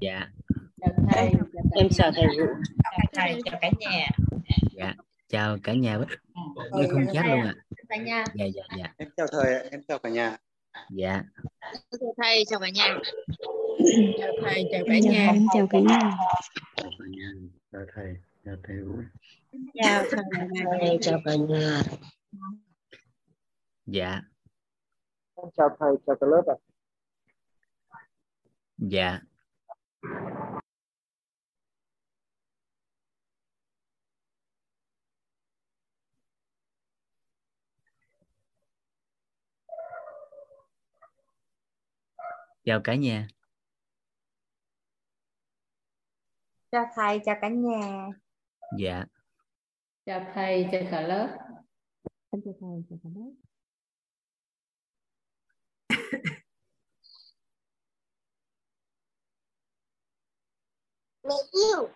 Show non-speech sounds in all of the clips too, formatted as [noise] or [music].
dạ thầy em chào thầy Vũ chào thầy chào cả nhà dạ chào cả nhà với với không chat luôn ạ cả nhà dạ dạ dạ em chào thầy em chào cả nhà dạ chào thầy chào cả nhà chào thầy chào cả em chào nhà chào cả nhà chào thầy chào thầy Vũ chào thầy chào cả nhà dạ em chào thầy chào cả lớp ạ dạ. Chào cả nhà. Chào thầy chào cả nhà. Dạ. Chào thầy chào cả lớp. Em chào thầy chào cả lớp mẹ yêu.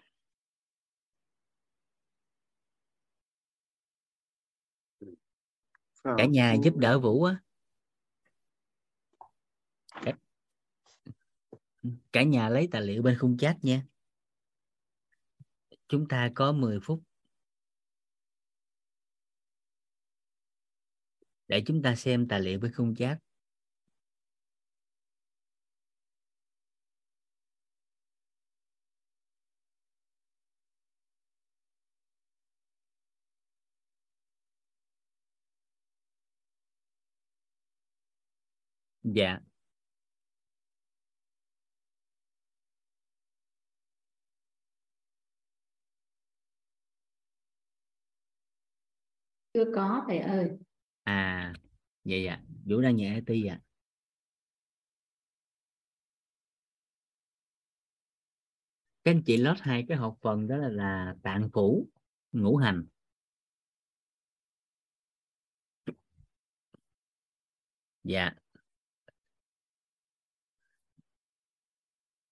Cả nhà giúp đỡ vũ á. Cả, cả nhà lấy tài liệu bên khung chat nha. Chúng ta có 10 phút. Để chúng ta xem tài liệu bên khung chat dạ. Chưa có thầy ơi. À vậy dạ. Vũ đang nhẹ ti dạ các anh chị lót hai cái học phần đó là, là tạng phủ ngũ hành. Dạ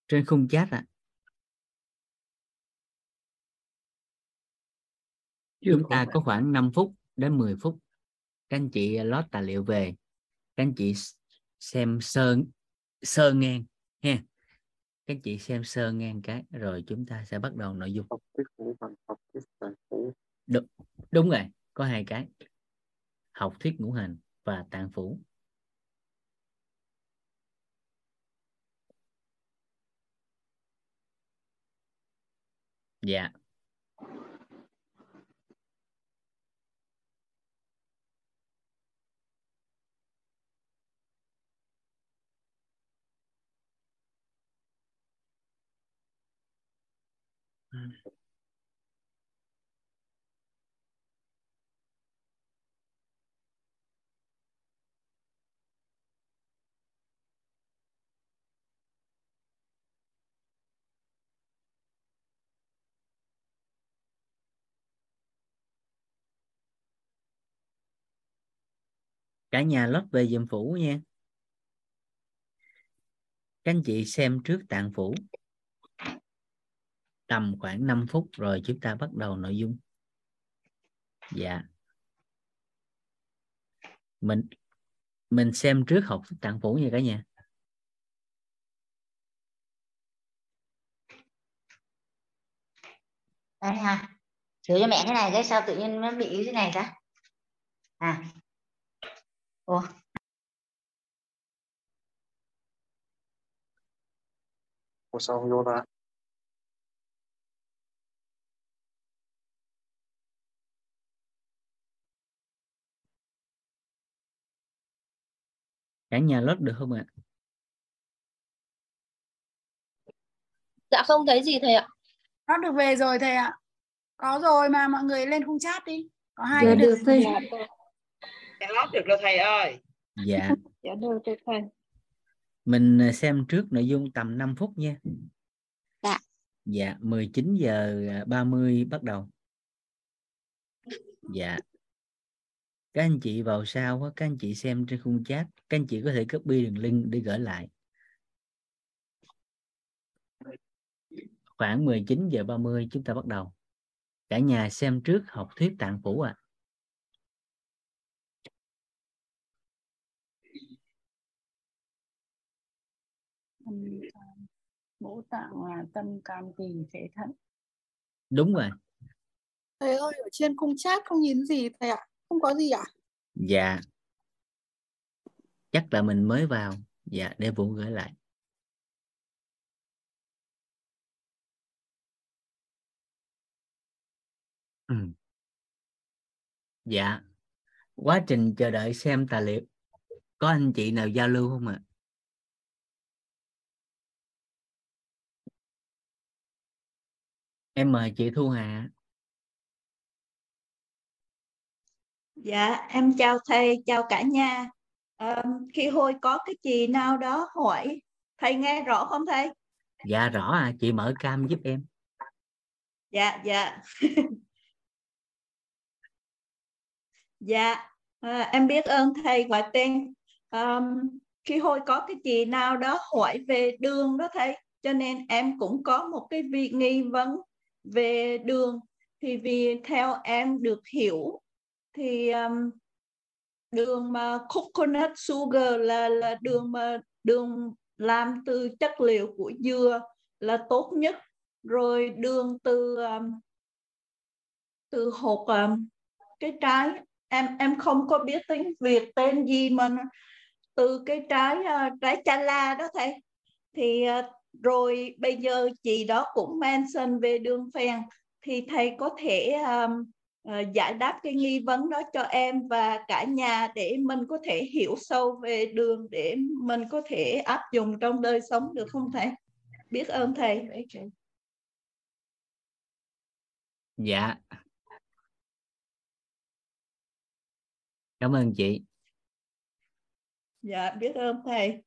trên khung chat ạ. Chúng ta có khoảng 5 phút đến 10 phút. Các anh chị lót tài liệu về. Các anh chị xem sơ sơ ngang ha. Các anh chị xem sơ ngang cái rồi chúng ta sẽ bắt đầu nội dung. Đúng, đúng rồi có hai cái. Học thuyết ngũ hành và tạng phủ dạ cả nhà lót về dùm phủ nha. Các anh chị xem trước tạng phủ. Tầm khoảng 5 phút rồi chúng ta bắt đầu nội dung. Dạ. Mình mình xem trước học tạng phủ nha cả nhà. Đây ha. Sửa cho mẹ cái này, cái sao tự nhiên nó bị thế này ta? À ủa Ủa sao không vô ta cả nhà lót được không ạ Dạ không thấy gì thầy ạ. Nó được về rồi thầy ạ. Có rồi mà mọi người lên khung chat đi. Có hai dạ cái được thầy Dạ lót được rồi thầy ơi. dạ. [laughs] Dạ được được thầy. mình à, xem trước nội dung tầm 5 phút nha. Dạ. dạ 19 giờ 30 bắt đầu. Dạ. Các anh chị vào sau á, các anh chị xem trên khung chat. Các anh chị có thể copy đường link để gửi lại. Khoảng 19 giờ 30 chúng ta bắt đầu. Cả nhà xem trước học thuyết tạng phủ ạ tâm can ngũ tạng là tâm can tỳ phế thận. Đúng rồi. Thầy ơi, ở trên khung chat không nhìn gì thầy ạ. Không có gì ạ. dạ. Chắc là mình mới vào. Dạ để vũ gửi lại. Ừ. dạ. Quá trình chờ đợi xem tài liệu. Có anh chị nào giao lưu không ạ em mời chị Thu Hà Dạ, em chào thầy, chào cả nhà. Ờ, khi hồi có cái chị nào đó hỏi, thầy nghe rõ không thầy? dạ rõ à chị mở cam giúp em Dạ, dạ. [laughs] Dạ, à, em biết ơn thầy gọi tên. Ờm, khi hồi có cái chị nào đó hỏi về đường đó thầy, cho nên em cũng có một cái vị nghi vấn về đường. Thì vì theo em được hiểu thì um, đường mà coconut sugar là là đường mà đường làm từ chất liệu của dừa là tốt nhất. Rồi đường từ um, từ hột um, cái trái. Em em không có biết tiếng Việt tên gì mà từ cái trái uh, trái chala đó thầy. Thì uh, rồi bây giờ chị đó cũng mention về đường phèn thì thầy có thể um, ờ, giải đáp cái nghi vấn đó cho em và cả nhà để mình có thể hiểu sâu về đường để mình có thể áp dụng trong đời sống được không thầy? Biết ơn thầy. dạ cảm ơn chị Dạ biết ơn thầy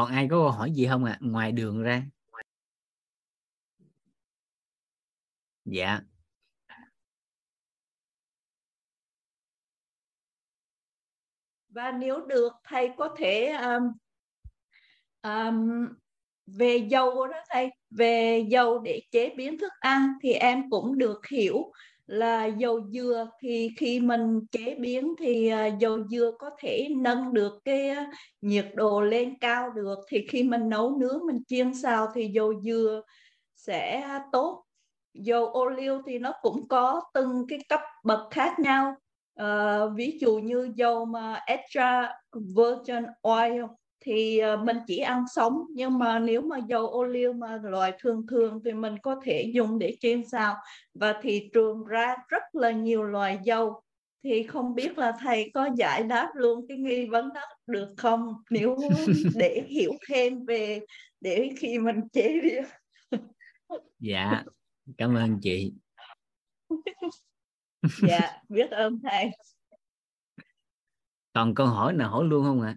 còn ai có câu hỏi gì không ạ? Ngoài đường ra. Dạ. Và nếu được thầy có thể um, um, về dầu đó thầy, về dầu để chế biến thức ăn thì em cũng được hiểu là dầu dừa thì khi mình chế biến thì à, dầu dừa có thể nâng được cái à, nhiệt độ lên cao được. Thì khi mình nấu nướng mình chiên xào thì dầu dừa sẽ tốt. Dầu ô liu thì nó cũng có từng cái cấp bậc khác nhau. À, ví dụ như dầu mà extra virgin oil thì ờ, mình chỉ ăn sống nhưng mà nếu mà dầu ô liu mà loại thường thường thì mình có thể dùng để chiên xào và thị trường ra rất là nhiều loại dầu. Thì không biết là thầy có giải đáp luôn cái nghi vấn đó được không? Nếu [laughs] để hiểu thêm về để khi mình chế biến dạ cảm ơn chị. Dạ biết ơn thầy. Còn câu hỏi nào hỏi luôn không ạ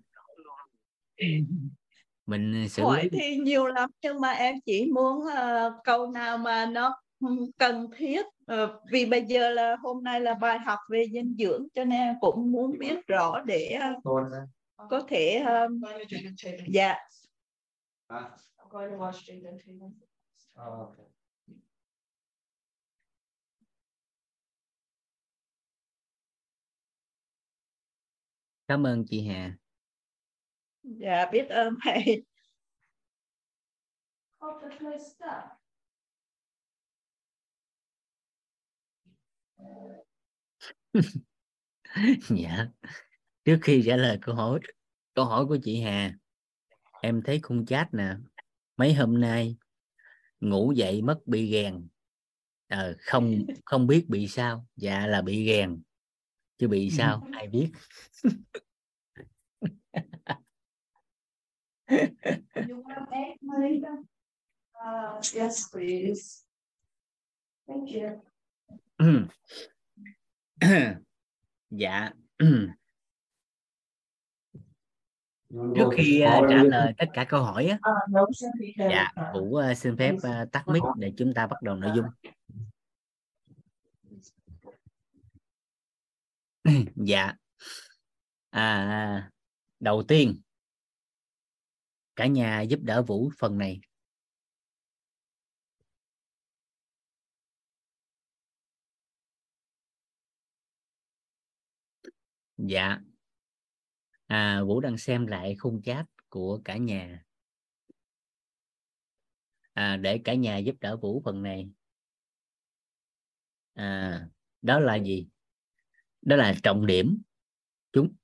[laughs] mình xử hỏi thì nhiều lắm nhưng mà em chỉ muốn ờ, câu nào mà nó cần thiết Ờ, vì bây giờ là hôm nay là bài học về dinh dưỡng cho nên em cũng muốn biết rõ để ờ, có thể ờ, dạ. Cảm ơn chị Hà dạ biết ơn thầy. [laughs] Dạ. Trước khi trả lời câu hỏi câu hỏi của chị Hà em thấy khung chat nè mấy hôm nay ngủ dậy mất bị gèn Ờ, không không biết bị sao. Dạ là bị gèn chứ bị sao [laughs] ai biết [laughs] You want egg, Marita? Uh, yes, please. Thank you. [clears throat] dạ trước khi ờ, trả lời tất cả câu hỏi á, dạ vũ ờ, xin phép ờ, tắt mic để chúng ta bắt đầu nội dung [clears throat] dạ à, đầu tiên cả nhà giúp đỡ vũ phần này. Dạ. À, vũ đang xem lại khung chat của cả nhà. À, để cả nhà giúp đỡ vũ phần này. À, đó là gì? Đó là trọng điểm. Chúng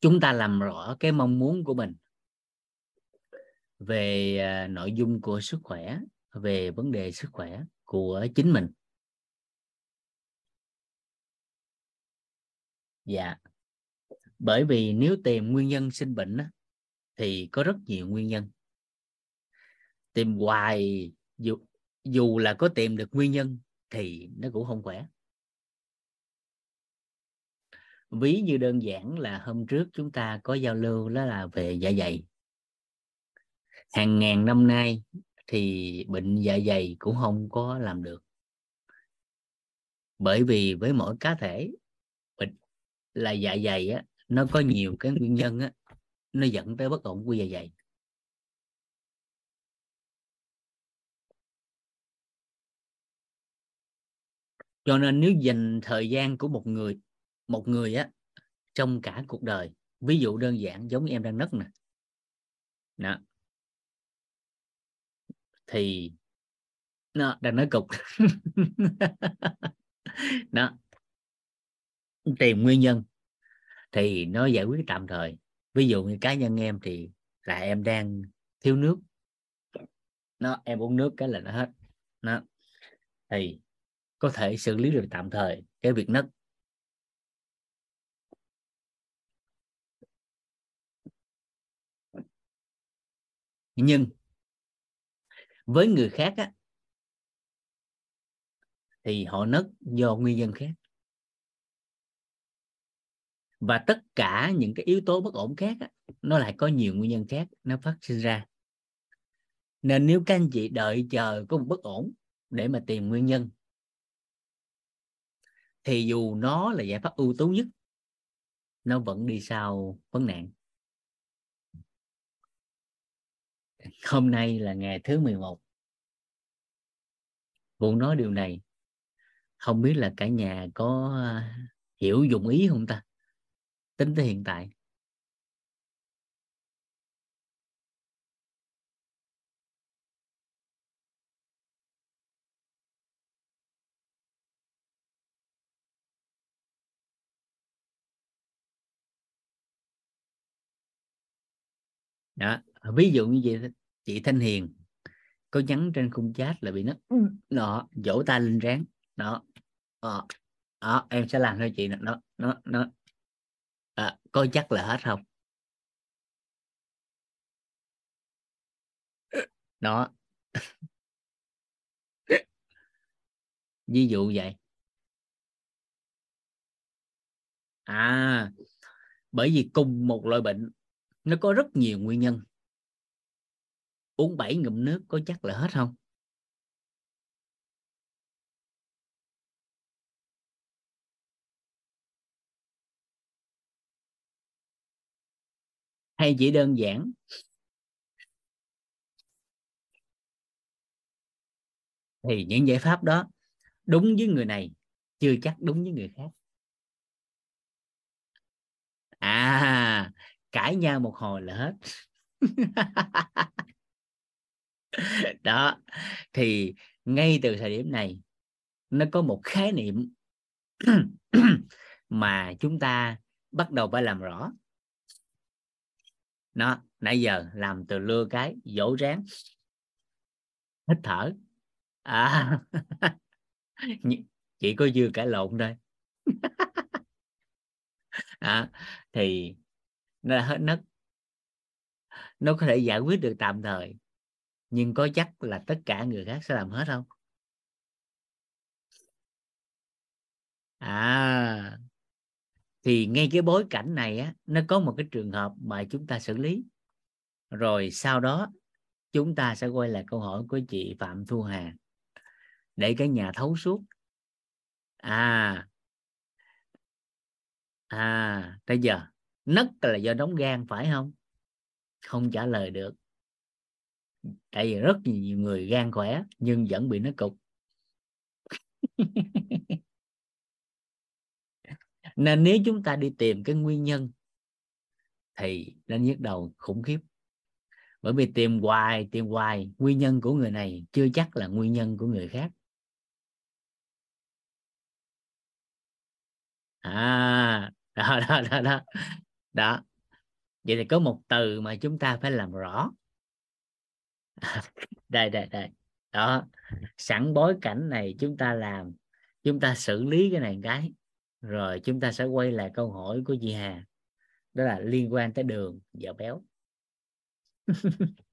chúng ta làm rõ cái mong muốn của mình về à, nội dung của sức khỏe, về vấn đề sức khỏe của chính mình. Dạ. Bởi vì nếu tìm nguyên nhân sinh bệnh thì có rất nhiều nguyên nhân. Tìm hoài, dù dù là có tìm được nguyên nhân thì nó cũng không khỏe. Ví như đơn giản là hôm trước chúng ta có giao lưu đó là về dạ dày hàng ngàn năm nay thì bệnh dạ dày cũng không có làm được. Bởi vì với mỗi cá thể, bệnh là dạ dày á, nó có nhiều cái nguyên nhân á, nó dẫn tới bất ổn của dạ dày. Cho nên nếu dành thời gian của một người một người á, trong cả cuộc đời, ví dụ đơn giản giống như em đang nấc nè. Đó thì nó, đang nói cục. [laughs] Đó tìm nguyên nhân thì nó giải quyết tạm thời. Ví dụ như cá nhân em thì là em đang thiếu nước. Nó, em uống nước cái là nó hết. Nó, thì có thể xử lý được tạm thời cái việc nấc. Nhưng với người khác á, thì họ nấc do nguyên nhân khác. Và tất cả những cái yếu tố bất ổn khác á, nó lại có nhiều nguyên nhân khác nó phát sinh ra. Nên nếu các anh chị đợi chờ có một bất ổn để mà tìm nguyên nhân thì dù nó là giải pháp ưu tú nhất nó vẫn đi sau vấn nạn. Hôm nay là ngày thứ 11 Vũ nói điều này, không biết là cả nhà có à, hiểu dụng ý không ta? Tính tới hiện tại. Đó ví dụ như vậy chị Thanh Hiền có nhắn trên khung chat là bị nó nó vỗ tay lên ráng. Đó đó, đó em sẽ làm cho chị nó nó nó à, có chắc là hết không? Đó. Ví dụ vậy. À bởi vì cùng một loại bệnh nó có rất nhiều nguyên nhân uống bảy ngụm nước có chắc là hết không? Hay chỉ đơn giản? Thì những giải pháp đó đúng với người này, chưa chắc đúng với người khác. À cãi nhau một hồi là hết. [laughs] [laughs] đó thì ngay từ thời điểm này nó có một khái niệm [clears throat] mà chúng ta bắt đầu phải làm rõ. Nó nãy giờ làm từ lưa cái dỗ ráng hít thở. À [laughs] chỉ có dư cải lộn thôi. [laughs] À, thì nó hết nó có thể giải quyết được tạm thời nhưng có chắc là tất cả người khác sẽ làm hết không? À thì ngay cái bối cảnh này á, nó có một cái trường hợp mà chúng ta xử lý. Rồi sau đó, chúng ta sẽ quay lại câu hỏi của chị Phạm Thu Hà. Để cái nhà thấu suốt. À à bây giờ. Nấc là do đóng gan phải không? Không trả lời được tại vì rất nhiều người gan khỏe, nhưng vẫn bị nó cục. [laughs] Nên nếu chúng ta đi tìm cái nguyên nhân, thì nên nhức đầu, khủng khiếp. Bởi vì tìm hoài tìm hoài, nguyên nhân của người này chưa chắc là nguyên nhân của người khác. À đó đó đó đó. Đó. Vậy thì có một từ mà chúng ta phải làm rõ. [laughs] đây đây đây. Đó, sẵn bối cảnh này chúng ta làm, chúng ta xử lý cái này cái, rồi chúng ta sẽ quay lại câu hỏi của chị Hà. Đó là liên quan tới đường, vợ béo. [laughs]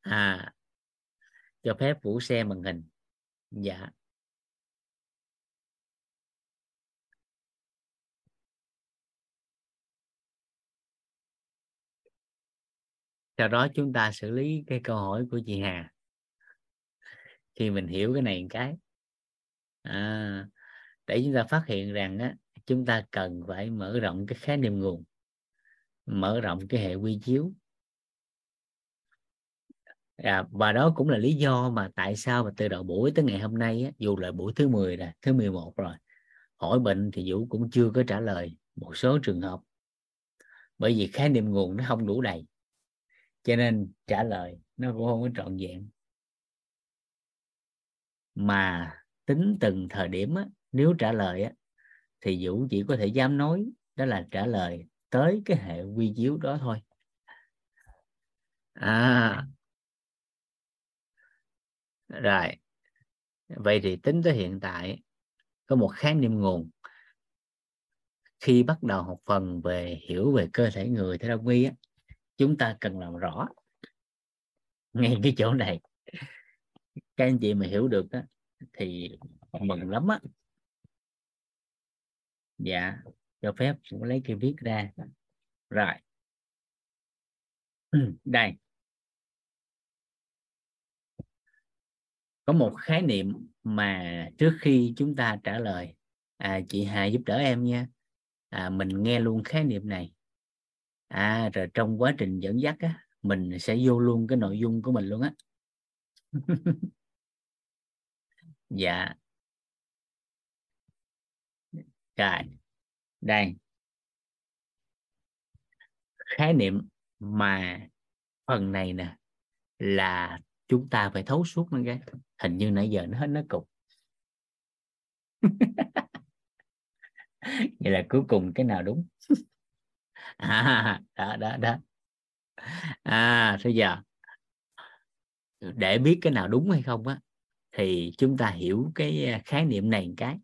À cho phép vũ xem màn hình. Dạ. Sau đó chúng ta xử lý cái câu hỏi của chị Hà. Khi mình hiểu cái này một cái. À, để chúng ta phát hiện rằng á, chúng ta cần phải mở rộng cái khái niệm nguồn mở rộng cái hệ quy chiếu. À, và đó cũng là lý do mà tại sao mà từ đầu buổi tới ngày hôm nay á, dù là buổi thứ 10 rồi, thứ 11 rồi hỏi bệnh thì Vũ cũng chưa có trả lời một số trường hợp. Bởi vì khái niệm nguồn nó không đủ đầy cho nên trả lời nó cũng không có trọn vẹn. Mà tính từng thời điểm á, nếu trả lời á, thì Vũ chỉ có thể dám nói đó là trả lời tới cái hệ quy chiếu đó thôi. À. Rồi. Vậy thì tính tới hiện tại có một khái niệm nguồn. Khi bắt đầu học phần về hiểu về cơ thể người theo đông y á, chúng ta cần làm rõ ngay cái chỗ này. Các anh chị mà hiểu được đó, thì mừng lắm á. Dạ cho phép cũng lấy cái viết ra. Rồi. [clears throat] Đây. Có một khái niệm mà trước khi chúng ta trả lời à, chị Hà giúp đỡ em nha. À, mình nghe luôn khái niệm này à rồi trong quá trình dẫn dắt á, mình sẽ vô luôn cái nội dung của mình luôn á. [laughs] Dạ. Rồi, đây. Khái niệm mà phần này nè, là chúng ta phải thấu suốt nó cái, hình như nãy giờ nó hết, nó cục. [laughs] Vậy là cuối cùng cái nào đúng? [laughs] à [laughs] đó đó đó. À bây giờ? Để biết cái nào đúng hay không á thì chúng ta hiểu cái à, khái niệm này một cái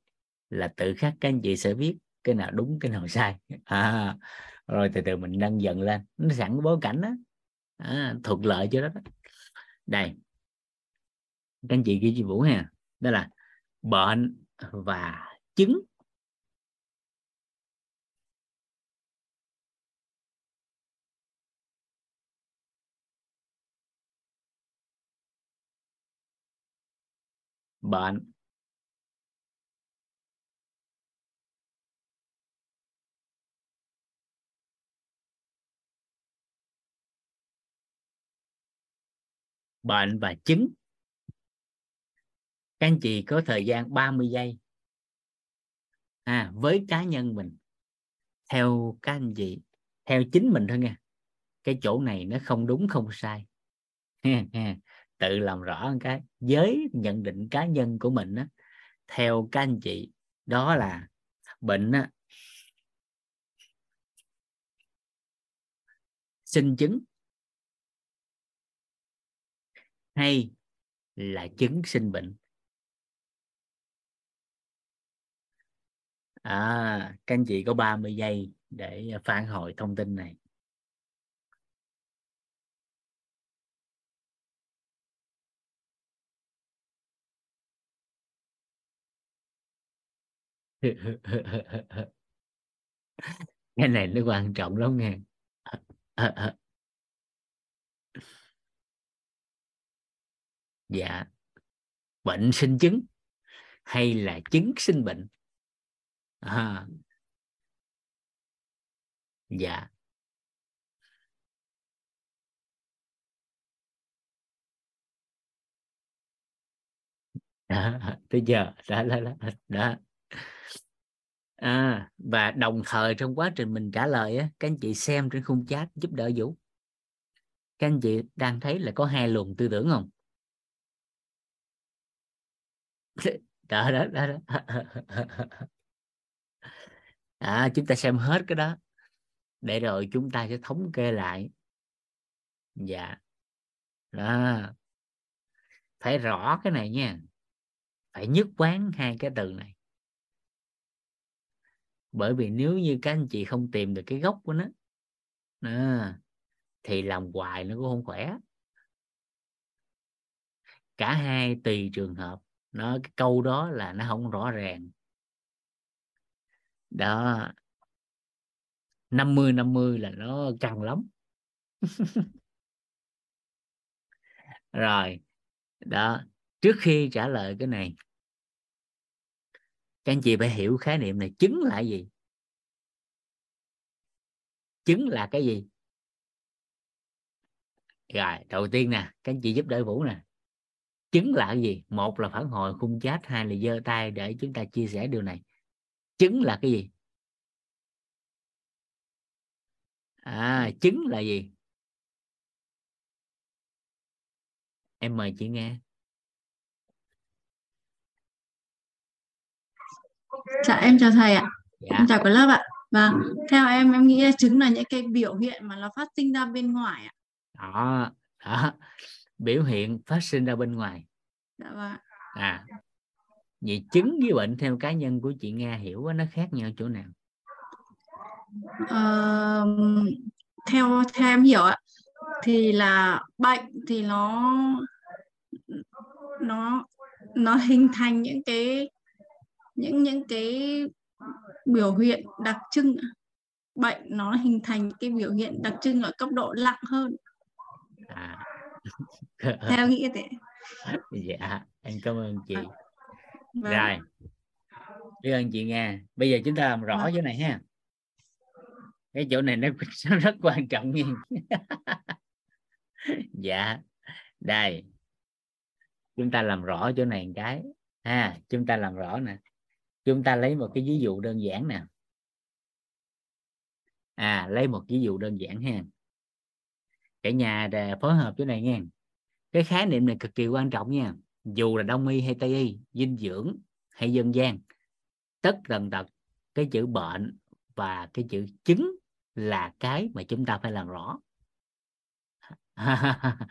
là tự khắc các anh chị sẽ biết cái nào đúng cái nào sai. [laughs] À, rồi từ từ mình nâng dần lên. Nó sẵn bối cảnh đó à, thuận lợi cho đó đây. Các anh chị ghi chị Vũ ha. Đó là bệnh và chứng. Bệnh bệnh và chứng các anh chị có thời gian 30 giây. À, với cá nhân mình. Theo các anh chị theo chính mình thôi nha. Cái chỗ này nó không đúng không sai. [laughs] tự làm rõ một cái giới nhận định cá nhân của mình á, theo các anh chị đó là bệnh á, sinh chứng hay là chứng sinh bệnh. À các anh chị có 30 giây để phản hồi thông tin này. [laughs] cái này nó quan trọng lắm nghe [laughs] dạ bệnh sinh chứng hay là chứng sinh bệnh à. dạ đó, [laughs] tới giờ đó đó đó, đó à, và đồng thời trong quá trình mình trả lời á các anh chị xem trên khung chat giúp đỡ vũ. Các anh chị đang thấy là có hai luồng tư tưởng không? [laughs] Đó đó đó, đó. [laughs] à, chúng ta xem hết cái đó. Để rồi chúng ta sẽ thống kê lại. Dạ. Đó. Phải rõ cái này nha. Phải nhất quán hai cái từ này bởi vì nếu như các anh chị không tìm được cái gốc của nó à, thì làm hoài nó cũng không khỏe. Cả hai tùy trường hợp nó cái câu đó là nó không rõ ràng. Đó. 50 50 là nó căng lắm. [laughs] Rồi đó trước khi trả lời cái này các anh chị phải hiểu khái niệm này, chứng là gì? Chứng là cái gì? Rồi, đầu tiên nè, các anh chị giúp đỡ vũ nè. Chứng là cái gì? Một là phản hồi khung chat hai là giơ tay để chúng ta chia sẻ điều này. Chứng là cái gì? À chứng là gì? Em mời chị nghe. Dạ em chào thầy ạ. dạ Em chào cả lớp ạ. Vâng, theo em em nghĩ là chứng là những cái biểu hiện mà nó phát sinh ra bên ngoài ạ. đó, đó. biểu hiện phát sinh ra bên ngoài Dạ vâng. à vậy chứng với bệnh theo cá nhân của chị Nga hiểu á, nó khác nhau chỗ nào Ờ, theo theo em hiểu ạ thì là bệnh thì nó nó nó hình thành những cái những những cái biểu hiện đặc trưng bệnh nó hình thành cái biểu hiện đặc trưng ở cấp độ nặng hơn. À. [laughs] Theo nghĩ thế. [laughs] Dạ em cảm ơn chị. Vâng. rồi. Biết ơn chị Nga. Bây giờ chúng ta làm rõ Vâng. chỗ này ha. Cái chỗ này nó, [laughs] nó rất quan trọng nha. Dạ. Đây. Chúng ta làm rõ chỗ này một cái. Ha chúng ta làm rõ nè chúng ta lấy một cái ví dụ đơn giản nè. À lấy một ví dụ đơn giản ha. Cả nhà phối hợp chỗ này nha. Cái khái niệm này cực kỳ quan trọng nha. Dù là đông y hay tây y dinh dưỡng hay dân gian tất tần tật cái chữ bệnh và cái chữ chứng là cái mà chúng ta phải làm rõ. [laughs]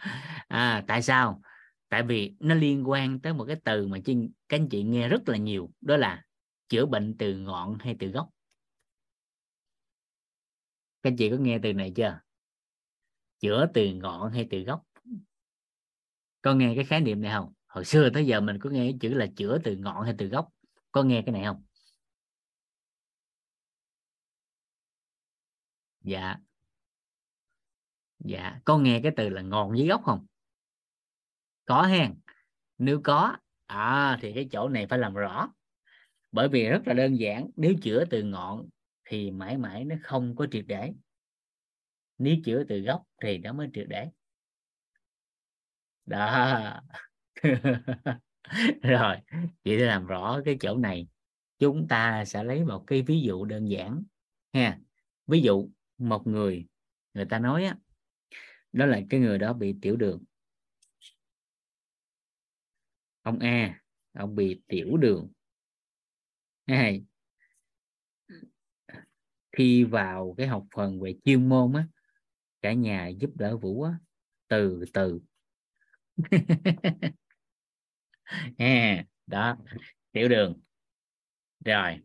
À, tại sao? Tại vì nó liên quan tới một cái từ mà các anh chị nghe rất là nhiều. Đó là chữa bệnh từ ngọn hay từ gốc? Các anh chị có nghe từ này chưa? Chữa từ ngọn hay từ gốc? Có nghe cái khái niệm này không? Hồi xưa tới giờ mình có nghe cái chữ là chữa từ ngọn hay từ gốc. Có nghe cái này không? Dạ. Dạ. Có nghe cái từ là ngọn với gốc không? Có hen. Nếu có à thì cái chỗ này phải làm rõ bởi vì rất là đơn giản, nếu chữa từ ngọn thì mãi mãi nó không có triệt để. Nếu chữa từ gốc thì nó mới triệt để. Đó. [laughs] Rồi, vậy để làm rõ cái chỗ này. Chúng ta sẽ lấy một cái ví dụ đơn giản ha. Ví dụ, một người người ta nói á, đó là cái người đó bị tiểu đường. Ông A, ông bị tiểu đường hai khi vào cái học phần về chuyên môn á, cả nhà giúp đỡ Vũ á, từ từ. [laughs] Ha đó, tiểu đường. Rồi.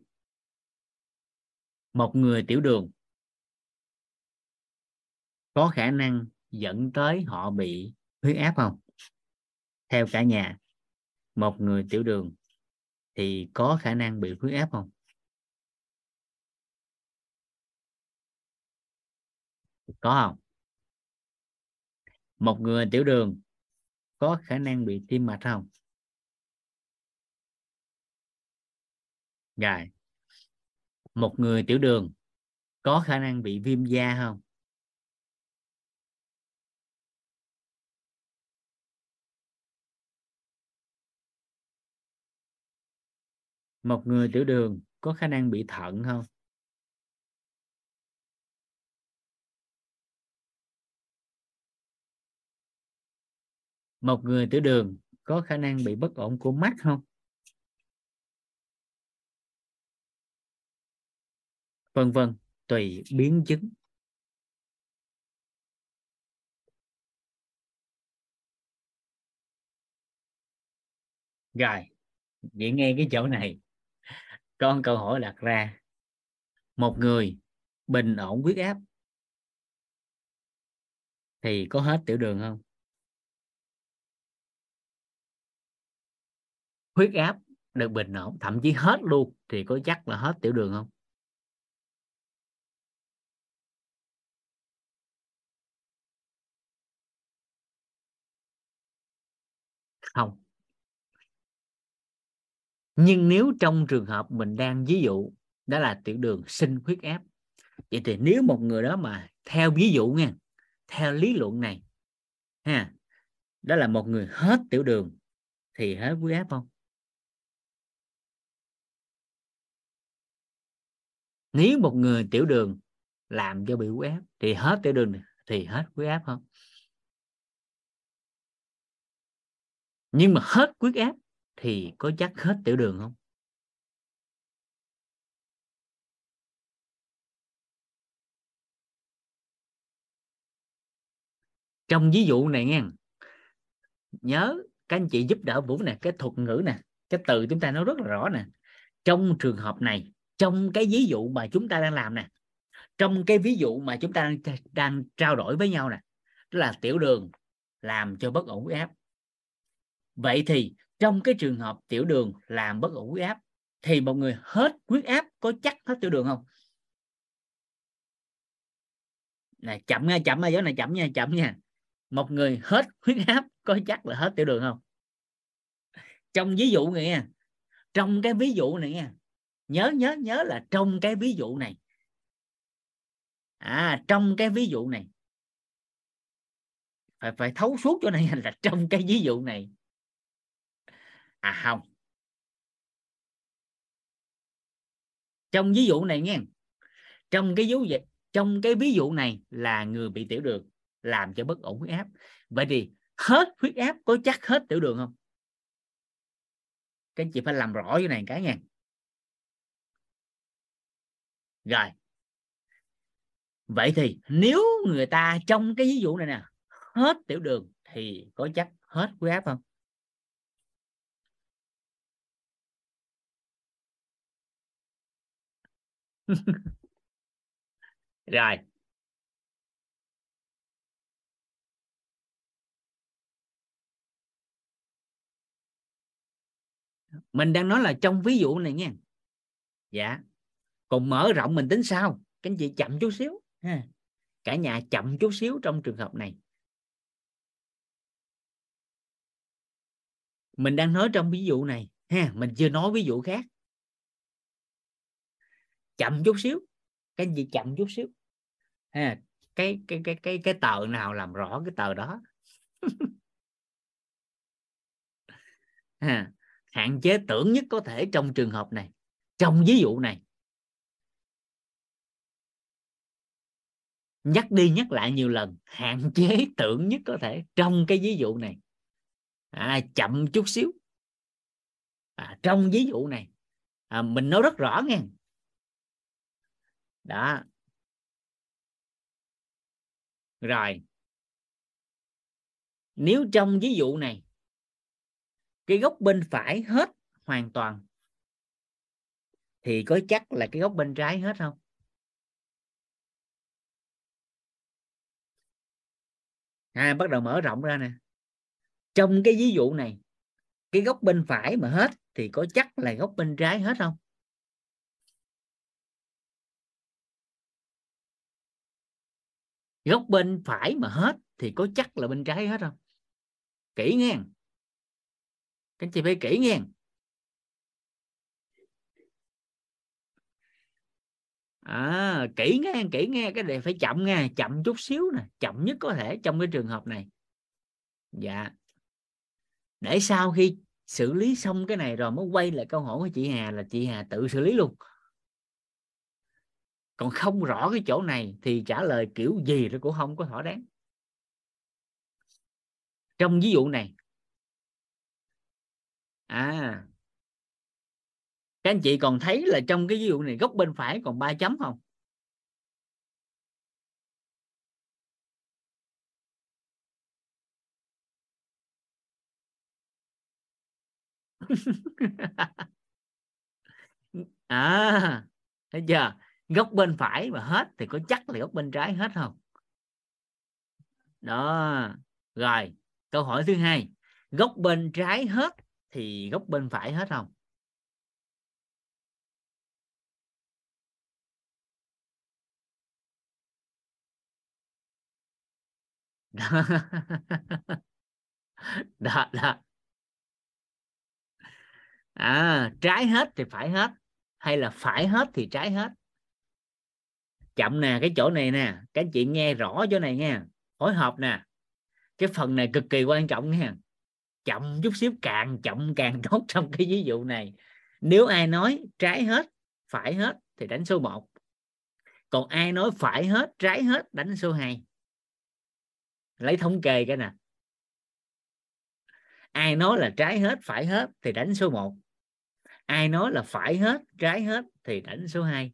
Một người tiểu đường có khả năng dẫn tới họ bị huyết áp không? Theo cả nhà, một người tiểu đường thì có khả năng bị huyết áp không? Có không? Một người tiểu đường có khả năng bị tim mạch không? Rồi. Một người tiểu đường có khả năng bị viêm da không? Một người tiểu đường có khả năng bị thận không? Một người tiểu đường có khả năng bị bất ổn của mắt không? Vân vân, tùy biến chứng. Rồi, vậy nghe cái chỗ này con câu hỏi đặt ra. Một người bình ổn huyết áp thì có hết tiểu đường không? Huyết áp được bình ổn, thậm chí hết luôn thì có chắc là hết tiểu đường không? Không nhưng nếu trong trường hợp mình đang ví dụ, đó là tiểu đường sinh huyết áp, vậy thì nếu một người đó mà theo ví dụ nha, theo lý luận này, ha, đó là một người hết tiểu đường, thì hết huyết áp không? Nếu một người tiểu đường làm cho bị huyết áp, thì hết tiểu đường, thì hết huyết áp không? Nhưng mà hết huyết áp thì có chắc hết tiểu đường không? Trong ví dụ này nghe. Nhớ các anh chị giúp đỡ vũ nè cái thuật ngữ nè cái từ chúng ta nói rất là rõ nè. Trong trường hợp này trong cái ví dụ mà chúng ta đang làm nè trong cái ví dụ mà chúng ta đang, đang trao đổi với nhau nè đó là tiểu đường làm cho bất ổn huyết áp. Vậy thì trong cái trường hợp tiểu đường làm bất ổn huyết áp, thì một người hết huyết áp có chắc hết tiểu đường không? Này, chậm nha chậm nha, dấu này chậm nha chậm nha. Một người hết huyết áp có chắc là hết tiểu đường không? Trong ví dụ này nha, trong cái ví dụ này nha, nhớ nhớ nhớ là trong cái ví dụ này. À trong cái ví dụ này. Phải phải thấu suốt chỗ này là trong cái ví dụ này à không. Trong ví dụ này nghe. Trong cái dấu dịch trong cái ví dụ này là người bị tiểu đường làm cho bất ổn huyết áp. Vậy thì hết huyết áp có chắc hết tiểu đường không? Các anh chị phải làm rõ cái này cái nha rồi. Vậy thì nếu người ta trong cái ví dụ này nè, hết tiểu đường thì có chắc hết huyết áp không? [laughs] rồi. Mình đang nói là trong ví dụ này nha. Dạ. Còn mở rộng mình tính sao? Các anh chị chậm chút xíu, ha. Cả nhà chậm chút xíu trong trường hợp này. Mình đang nói trong ví dụ này, ha, mình chưa nói ví dụ khác chậm chút xíu. Cái gì chậm chút xíu? À, cái cái cái cái cái tờ nào làm rõ cái tờ đó? [laughs] À, hạn chế tưởng nhất có thể trong trường hợp này trong ví dụ này. Nhắc đi nhắc lại nhiều lần hạn chế tưởng nhất có thể trong cái ví dụ này. À, chậm chút xíu. À, trong ví dụ này. À, mình nói rất rõ nghe đó. Rồi. Nếu trong ví dụ này cái góc bên phải hết hoàn toàn thì có chắc là cái góc bên trái hết không? À, bắt đầu mở rộng ra nè. Trong cái ví dụ này cái góc bên phải mà hết thì có chắc là góc bên trái hết không? Góc bên phải mà hết thì có chắc là bên trái hết không? Kỹ nghe. Các chị phải kỹ nghe. À, kỹ nghe kỹ nghe cái này phải chậm nghe chậm chút xíu nè chậm nhất có thể trong cái trường hợp này. Dạ. Để sau khi xử lý xong cái này rồi mới quay lại câu hỏi của chị Hà là chị Hà tự xử lý luôn còn không rõ cái chỗ này thì trả lời kiểu gì nó cũng không có thỏa đáng. Trong ví dụ này à các anh chị còn thấy là trong cái ví dụ này góc bên phải còn ba chấm không? [laughs] À thấy chưa? Góc bên phải mà hết thì có chắc là góc bên trái hết không? Đó. Rồi câu hỏi thứ hai. Góc bên trái hết thì góc bên phải hết không? Đó. [laughs] Đó, đó. à trái hết thì phải hết. Hay là phải hết thì trái hết? Chậm nè, cái chỗ này nè, các anh chị nghe rõ chỗ này nha. Phối hợp nè. Cái phần này cực kỳ quan trọng nha. Chậm chút xíu càng chậm càng [laughs] tốt trong cái ví dụ này. Nếu ai nói trái hết, phải hết thì đánh số 1 còn ai nói phải hết, trái hết, đánh số 2 lấy thống kê cái nè. Ai nói là trái hết, phải hết thì đánh số 1 ai nói là phải hết, trái hết thì đánh số 2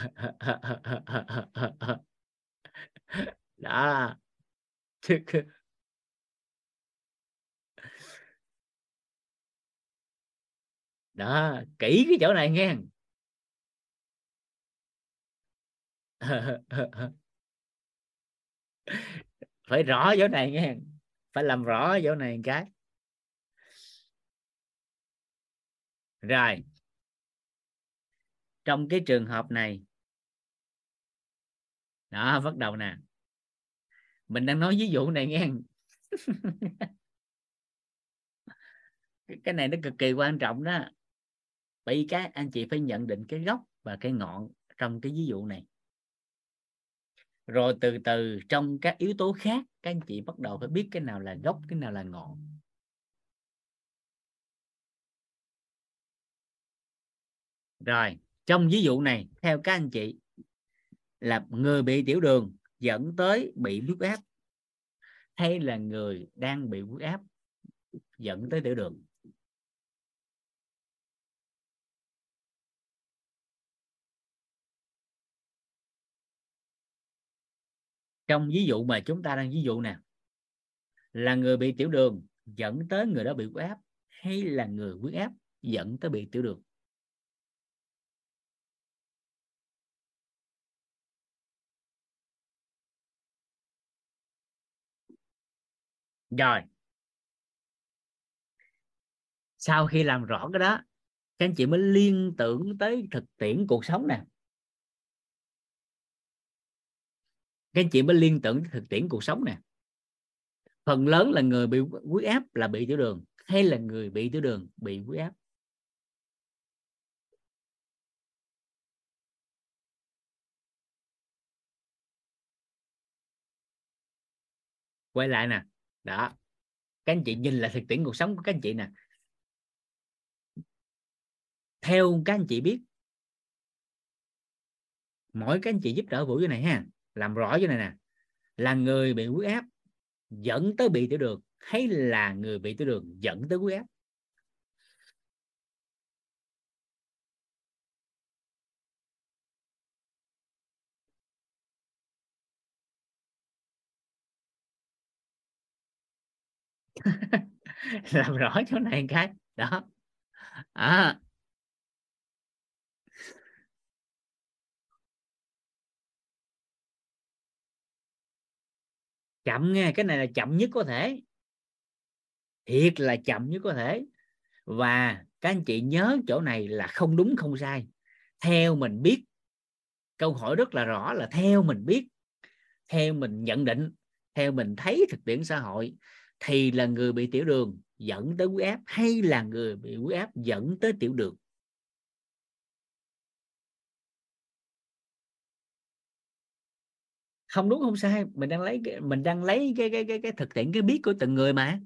[laughs] đó đó [laughs] kỹ cái chỗ này nghe. [laughs] Phải rõ chỗ này nghe. Phải làm rõ chỗ này một cái. Rồi. Trong cái trường hợp này đó, bắt đầu nè. Mình đang nói ví dụ này nghe. Cái này nó cực kỳ quan trọng đó. Bởi vì các anh chị phải nhận định cái gốc và cái ngọn trong cái ví dụ này. Rồi từ từ trong các yếu tố khác, các anh chị bắt đầu phải biết cái nào là gốc, cái nào là ngọn. Rồi, trong ví dụ này, theo các anh chị là người bị tiểu đường dẫn tới bị huyết áp, hay là người đang bị huyết áp dẫn tới tiểu đường? Trong ví dụ mà chúng ta đang ví dụ nè, là người bị tiểu đường dẫn tới người đó bị huyết áp, hay là người huyết áp dẫn tới bị tiểu đường? Rồi. Sau khi làm rõ cái đó, các anh chị mới liên tưởng tới thực tiễn cuộc sống nè. Các anh chị mới liên tưởng tới thực tiễn cuộc sống nè. Phần lớn là người bị huyết áp là bị tiểu đường, hay là người bị tiểu đường bị huyết áp? Quay lại nè đó. Các anh chị nhìn lại thực tiễn cuộc sống của các anh chị nè. Theo các anh chị biết, mỗi các anh chị giúp đỡ vũ cái này ha, làm rõ cái này nè. Là người bị huyết áp dẫn tới bị tiểu đường, hay là người bị tiểu đường dẫn tới huyết áp [laughs] làm rõ chỗ này cái. Đó. À. chậm nghe, cái này là chậm nhất có thể. Thiệt là chậm nhất có thể. Và các anh chị nhớ chỗ này là không đúng, không sai. Theo mình biết, câu hỏi rất là rõ là theo mình biết, theo mình nhận định, theo mình thấy thực tiễn xã hội thì là người bị tiểu đường dẫn tới huyết áp hay là người bị huyết áp dẫn tới tiểu đường? Không đúng không sai. Mình đang lấy cái, mình đang lấy cái cái cái cái thực tiễn cái biết của từng người mà.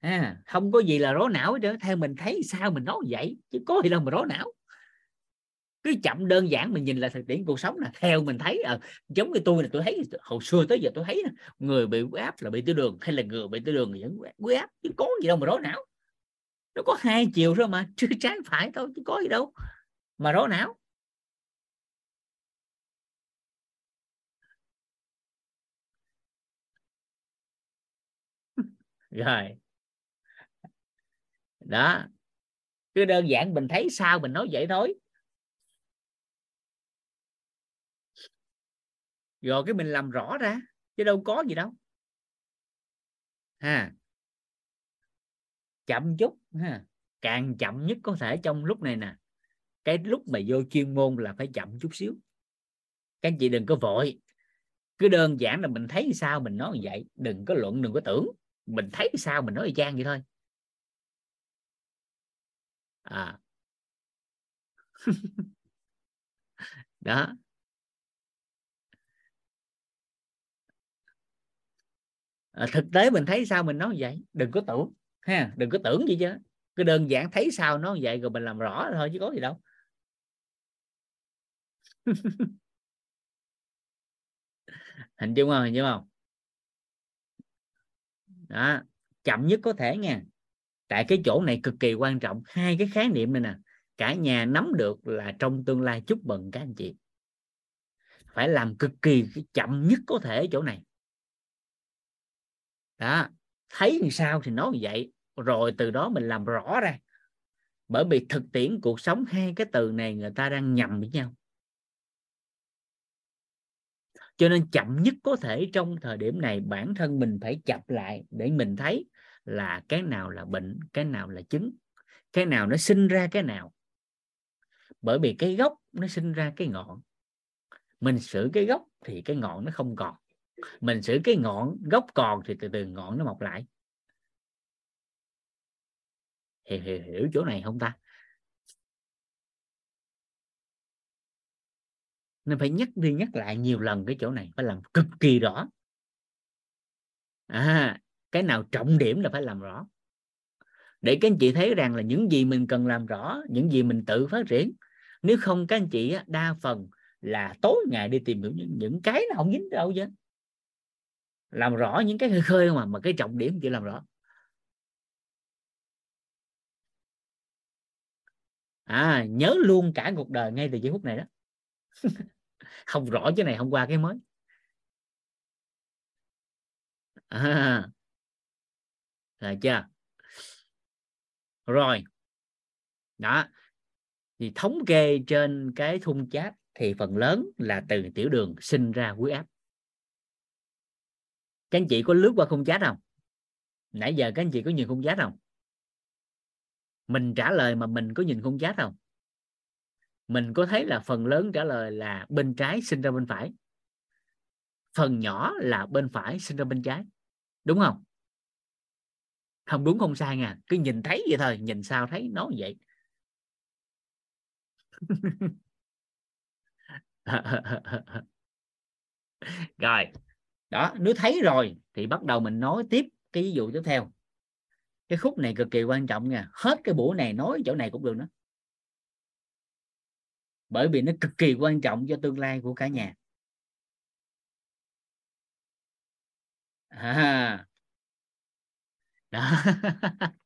À, không có gì là rối não hết trơn theo mình thấy sao mình nói vậy? Chứ có gì đâu mà rối não cứ chậm đơn giản mình nhìn là thực tiễn cuộc sống là theo mình thấy à, giống như tôi là tôi thấy hồi xưa tới giờ tôi thấy người bị huyết áp là bị tiểu đường hay là người bị tiểu đường vẫn huyết áp chứ có gì đâu mà rối não. Nó có hai chiều thôi mà [laughs] chưa trái phải thôi chứ có gì đâu mà rối não. [laughs] Rồi. Đó. Cứ đơn giản mình thấy sao mình nói vậy thôi. Rồi cái mình làm rõ ra, chứ đâu có gì đâu. Ha. Chậm chút, ha. Càng chậm nhất có thể trong lúc này nè. Cái lúc mà vô chuyên môn là phải chậm chút xíu. Các anh chị đừng có vội. Cứ đơn giản là mình thấy sao mình nói vậy. Đừng có luận, đừng có tưởng. Mình thấy sao mình nói y chang vậy thôi. À. [laughs] Đó. À, thực tế mình thấy sao mình nói vậy? Đừng có tưởng ha đừng có tưởng gì chứ. Cứ đơn giản thấy sao nó vậy rồi mình làm rõ thôi chứ có gì đâu. [laughs] Hình dung không? Hình dung không? Đó chậm nhất có thể nha. Tại cái chỗ này cực kỳ quan trọng. Hai cái khái niệm này nè cả nhà nắm được là trong tương lai chúc mừng các anh chị. Phải làm cực kỳ chậm nhất có thể chỗ này đó, thấy như sao thì nói như vậy. Rồi từ đó mình làm rõ ra. Bởi vì thực tiễn cuộc sống hai cái từ này người ta đang nhầm với nhau. Cho nên chậm nhất có thể trong thời điểm này bản thân mình phải chập lại để mình thấy là cái nào là bệnh, cái nào là chứng, cái nào nó sinh ra cái nào. Bởi vì cái gốc nó sinh ra cái ngọn. Mình xử cái gốc thì cái ngọn nó không còn mình xử cái ngọn gốc còn thì từ từ ngọn nó mọc lại. Hiểu, hiểu, hiểu chỗ này không ta? Nên phải nhắc đi nhắc lại nhiều lần cái chỗ này phải làm cực kỳ rõ. À, cái nào trọng điểm là phải làm rõ. Để các anh chị thấy rằng là những gì mình cần làm rõ những gì mình tự phát triển. Nếu không các anh chị đa phần là tối ngày đi tìm hiểu những, những cái nào không dính đâu chứ làm rõ những cái khơi khơi mà mà cái trọng điểm chỉ làm rõ. À nhớ luôn cả cuộc đời ngay từ giây phút này đó. [laughs] Không rõ cái này không qua cái mới. À, là chưa? Rồi. Đó. Thì thống kê trên cái thung chat thì phần lớn là từ tiểu đường sinh ra huyết áp các anh chị có lướt qua khung chat không nãy giờ các anh chị có nhìn khung chat không mình trả lời mà mình có nhìn khung chat không mình có thấy là phần lớn trả lời là bên trái sinh ra bên phải. Phần nhỏ là bên phải sinh ra bên trái. Đúng không? Không đúng, không sai nha. Cứ nhìn thấy vậy thôi, nhìn sao thấy nó vậy. [laughs] Rồi đó, nếu thấy rồi thì bắt đầu mình nói tiếp cái ví dụ tiếp theo. Cái khúc này cực kỳ quan trọng nha. Hết cái buổi này nói chỗ này cũng được nữa. Bởi vì nó cực kỳ quan trọng cho tương lai của cả nhà. À. đó. [laughs]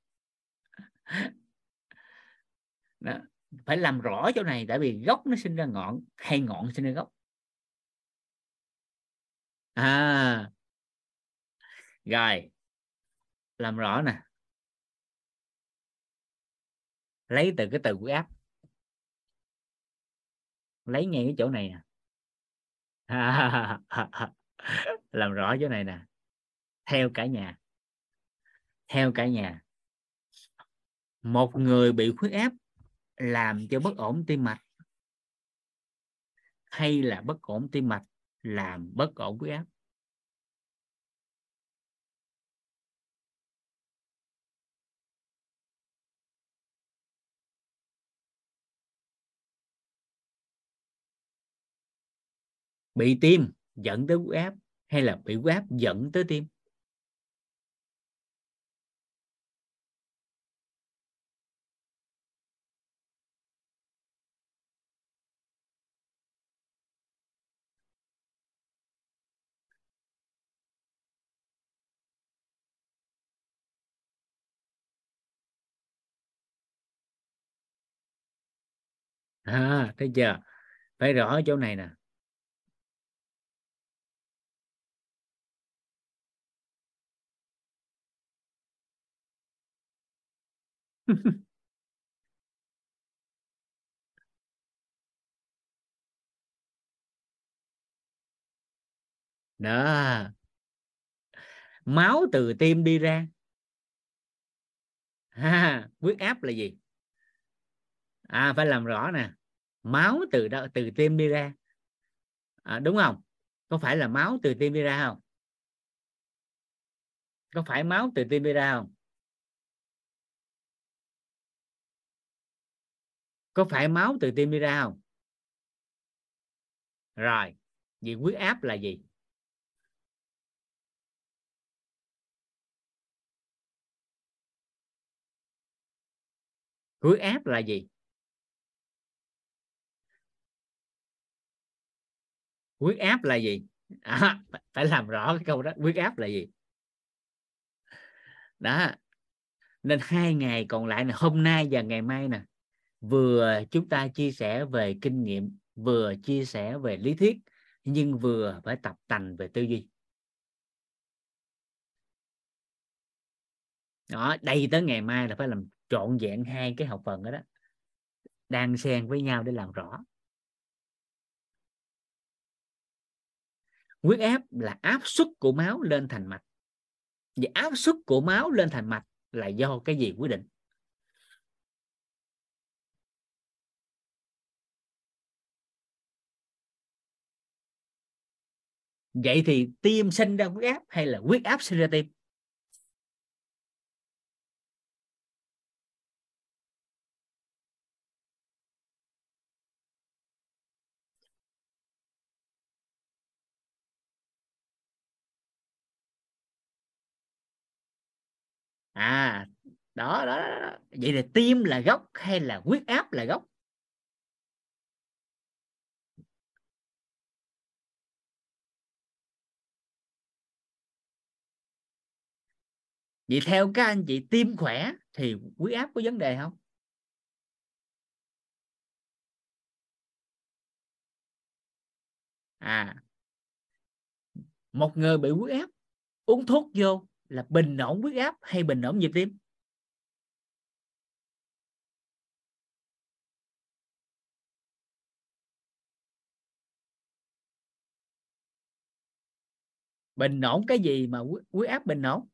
đó, phải làm rõ chỗ này, tại vì gốc nó sinh ra ngọn, hay ngọn sinh ra gốc à. Rồi. Làm rõ nè. Lấy từ cái từ của áp lấy ngay cái chỗ này nè. [laughs] Làm rõ chỗ này nè. Theo cả nhà. Theo cả nhà. Một người bị huyết áp làm cho bất ổn tim mạch hay là bất ổn tim mạch? Làm bất ổn huyết áp. Bị tim dẫn tới huyết áp hay là bị huyết áp dẫn tới tim? À thấy chưa? Phải rõ chỗ này nè. [laughs] Đó. Máu từ tim đi ra. Ha. Huyết áp là gì? À phải làm rõ nè. Máu từ đâu từ tim đi ra. À, đúng không? Có phải là máu từ tim đi ra không? Có phải máu từ tim đi ra không? Có phải máu từ tim đi ra không? Rồi vậy huyết áp là gì? Huyết áp là gì? Huyết áp là gì? À, [laughs] phải làm rõ cái câu đó. Huyết áp là gì? Đó. Nên hai ngày còn lại là hôm nay và ngày mai nè vừa chúng ta chia sẻ về kinh nghiệm vừa chia sẻ về lý thuyết nhưng vừa phải tập tành về tư duy. Đó đây tới ngày mai là phải làm trọn vẹn hai cái học phần đó, đó. Đang xen với nhau để làm rõ. Huyết áp là áp suất của máu lên thành mạch. Vậy áp suất của máu lên thành mạch là do cái gì quyết định? Vậy thì tim sinh ra huyết áp hay là huyết áp sinh ra tim à đó, đó, đó vậy là tim là gốc hay là huyết áp là gốc? Vậy theo các anh chị tim khỏe thì huyết áp có vấn đề không? À. Một người bị huyết áp uống thuốc vô là bình ổn huyết áp hay bình ổn nhịp tim? Bình ổn cái gì mà huyết áp bình ổn?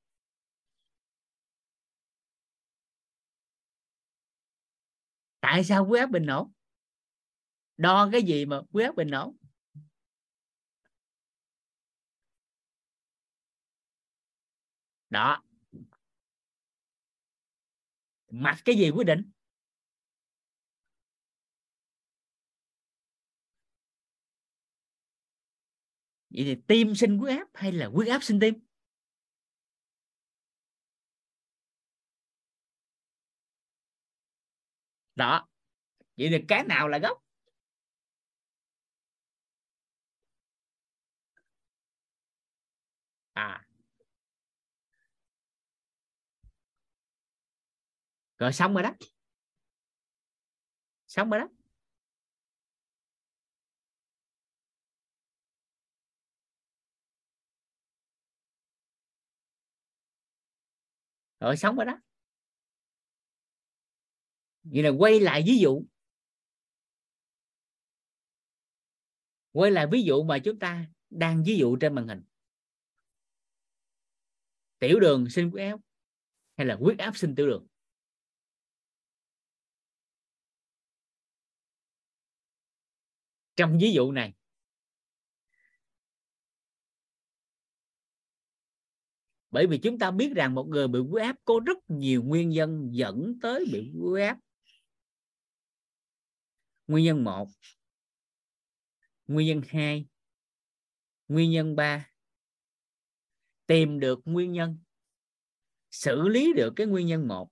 Tại sao huyết áp bình ổn? Đo cái gì mà huyết áp bình ổn? Đó. Mạch cái gì quyết định? Vậy thì tim sinh huyết áp hay là huyết áp sinh tim? Đó. Vậy thì cái nào là gốc? À. rồi xong rồi đó. Xong rồi đó. Rồi xong rồi đó. Vậy là quay lại ví dụ. Quay lại ví dụ mà chúng ta đang ví dụ trên màn hình. Tiểu đường sinh huyết áp hay là huyết áp sinh tiểu đường? Trong ví dụ này, bởi vì chúng ta biết rằng một người bị huyết áp có rất nhiều nguyên nhân dẫn tới bị huyết áp. Nguyên nhân một, nguyên nhân hai, nguyên nhân ba. Tìm được nguyên nhân, xử lý được cái nguyên nhân một.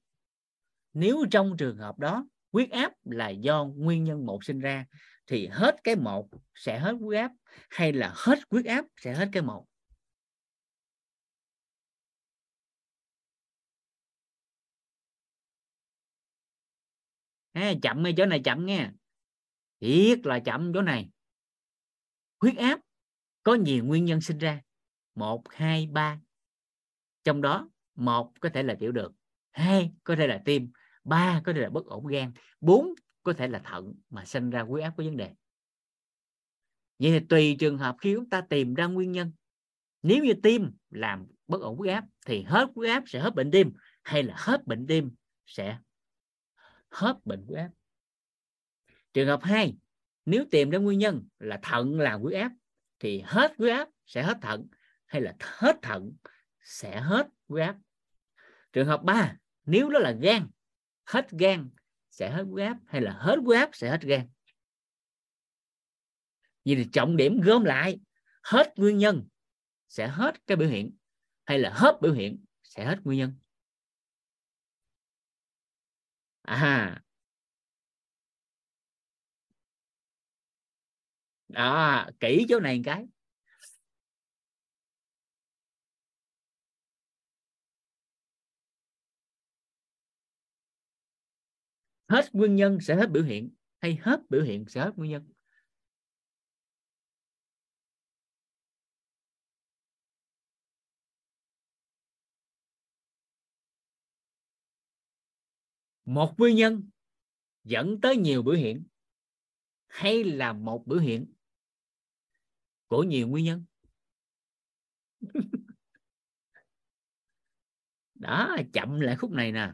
Nếu trong trường hợp đó, huyết áp là do nguyên nhân một sinh ra thì hết cái một sẽ hết huyết áp hay là hết huyết áp sẽ hết cái một? À, chậm ngay chỗ này chậm nghe thiệt là chậm chỗ này. Huyết áp có nhiều nguyên nhân sinh ra. Một hai ba. Trong đó một có thể là tiểu đường hai có thể là tim ba có thể là bất ổn gan bốn có thể là thận mà sinh ra huyết áp có vấn đề. Vậy thì tùy trường hợp khi chúng ta tìm ra nguyên nhân. Nếu như tim làm bất ổn huyết áp, thì hết huyết áp sẽ hết bệnh tim, hay là hết bệnh tim sẽ hết bệnh huyết áp? Trường hợp 2 nếu tìm ra nguyên nhân là thận làm huyết áp, thì hết huyết áp sẽ hết thận, hay là hết thận sẽ hết huyết áp? Trường hợp 3 nếu đó là gan, hết gan sẽ hết huyết áp hay là hết huyết áp sẽ hết gan vậy thì trọng điểm gom lại, hết nguyên nhân sẽ hết cái biểu hiện hay là hết biểu hiện sẽ hết nguyên nhân? À đó, kỹ chỗ này một cái. Hết nguyên nhân sẽ hết biểu hiện, hay hết biểu hiện sẽ hết nguyên nhân? Một nguyên nhân dẫn tới nhiều biểu hiện, hay là một biểu hiện của nhiều nguyên nhân? [laughs] Đó, chậm lại khúc này nè.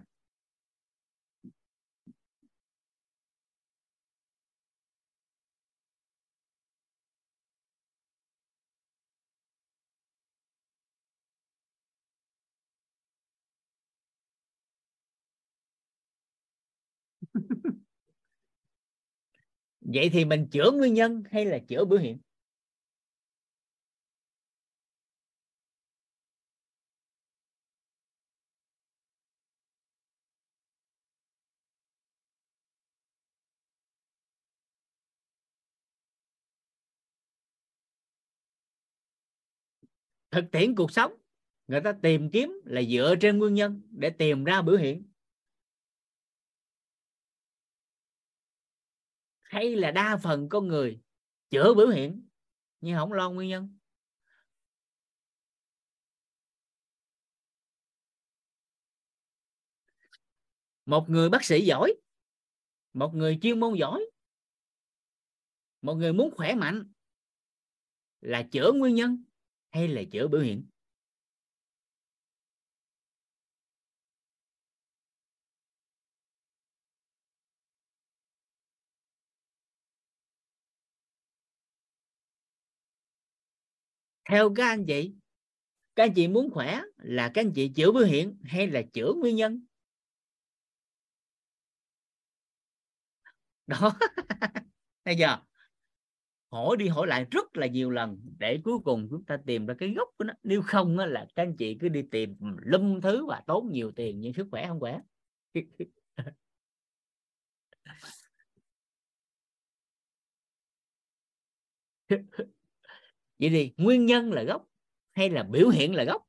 [laughs] vậy thì mình chữa nguyên nhân hay là chữa biểu hiện? Thực tiễn cuộc sống, người ta tìm kiếm là dựa trên nguyên nhân để tìm ra biểu hiện. Hay là đa phần con người chữa biểu hiện? Nhưng không lo nguyên nhân. Một người bác sĩ giỏi, một người chuyên môn giỏi, một người muốn khỏe mạnh là chữa nguyên nhân hay là chữa biểu hiện? Theo các anh chị, các anh chị muốn khỏe là các anh chị chữa biểu hiện hay là chữa nguyên nhân? Đó. [laughs] Bây giờ hỏi đi hỏi lại rất là nhiều lần để cuối cùng chúng ta tìm ra cái gốc của nó. Nếu không là các anh chị cứ đi tìm lâm thứ và tốn nhiều tiền nhưng sức khỏe không khỏe. [laughs] vậy thì nguyên nhân là gốc hay là biểu hiện là gốc?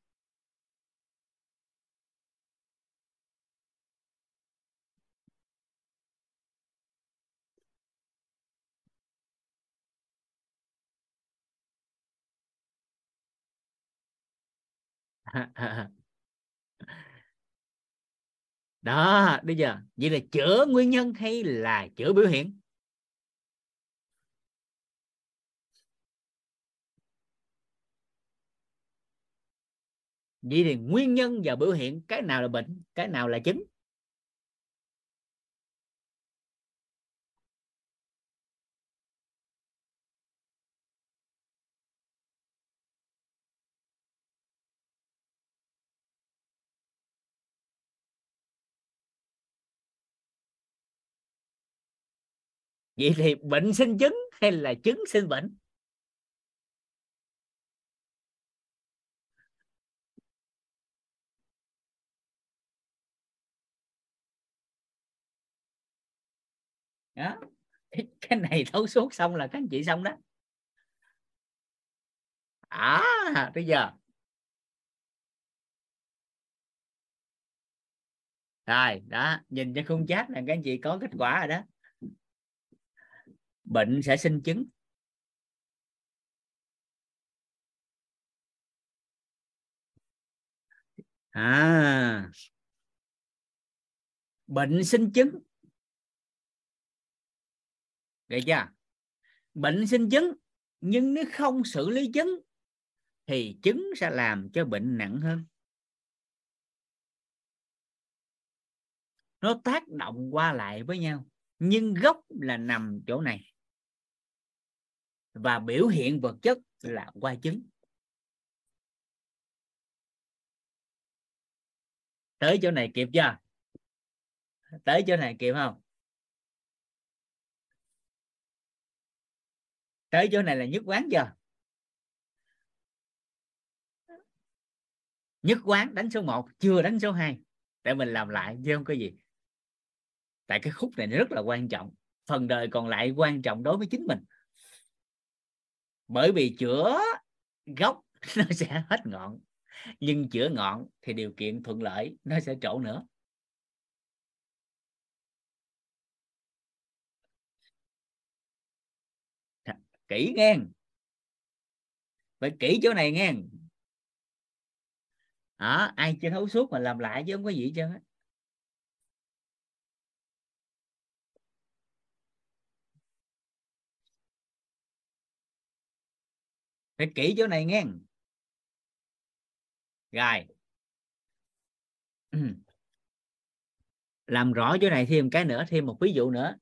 [laughs] Đó, bây giờ, vậy là chữa nguyên nhân hay là chữa biểu hiện? Vậy thì nguyên nhân và biểu hiện cái nào là bệnh, cái nào là chứng? Vậy thì bệnh sinh chứng hay là chứng sinh bệnh? Đó. [laughs] Cái này thấu suốt xong là các anh chị xong đó. À bây giờ. Rồi, đó, nhìn cho khung chat là các anh chị có kết quả rồi đó. Bệnh sẽ sinh chứng. À. Bệnh sinh chứng được chưa? Bệnh sinh chứng, nhưng nếu không xử lý chứng, thì chứng sẽ làm cho bệnh nặng hơn. Nó tác động qua lại với nhau, nhưng gốc là nằm chỗ này. Và biểu hiện vật chất là qua chứng. Tới chỗ này kịp chưa? Tới chỗ này kịp không? Tới chỗ này là nhất quán chưa nhất quán đánh số 1 chưa đánh số 2 để mình làm lại, chứ không có gì. Tại cái khúc này rất là quan trọng. Phần đời còn lại quan trọng đối với chính mình. Bởi vì chữa gốc [laughs] nó sẽ hết ngọn. Nhưng chữa ngọn thì điều kiện thuận lợi nó sẽ trổ nữa. Kỹ ngang. Phải kỹ chỗ này ngang. Đó, ai chưa thấu suốt mà làm lại chứ không có gì chứ phải kỹ chỗ này nghe rồi. Làm rõ chỗ này thêm cái nữa thêm một ví dụ nữa.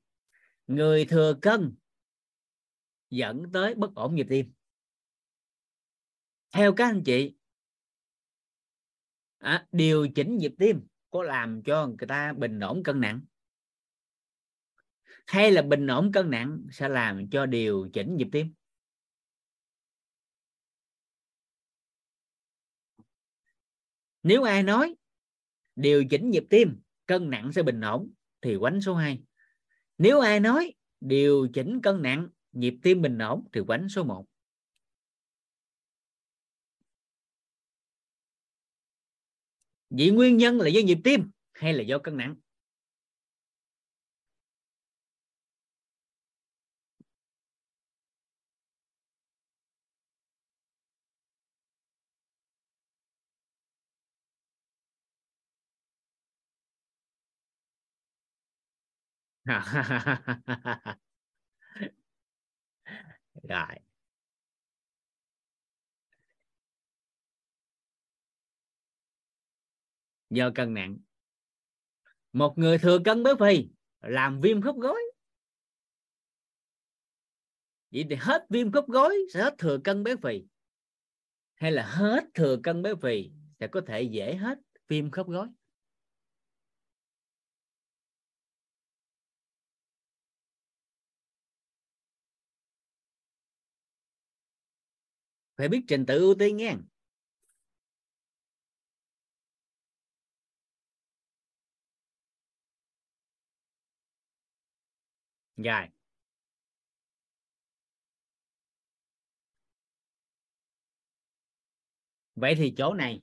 Người thừa cân dẫn tới bất ổn nhịp tim. Theo các anh chị à, điều chỉnh nhịp tim có làm cho người ta bình ổn cân nặng? Hay là bình ổn cân nặng sẽ làm cho điều chỉnh nhịp tim? Nếu ai nói điều chỉnh nhịp tim cân nặng sẽ bình ổn thì quánh số 2 nếu ai nói điều chỉnh cân nặng nhịp tim bình ổn thì quánh số 1 vậy nguyên nhân là do nhịp tim hay là do cân nặng? [laughs] rồi. Do cân nặng. Một người thừa cân béo phì, làm viêm khớp gối. Vậy thì hết viêm khớp gối sẽ hết thừa cân béo phì. Hay là hết thừa cân béo phì sẽ có thể dễ hết viêm khớp gối? Phải biết trình tự ưu tiên nha. Rồi. Vậy thì chỗ này,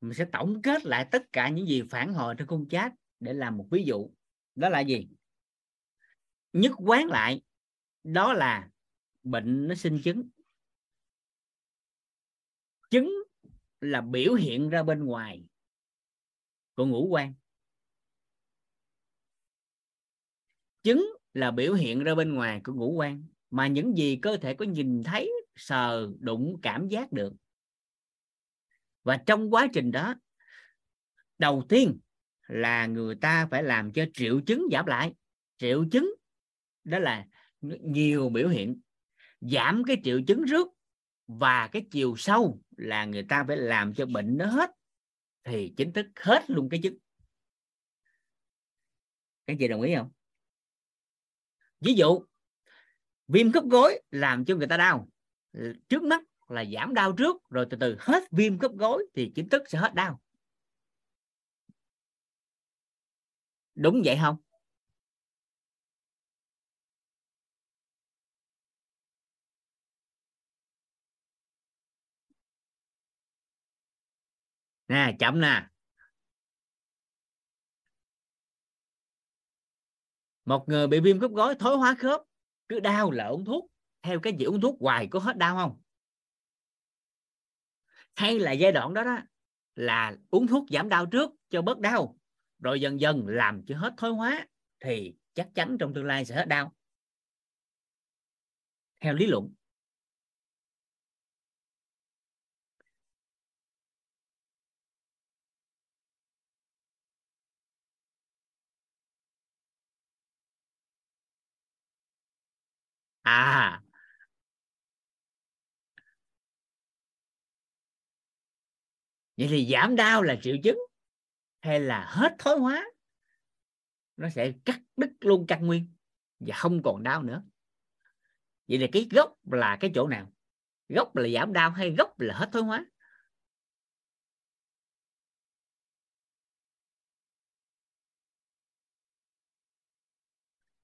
mình sẽ tổng kết lại tất cả những gì phản hồi trên khung chat để làm một ví dụ. Đó là gì? Nhất quán lại, đó là bệnh nó sinh chứng chứng là biểu hiện ra bên ngoài của ngũ quan. Chứng là biểu hiện ra bên ngoài của ngũ quan, mà những gì cơ thể có nhìn thấy, sờ, đụng, cảm giác được. Và trong quá trình đó, đầu tiên là người ta phải làm cho triệu chứng giảm lại. Triệu chứng đó là nhiều biểu hiện. Giảm cái triệu chứng trước và cái chiều sâu là người ta phải làm cho bệnh nó hết, thì chính thức hết luôn cái chức. các chị đồng ý không? Ví dụ, viêm khớp gối làm cho người ta đau. Trước mắt là giảm đau trước, rồi từ từ hết viêm khớp gối thì chính thức sẽ hết đau. Đúng vậy không? Nè, chậm nè. Một người bị viêm khớp gối thối hóa khớp, cứ đau là uống thuốc. Theo cái gì uống thuốc hoài có hết đau không? Hay là giai đoạn đó đó, là uống thuốc giảm đau trước cho bớt đau, rồi dần dần làm cho hết thối hóa, thì chắc chắn trong tương lai sẽ hết đau. Theo lý luận à. Vậy thì giảm đau là triệu chứng hay là hết thói hóa, nó sẽ cắt đứt luôn căn nguyên và không còn đau nữa. Vậy là cái gốc là cái chỗ nào? Gốc là giảm đau hay gốc là hết thói hóa?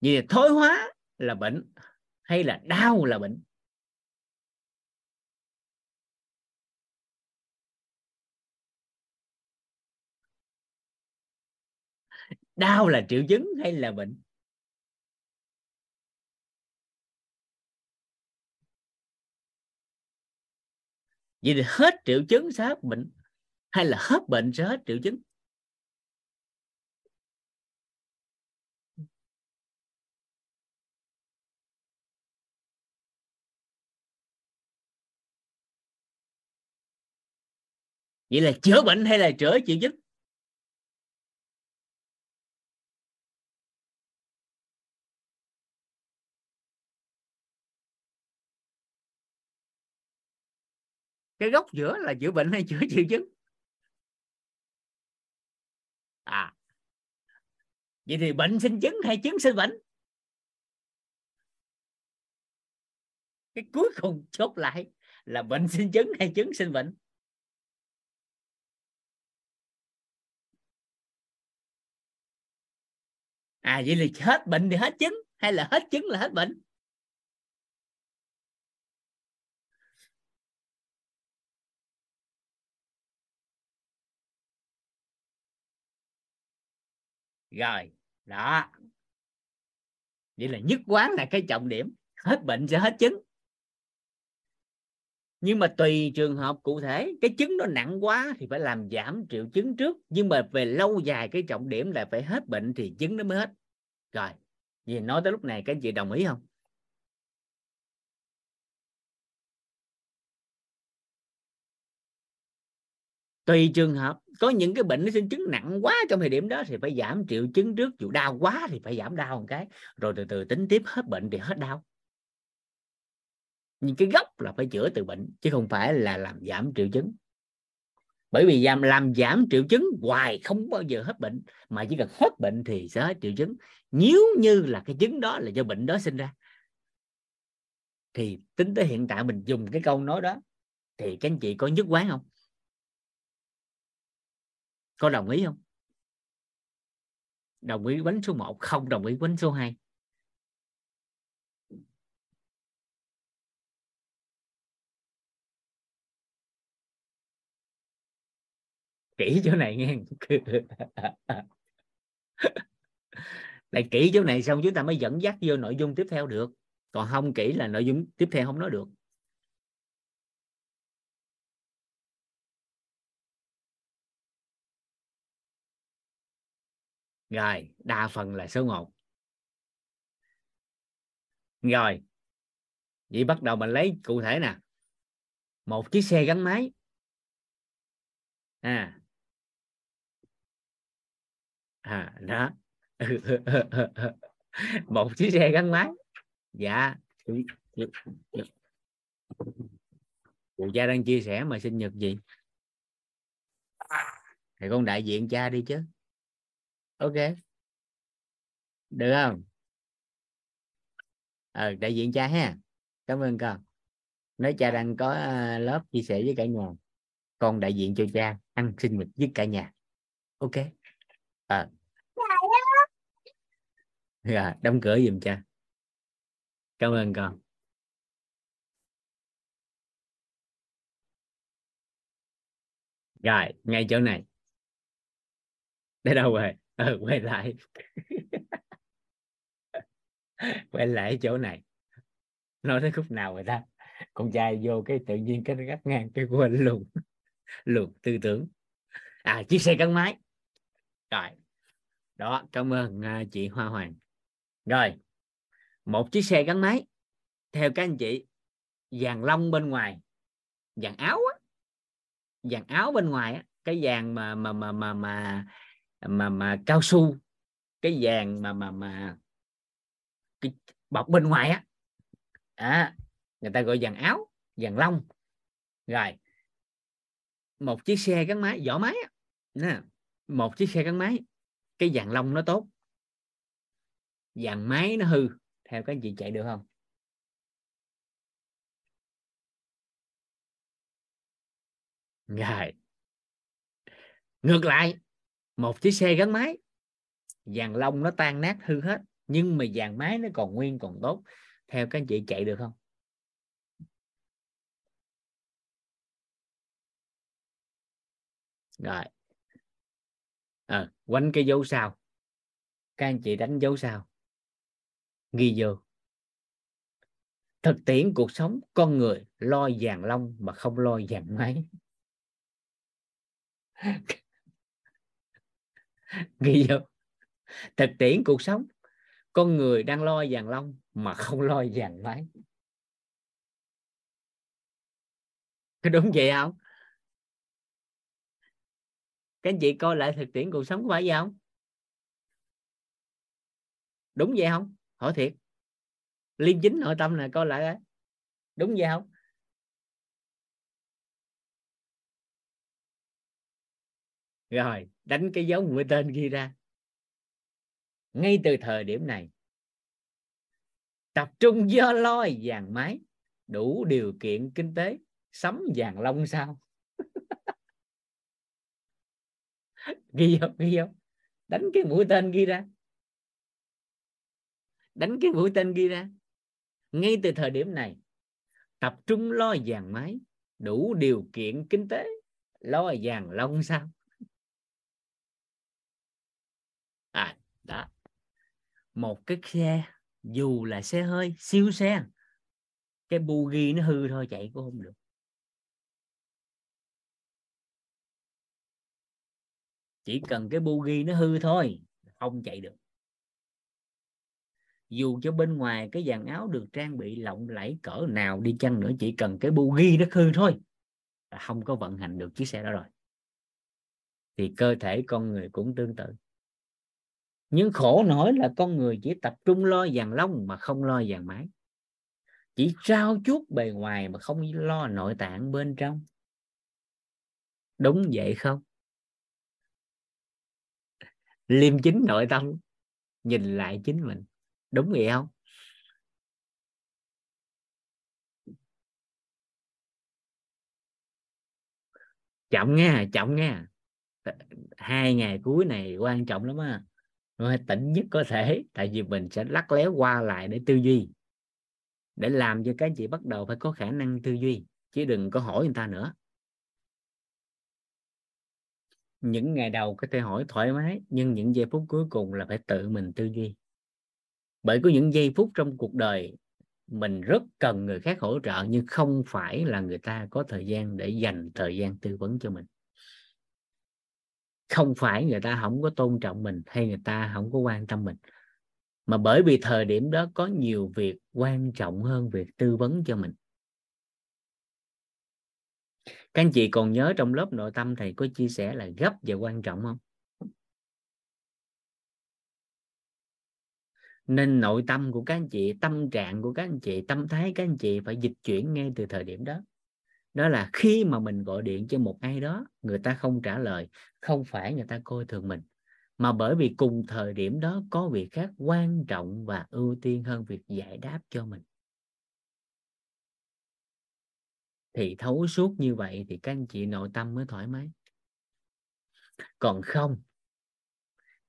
Vì thói hóa là bệnh hay là đau là bệnh? Đau là triệu chứng hay là bệnh? Vậy thì hết triệu chứng sẽ hết bệnh hay là hết bệnh sẽ hết triệu chứng? Vậy là chữa bệnh hay là chữa triệu chứng cái gốc giữa là chữa bệnh hay [laughs] chữa triệu chứng à. Vậy thì bệnh sinh chứng hay chứng sinh bệnh? Cái cuối cùng chốt lại là bệnh sinh chứng hay chứng sinh bệnh. À vậy thì hết bệnh thì hết chứng, hay là hết chứng là hết bệnh? Rồi, đó. Vậy là nhất quán là cái trọng điểm, hết bệnh sẽ hết chứng nhưng mà tùy trường hợp cụ thể, cái chứng nó nặng quá thì phải làm giảm triệu chứng trước. Nhưng mà về lâu dài cái trọng điểm là phải hết bệnh thì chứng nó mới hết. Rồi vì nói tới lúc này các chị đồng ý không? Tùy trường hợp, có những cái bệnh nó sinh chứng nặng quá trong thời điểm đó thì phải giảm triệu chứng trước. Dù đau quá thì phải giảm đau một cái. Rồi từ từ tính tiếp, hết bệnh thì hết đau nhưng cái gốc là phải chữa từ bệnh chứ không phải là làm giảm triệu chứng. Bởi vì làm, làm giảm triệu chứng hoài không bao giờ hết bệnh mà chỉ cần hết bệnh thì sẽ hết triệu chứng. Nếu như là cái chứng đó là do bệnh đó sinh ra thì tính tới hiện tại mình dùng cái câu nói đó thì các anh chị có nhất quán không? Có đồng ý không? Đồng ý bánh số 1 không đồng ý bánh số 2 kỹ chỗ này nghe [laughs] lại kỹ chỗ này xong chúng ta mới dẫn dắt vô nội dung tiếp theo được. Còn không kỹ là nội dung tiếp theo không nói được. Rồi, đa phần là số 1 rồi, vậy bắt đầu mình lấy cụ thể nè. Một chiếc xe gắn máy. À à đó. [laughs] Một chiếc xe gắn máy. Dạ. Cụ cha đang chia sẻ mà sinh nhật gì? Thì con đại diện cha đi chứ. Ok. Được không? Ờ đại diện cha ha. Cảm ơn con. Nói cha đang có à, lớp chia sẻ với cả nhà. Con đại diện cho cha, ăn sinh nhật với cả nhà. Ok à. dạ đóng cửa giùm cha. Cảm ơn con. Rồi ngay chỗ này. Để đâu rồi ừ, quay lại. [laughs] Quay lại chỗ này. Nói tới khúc nào rồi ta? Con trai vô cái tự nhiên cái gắt ngang cái quên luôn. [laughs] Luôn tư tưởng. À chiếc xe gắn máy. Rồi đó cảm ơn uh, chị Hoa Hoàng. Rồi một chiếc xe gắn máy theo các anh chị vàng lông bên ngoài vàng áo á vàng áo bên ngoài á cái vàng mà mà mà mà mà mà, mà cao su cái vàng mà mà mà cái bọc bên ngoài á. À, người ta gọi vàng áo vàng lông. Rồi một chiếc xe gắn máy vỏ máy á. Nè một chiếc xe gắn máy cái dàn lông nó tốt. Dàn máy nó hư, theo các chị chạy được không? Rồi. Ngược lại, một chiếc xe gắn máy dàn lông nó tan nát hư hết, nhưng mà dàn máy nó còn nguyên, còn tốt. Theo các anh chị chạy được không? Rồi. Ờ, à, quanh cái dấu sao. Các anh chị đánh dấu sao. Ghi vô. Thực tiễn cuộc sống con người lo vàng long mà không lo vàng máy. [laughs] Ghi vô. Thực tiễn cuộc sống con người đang lo vàng long mà không lo vàng máy. Có đúng vậy không? Các anh chị coi lại thực tiễn cuộc sống có phải vậy không? Đúng vậy không? Hỏi thiệt. Liêm chính nội tâm này coi lại đấy đúng vậy không? Rồi, đánh cái dấu mũi tên ghi ra. Ngay từ thời điểm này, tập trung do lo vàng máy đủ điều kiện kinh tế, sắm vàng long sao? [laughs] ghi không ghi không? Đánh cái mũi tên ghi ra. Đánh cái mũi tên ghi ra. Ngay từ thời điểm này, tập trung lo vàng máy đủ điều kiện kinh tế, lo vàng long sao? À đó. Một cái xe, dù là xe hơi, siêu xe, cái bu ghi nó hư thôi, chạy cũng không được. Chỉ cần cái bu nó hư thôi, không chạy được. Dù cho bên ngoài cái dàn áo được trang bị lộng lẫy cỡ nào đi chăng nữa, chỉ cần cái bu nó hư thôi là không có vận hành được chiếc xe đó rồi. Thì cơ thể con người cũng tương tự. Nhưng khổ nổi là con người chỉ tập trung lo dàn lông mà không lo dàn máy chỉ trao chuốt bề ngoài mà không lo nội tạng bên trong. Đúng vậy không? Liêm chính nội tâm, nhìn lại chính mình. Đúng vậy không? Chậm nghe chậm nghe. Hai ngày cuối này quan trọng lắm á. Phải tỉnh nhất có thể, tại vì mình sẽ lắc léo qua lại để tư duy. Để làm cho các anh chị bắt đầu phải có khả năng tư duy, chứ đừng có hỏi người ta nữa những ngày đầu có thể hỏi thoải mái, nhưng những giây phút cuối cùng là phải tự mình tư duy. Bởi có những giây phút trong cuộc đời mình rất cần người khác hỗ trợ, nhưng không phải là người ta có thời gian để dành thời gian tư vấn cho mình. Không phải người ta không có tôn trọng mình hay người ta không có quan tâm mình, mà bởi vì thời điểm đó có nhiều việc quan trọng hơn việc tư vấn cho mình các anh chị còn nhớ trong lớp nội tâm thầy có chia sẻ là gấp và quan trọng không? Nên nội tâm của các anh chị, tâm trạng của các anh chị, tâm thái các anh chị phải dịch chuyển ngay từ thời điểm đó. Đó là khi mà mình gọi điện cho một ai đó, người ta không trả lời, không phải người ta coi thường mình. Mà bởi vì cùng thời điểm đó có việc khác quan trọng và ưu tiên hơn việc giải đáp cho mình. thì thấu suốt như vậy thì các anh chị nội tâm mới thoải mái. Còn không,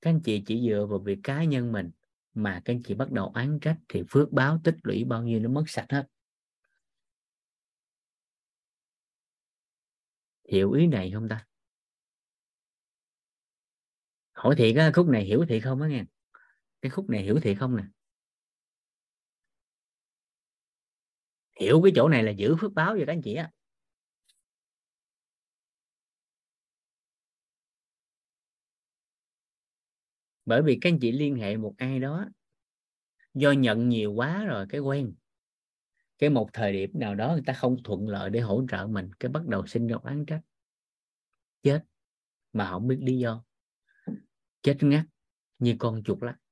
các anh chị chỉ dựa vào việc cá nhân mình mà các anh chị bắt đầu án trách thì phước báo tích lũy bao nhiêu nó mất sạch hết. Hiểu ý này không ta? Hỏi thiệt á, khúc này hiểu thiệt không á nghe? Cái khúc này hiểu thiệt không nè? Hiểu cái chỗ này là giữ phước báo rồi các anh chị á. Bởi vì các anh chị liên hệ một ai đó, do nhận nhiều quá rồi cái quen. Cái một thời điểm nào đó người ta không thuận lợi để hỗ trợ mình, cái bắt đầu sinh ra oán trách. Chết. Mà không biết lý do. Chết ngắt như con chuột lắc.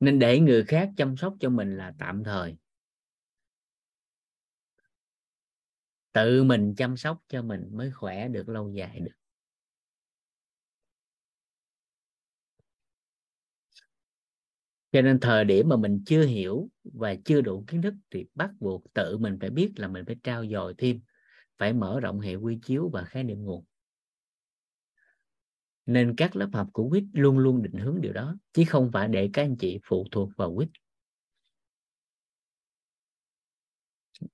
Nên để người khác chăm sóc cho mình là tạm thời. Tự mình chăm sóc cho mình mới khỏe được lâu dài được. Cho nên thời điểm mà mình chưa hiểu và chưa đủ kiến thức thì bắt buộc tự mình phải biết là mình phải trao dồi thêm, phải mở rộng hệ quy chiếu và khái niệm nguồn nên các lớp học của quýt luôn luôn định hướng điều đó, chứ không phải để các anh chị phụ thuộc vào quýt.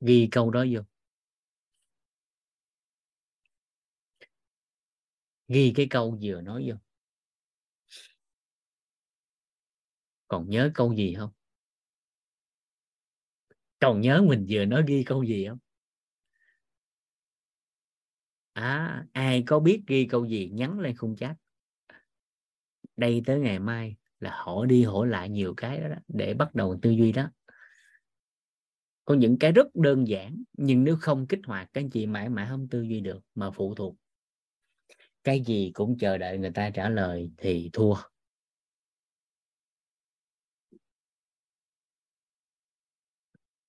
Ghi câu đó vô. Ghi cái câu vừa nói vô. Còn nhớ câu gì không? Còn nhớ mình vừa nói ghi câu gì không? À ai có biết ghi câu gì, nhắn lên khung chat đây tới ngày mai là hỏi đi hỏi lại nhiều cái đó, đó để bắt đầu tư duy đó. Có những cái rất đơn giản nhưng nếu không kích hoạt các anh chị mãi mãi không tư duy được mà phụ thuộc. Cái gì cũng chờ đợi người ta trả lời thì thua.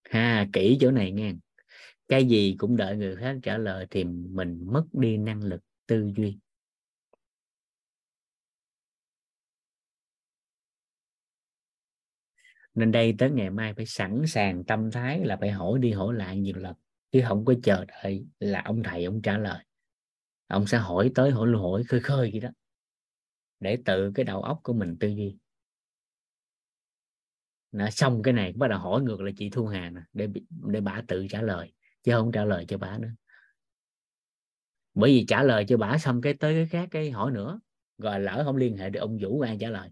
Ha kỹ chỗ này nghe. Cái gì cũng đợi người khác trả lời thì mình mất đi năng lực tư duy. Nên đây tới ngày mai phải sẵn sàng tâm thái là phải hỏi đi hỏi lại nhiều lần, chứ không có chờ đợi là ông thầy ông trả lời. Ông sẽ hỏi tới hỏi lui, hỏi khơi khơi gì đó, để tự cái đầu óc của mình tư duy. Nó xong cái này, bắt đầu hỏi ngược lại chị Thu Hà nè, để để bà tự trả lời, chứ không trả lời cho bà nữa. Bởi vì trả lời cho bà xong cái, tới cái khác cái hỏi nữa, rồi lỡ không liên hệ được ông Vũ ai trả lời.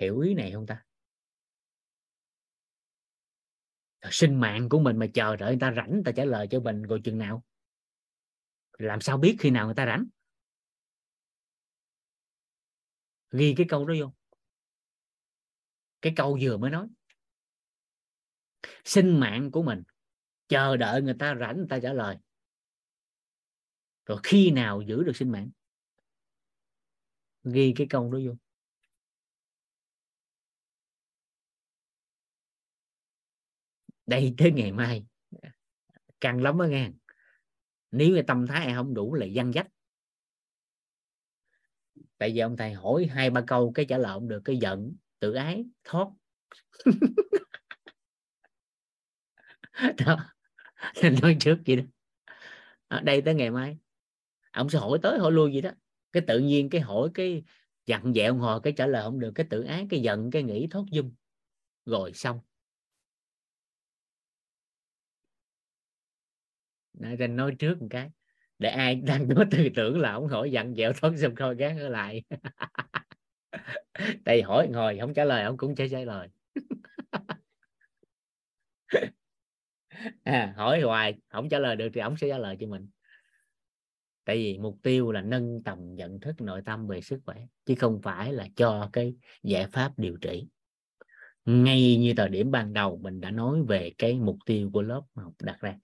Hiểu ý này không ta? Sinh mạng của mình mà chờ đợi người ta rảnh, người ta trả lời cho mình, rồi chừng nào? Làm sao biết khi nào người ta rảnh? Ghi cái câu đó vô. Cái câu vừa mới nói. Sinh mạng của mình, chờ đợi người ta rảnh, người ta trả lời. Rồi khi nào giữ được sinh mạng? Ghi cái câu đó vô. Đây tới ngày mai. Căng lắm đó nghe. Nếu cái tâm thái không đủ là văn dách tại vì ông thầy hỏi hai ba câu cái trả lời ông được cái giận tự ái thoát. [laughs] Đó. Nên nói trước vậy đó. À, đây tới ngày mai. Ông sẽ hỏi tới hỏi lui gì đó. Cái tự nhiên cái hỏi cái dặn dẹo hồi cái trả lời không được cái tự ái cái giận cái nghĩ thoát dung. Rồi xong. Nên nói trước một cái. Để ai đang có tư tưởng là ông hỏi dặn dẹo thoát xong coi gác ở lại. [laughs] Tại hỏi ngồi không trả lời ông cũng sẽ trả lời. [laughs] À, hỏi hoài không trả lời được thì ông sẽ trả lời cho mình. Tại vì mục tiêu là nâng tầm nhận thức nội tâm về sức khỏe chứ không phải là cho cái giải pháp điều trị. Ngay như thời điểm ban đầu mình đã nói về cái mục tiêu của lớp học đặt ra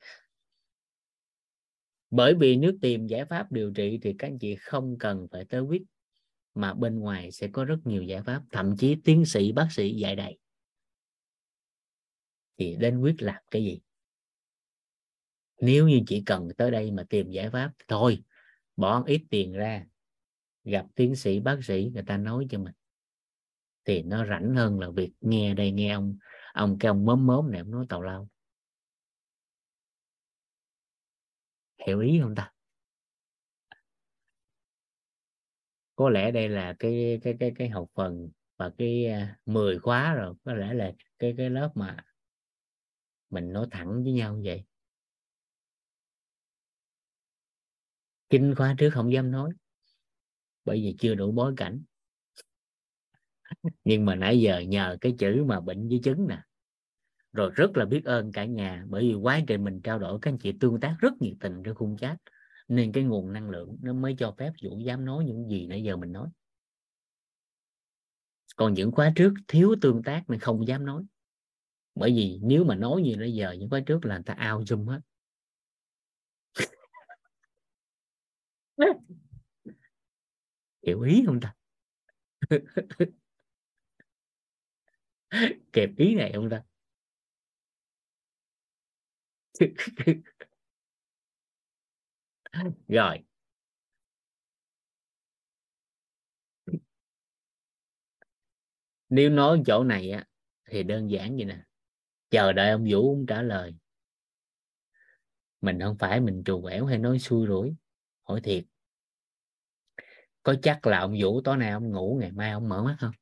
bởi vì nếu tìm giải pháp điều trị thì các anh chị không cần phải tới quýt mà bên ngoài sẽ có rất nhiều giải pháp. Thậm chí tiến sĩ, bác sĩ dạy đầy. Thì đến quyết làm cái gì? Nếu như chỉ cần tới đây mà tìm giải pháp, thôi, bỏ ít tiền ra, gặp tiến sĩ, bác sĩ, người ta nói cho mình. Thì nó rảnh hơn là việc nghe đây nghe ông. Ông cái ông mớm mớm này, ông nói tào lao. Hiểu ý không ta? Có lẽ đây là cái cái cái cái học phần và cái à, 10 khóa rồi. Có lẽ là cái cái lớp mà mình nói thẳng với nhau vậy. Kinh khóa trước không dám nói, bởi vì chưa đủ bối cảnh. Nhưng mà nãy giờ nhờ cái chữ mà bệnh với chứng nè rồi rất là biết ơn cả nhà, bởi vì quá trình mình trao đổi, các anh chị tương tác rất nhiệt tình trên khung chat. Nên cái nguồn năng lượng nó mới cho phép Vũ dám nói những gì nãy giờ mình nói. Còn những khóa trước thiếu tương tác nên không dám nói. Bởi vì nếu mà nói như nãy giờ, những khóa trước là người ta ao zoom hết. [laughs] Hiểu ý không ta? [laughs] Kẹp ý này không ta? [laughs] rồi. Nếu nói chỗ này á, thì đơn giản vậy nè. Chờ đợi ông vũ cũng trả lời. Mình không phải mình trù quẻo hay nói xui rủi. Hỏi thiệt. Có chắc là ông vũ tối nay ông ngủ, ngày mai ông mở mắt không?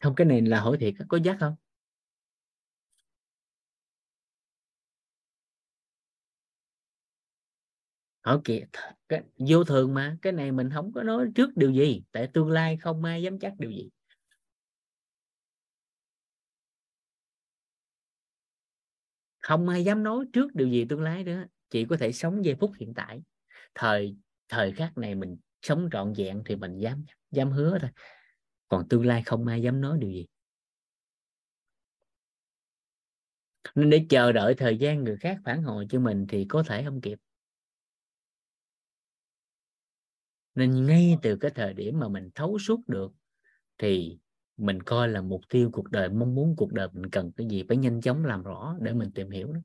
Không cái này là hỏi thiệt có giác không? Hỏi kìa cái, vô thường mà cái này mình không có nói trước điều gì tại tương lai không ai dám chắc điều gì. Không ai dám nói trước điều gì tương lai nữa chỉ có thể sống giây phút hiện tại. Thời thời khắc này mình sống trọn vẹn thì mình dám dám hứa thôi còn tương lai không ai dám nói điều gì. Nên để chờ đợi thời gian người khác phản hồi cho mình thì có thể không kịp. Nên ngay từ cái thời điểm mà mình thấu suốt được thì mình coi là mục tiêu cuộc đời, mong muốn cuộc đời mình cần cái gì phải nhanh chóng làm rõ để mình tìm hiểu đó.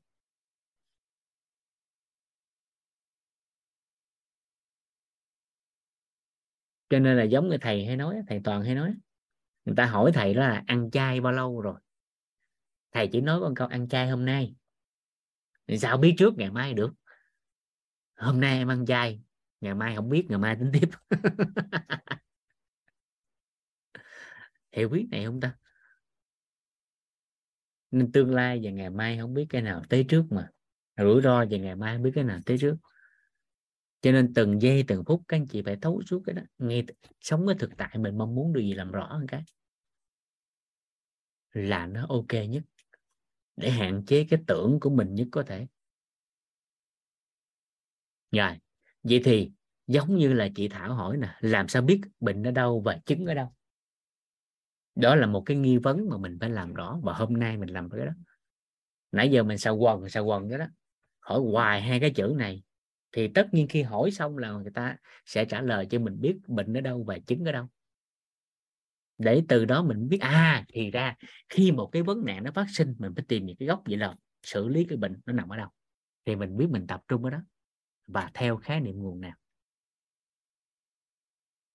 Cho nên là giống như thầy hay nói, thầy toàn hay nói, người ta hỏi thầy đó là ăn chay bao lâu rồi? Thầy chỉ nói con câu ăn chay hôm nay. Thì sao biết trước, ngày mai được. Hôm nay em ăn chay, ngày mai không biết, ngày mai tính tiếp. [laughs] Hiểu biết này không ta? Nên tương lai và ngày mai không biết cái nào tới trước mà. Rủi ro và ngày mai không biết cái nào tới trước cho nên từng giây, từng phút các anh chị phải thấu suốt cái đó nghe sống cái thực tại mình mong muốn điều gì làm rõ hơn cái. Là nó ok nhất, để hạn chế cái tưởng của mình nhất có thể. Rồi, vậy thì giống như là chị Thảo hỏi nè, làm sao biết bệnh ở đâu và chứng ở đâu? Đó là một cái nghi vấn mà mình phải làm rõ và hôm nay mình làm cái đó. Nãy giờ mình sao quần sao quần cái đó. Hỏi hoài hai cái chữ này thì tất nhiên khi hỏi xong là người ta sẽ trả lời cho mình biết bệnh ở đâu và chứng ở đâu. Để từ đó mình biết à thì ra khi một cái vấn nạn nó phát sinh, mình phải tìm những cái gốc vậy là xử lý cái bệnh nó nằm ở đâu. Thì mình biết mình tập trung ở đó và theo khái niệm nguồn nào.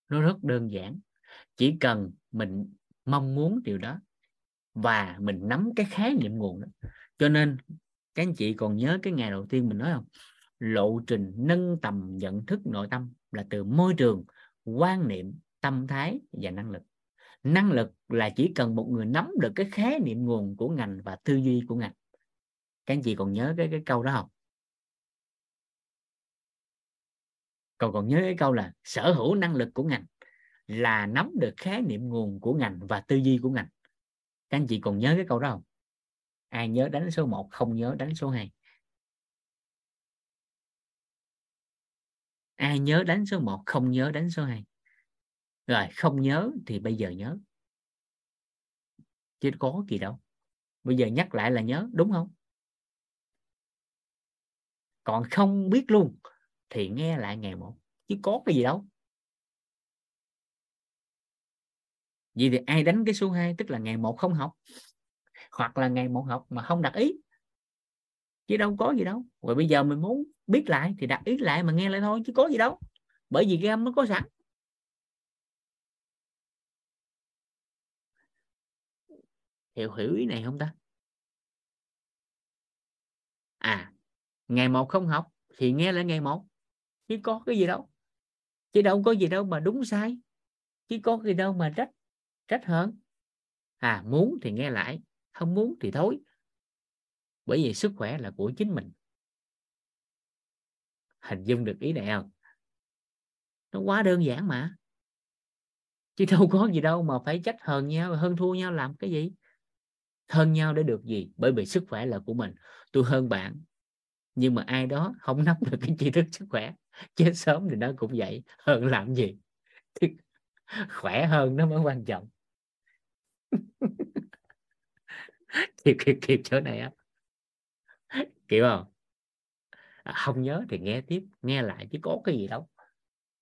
Nó rất đơn giản, chỉ cần mình mong muốn điều đó và mình nắm cái khái niệm nguồn đó. Cho nên các anh chị còn nhớ cái ngày đầu tiên mình nói không? Lộ trình nâng tầm nhận thức nội tâm là từ môi trường, quan niệm, tâm thái và năng lực. Năng lực là chỉ cần một người nắm được cái khái niệm nguồn của ngành và tư duy của ngành. Các anh chị còn nhớ cái cái câu đó không? Còn còn nhớ cái câu là sở hữu năng lực của ngành là nắm được khái niệm nguồn của ngành và tư duy của ngành. Các anh chị còn nhớ cái câu đó không? Ai nhớ đánh số 1 không nhớ đánh số 2 ai nhớ đánh số 1 không nhớ đánh số 2 rồi, không nhớ thì bây giờ nhớ. Chứ có gì đâu. Bây giờ nhắc lại là nhớ, đúng không? Còn không biết luôn thì nghe lại ngày một, chứ có cái gì đâu. Vì thì ai đánh cái số 2 tức là ngày một không học? Hoặc là ngày một học mà không đặt ý? Chứ đâu có gì đâu. Rồi bây giờ mình muốn biết lại thì đặt ý lại mà nghe lại thôi, chứ có gì đâu. Bởi vì cái âm nó có sẵn. Hiểu hiểu ý này không ta? À ngày một không học thì nghe lại ngày một. Chứ có cái gì đâu. Chứ đâu có gì đâu mà đúng sai. Chứ có gì đâu mà trách trách hơn à muốn thì nghe lại, không muốn thì thôi bởi vì sức khỏe là của chính mình. Hình dung được ý này không? Nó quá đơn giản mà. Chứ đâu có gì đâu mà phải trách hờn nhau hơn thua nhau làm cái gì? Hơn nhau để được gì? Bởi vì sức khỏe là của mình. Tôi hơn bạn, nhưng mà ai đó không nắm được cái tri thức sức khỏe. Chết sớm thì nó cũng vậy. Hơn làm gì? Khỏe hơn nó mới quan trọng. [laughs] Kịp kịp kịp chỗ này á kiểu không? À, không nhớ thì nghe tiếp nghe lại chứ có cái gì đâu.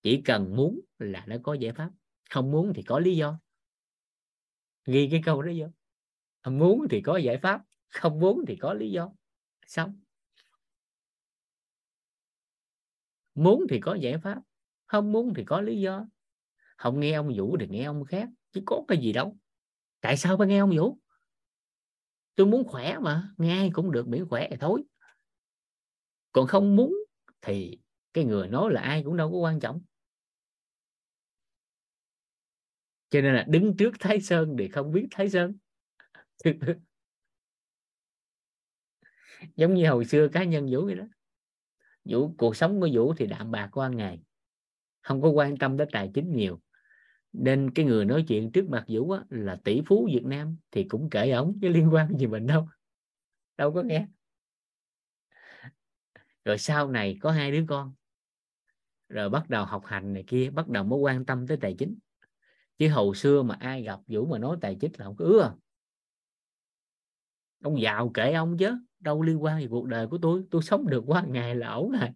Chỉ cần muốn là nó có giải pháp không muốn thì có lý do. Ghi cái câu đó vô. Muốn thì có giải pháp không muốn thì có lý do. Xong. Muốn thì có giải pháp không muốn thì có lý do. Không nghe ông vũ thì nghe ông khác chứ có cái gì đâu. Tại sao phải nghe ông vũ? Tôi muốn khỏe mà nghe ai cũng được miễn khỏe thì thôi còn không muốn thì cái người nói là ai cũng đâu có quan trọng. Cho nên là đứng trước thái sơn thì không biết thái sơn. [laughs] Giống như hồi xưa cá nhân vũ vậy đó. Vũ cuộc sống của vũ thì đạm bạc qua ngày. Không có quan tâm đến tài chính nhiều. Nên cái người nói chuyện trước mặt vũ á, là tỷ phú việt nam thì cũng kể ổng chứ liên quan gì mình đâu. Đâu có nghe rồi sau này có hai đứa con. Rồi bắt đầu học hành này kia, bắt đầu mới quan tâm tới tài chính. Chứ hồi xưa mà ai gặp vũ mà nói tài chính là không có ưa. Ông giàu kể ông chứ, đâu liên quan gì cuộc đời của tôi. Tôi sống được qua ngày là ổn rồi.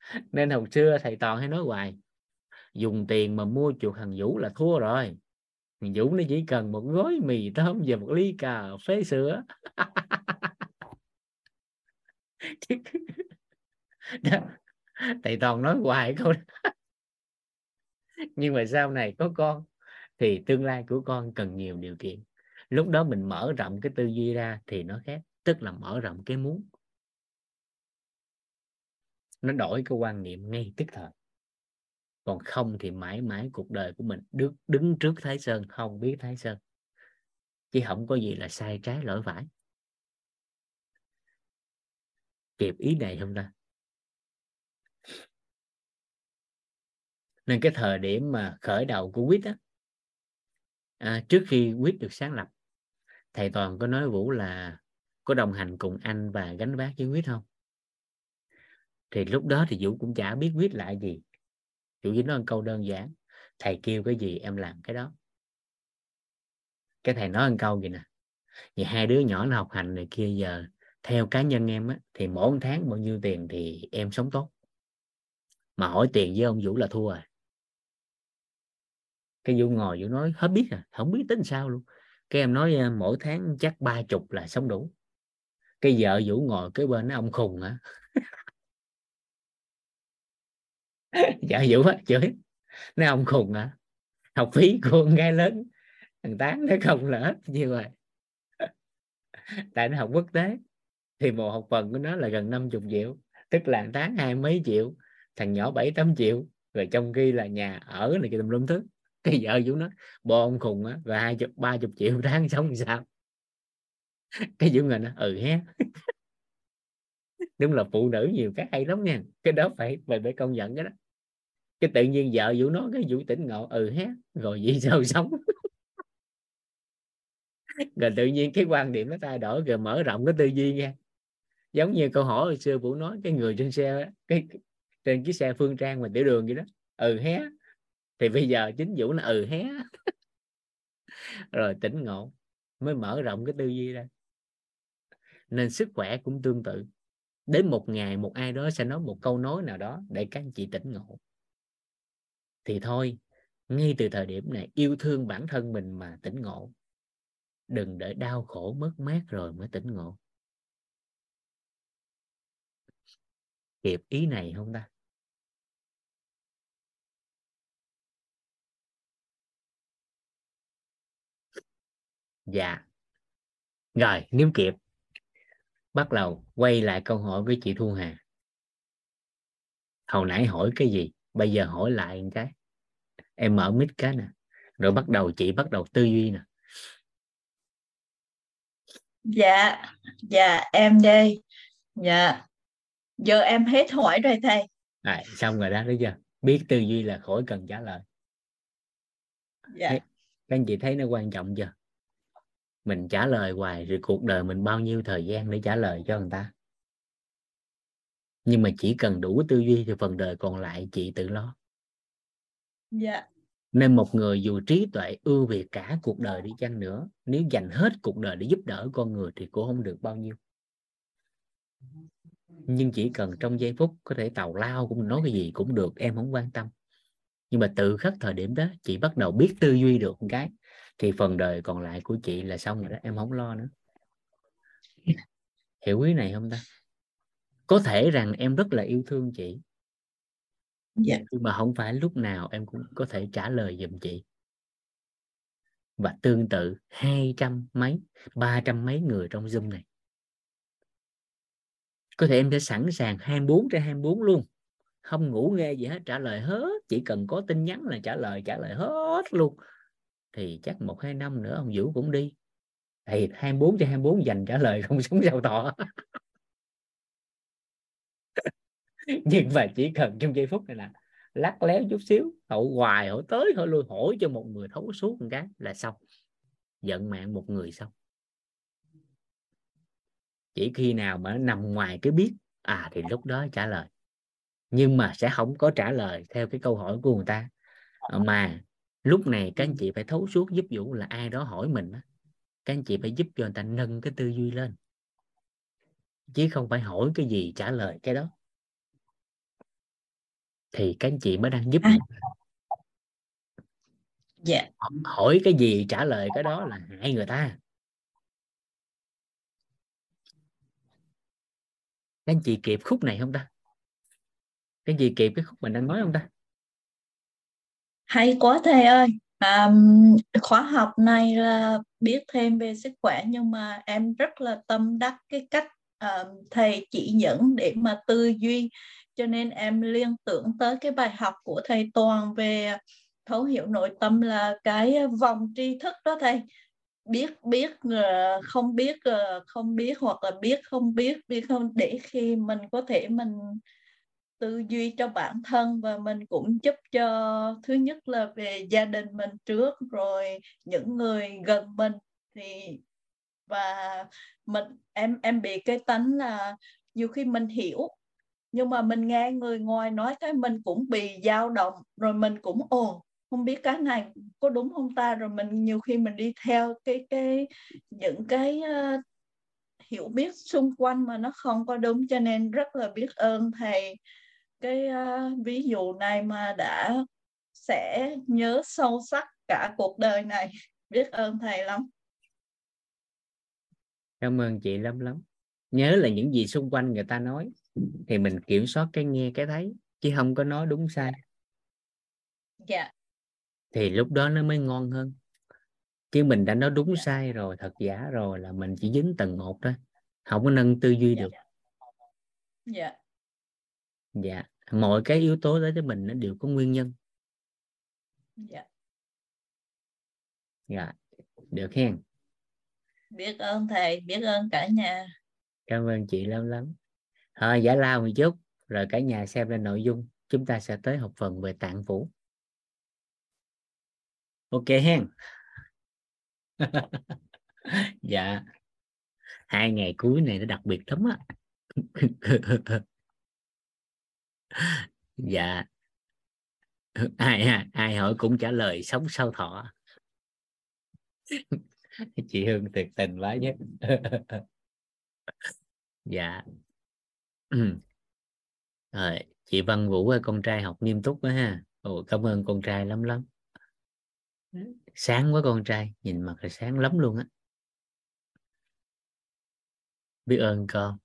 [laughs] Nên hồi xưa thầy toàn hay nói hoài, dùng tiền mà mua chuột thằng vũ là thua rồi. Thằng vũ nó chỉ cần một gói mì tôm và một ly cà phê sữa. [laughs] [laughs] thầy toàn nói hoài câu đó nhưng mà sau này có con, thì tương lai của con cần nhiều điều kiện. Lúc đó mình mở rộng cái tư duy ra thì nó khác, tức là mở rộng cái muốn. Nó đổi cái quan niệm ngay tức thời. Còn không thì mãi mãi cuộc đời của mình đứng đứng trước thái sơn, không biết thái sơn. Chứ không có gì là sai trái lỗi phải kịp ý này không ta? Nên cái thời điểm mà khởi đầu của quýt á à, trước khi quýt được sáng lập thầy toàn có nói vũ là có đồng hành cùng anh và gánh vác với quýt không? Thì lúc đó thì vũ cũng chả biết quýt lại gì. Vũ chỉ nói một câu đơn giản thầy kêu cái gì em làm cái đó. Cái thầy nói một câu gì nè vậy hai đứa nhỏ nó học hành này kia giờ theo cá nhân em á, thì mỗi tháng bao nhiêu tiền thì em sống tốt. Mà hỏi tiền với ông vũ là thua rồi cái vũ ngồi vũ nói hết biết à không biết tính sao luôn. Cái em nói ờ, mỗi tháng chắc ba chục là sống đủ. Cái vợ vũ ngồi cái bên nó ông khùng hả? [laughs] Vợ vũ á chửi. Nó ông khùng hả? Học phí của con gái lớn thằng tán nó không là hết như vậy [laughs] tại nó học quốc tế thì một học phần của nó là gần 50 triệu, tức là tháng hai mấy triệu, thằng nhỏ bảy tám triệu, rồi trong khi là nhà ở này kia tùm lum thứ. [laughs] Cái vợ vũ nó bo ông khùng á, và hai chục, ba chục triệu [laughs] tháng sống sao? Cái vũ nó ừ hé. Đúng là phụ nữ nhiều cái hay lắm nha. Cái đó phải phải phải công nhận cái đó. Cái tự nhiên vợ vũ nó cái vũ tỉnh ngộ ừ hé, rồi vậy sao [laughs] sống? Rồi tự nhiên cái quan điểm nó thay đổi, rồi mở rộng cái tư duy nha giống như câu hỏi hồi xưa vũ nói, cái người trên xe cái trên chiếc xe phương trang mà tiểu đường vậy đó ừ hé. Thì bây giờ chính vũ là ừ hé. Rồi tỉnh ngộ, mới mở rộng cái tư duy ra. Nên sức khỏe cũng tương tự. Đến một ngày một ai đó sẽ nói một câu nói nào đó để các anh chị tỉnh ngộ. Thì thôi, ngay từ thời điểm này, yêu thương bản thân mình mà tỉnh ngộ. Đừng để đau khổ mất mát rồi mới tỉnh ngộ. Kịp ý này không ta? Dạ. Rồi nếu kịp bắt đầu, quay lại câu hỏi với chị Thu Hà. Hồi nãy hỏi cái gì? Bây giờ hỏi lại một cái. Em mở mic cái nè. Rồi bắt đầu, chị bắt đầu tư duy nè. Dạ. Dạ em đây. Dạ giờ em hết hỏi rồi thầy. À, xong rồi đó thấy chưa? Biết tư duy là khỏi cần trả lời. Dạ. Các anh chị thấy nó quan trọng chưa? Mình trả lời hoài rồi cuộc đời mình bao nhiêu thời gian để trả lời cho người ta. Nhưng mà chỉ cần đủ tư duy thì phần đời còn lại chị tự lo. Dạ. Nên một người dù trí tuệ ưu việt cả cuộc đời đi chăng nữa nếu dành hết cuộc đời để giúp đỡ con người thì cũng không được bao nhiêu nhưng chỉ cần trong giây phút có thể tàu lao cũng nói cái gì cũng được em không quan tâm. Nhưng mà từ khắc thời điểm đó chị bắt đầu biết tư duy được một cái. Thì phần đời còn lại của chị là xong rồi đó em không lo nữa. Hiểu ý này không ta? Có thể rằng em rất là yêu thương chị. Dạ. Nhưng mà không phải lúc nào em cũng có thể trả lời giùm chị. Và tương tự hai trăm mấy ba trăm mấy người trong zoom này có thể em sẽ sẵn sàng 24 trên 24 luôn. Không ngủ nghe gì hết, trả lời hết. Chỉ cần có tin nhắn là trả lời trả lời hết luôn. Thì chắc một hai năm nữa ông Vũ cũng đi. Thì 24 trên 24 dành trả lời không sống giàu thọ. [laughs] Nhưng mà chỉ cần trong giây phút này là lắc léo chút xíu hỏi hoài hỏi tới hỏi lui, hỏi cho một người thấu suốt một cái là xong. Giận mạng một người xong chỉ khi nào mà nó nằm ngoài cái biết à thì lúc đó trả lời. Nhưng mà sẽ không có trả lời theo cái câu hỏi của người ta. Ờ, mà lúc này các anh chị phải thấu suốt giúp vũ là ai đó hỏi mình á. Các anh chị phải giúp cho người ta nâng cái tư duy lên. Chứ không phải hỏi cái gì trả lời cái đó. Thì các anh chị mới đang giúp À. ta. dạ. Hỏi cái gì trả lời cái đó là hại người ta các anh chị kịp khúc này không ta? Các anh chị kịp cái khúc mình đang nói không ta? Hay quá thầy ơi. À, khóa học này là biết thêm về sức khỏe nhưng mà em rất là tâm đắc cái cách à, thầy chỉ dẫn để mà tư duy. Cho nên em liên tưởng tới cái bài học của thầy Toàn về thấu hiểu nội tâm là cái vòng tri thức đó thầy biết biết ờ, không biết ờ, không biết hoặc là biết, không biết biết không, để khi mình có thể mình tư duy cho bản thân và mình cũng giúp cho, thứ nhất là về gia đình mình trước, rồi những người gần mình thì, và mình, em em bị cái tánh là nhiều khi mình hiểu, nhưng mà mình nghe người ngoài nói cái mình cũng bị dao động, rồi mình cũng, ồ không biết cái này có đúng không ta? Rồi mình nhiều khi mình đi theo cái cái những cái uh, hiểu biết xung quanh mà nó không có đúng cho nên rất là biết ơn thầy. Cái uh, ví dụ này mà đã sẽ nhớ sâu sắc cả cuộc đời này. Biết ơn thầy lắm. Cảm ơn chị lắm lắm. Nhớ là những gì xung quanh người ta nói thì mình kiểm soát cái nghe cái thấy chứ không có nói đúng sai. Dạ thì lúc đó nó mới ngon hơn. Chứ mình đã nói đúng sai rồi thật giả rồi là mình chỉ dính tầng một thôi. Không có nâng tư duy Dạ. được. dạ. Dạ. Mọi cái yếu tố đó cho mình nó đều có nguyên nhân. Dạ. Dạ được hen. Biết ơn thầy biết ơn cả nhà. Cảm ơn chị lắm lắm. Thôi giải lao một chút rồi cả nhà xem lên nội dung. Chúng ta sẽ tới học phần về tạng phủ ok hen. [laughs] Dạ. Hai ngày cuối này nó đặc biệt lắm á. [laughs] Dạ. Ai ai hỏi cũng trả lời sống sau thọ. [laughs] Chị Hương tuyệt tình quá nhé. dạ. [clears throat] Rồi chị Văn Vũ ơi, con trai học nghiêm túc quá ha. Ồ, cảm ơn con trai lắm lắm sáng quá con trai, nhìn mặt là sáng lắm luôn á. Biết ơn con.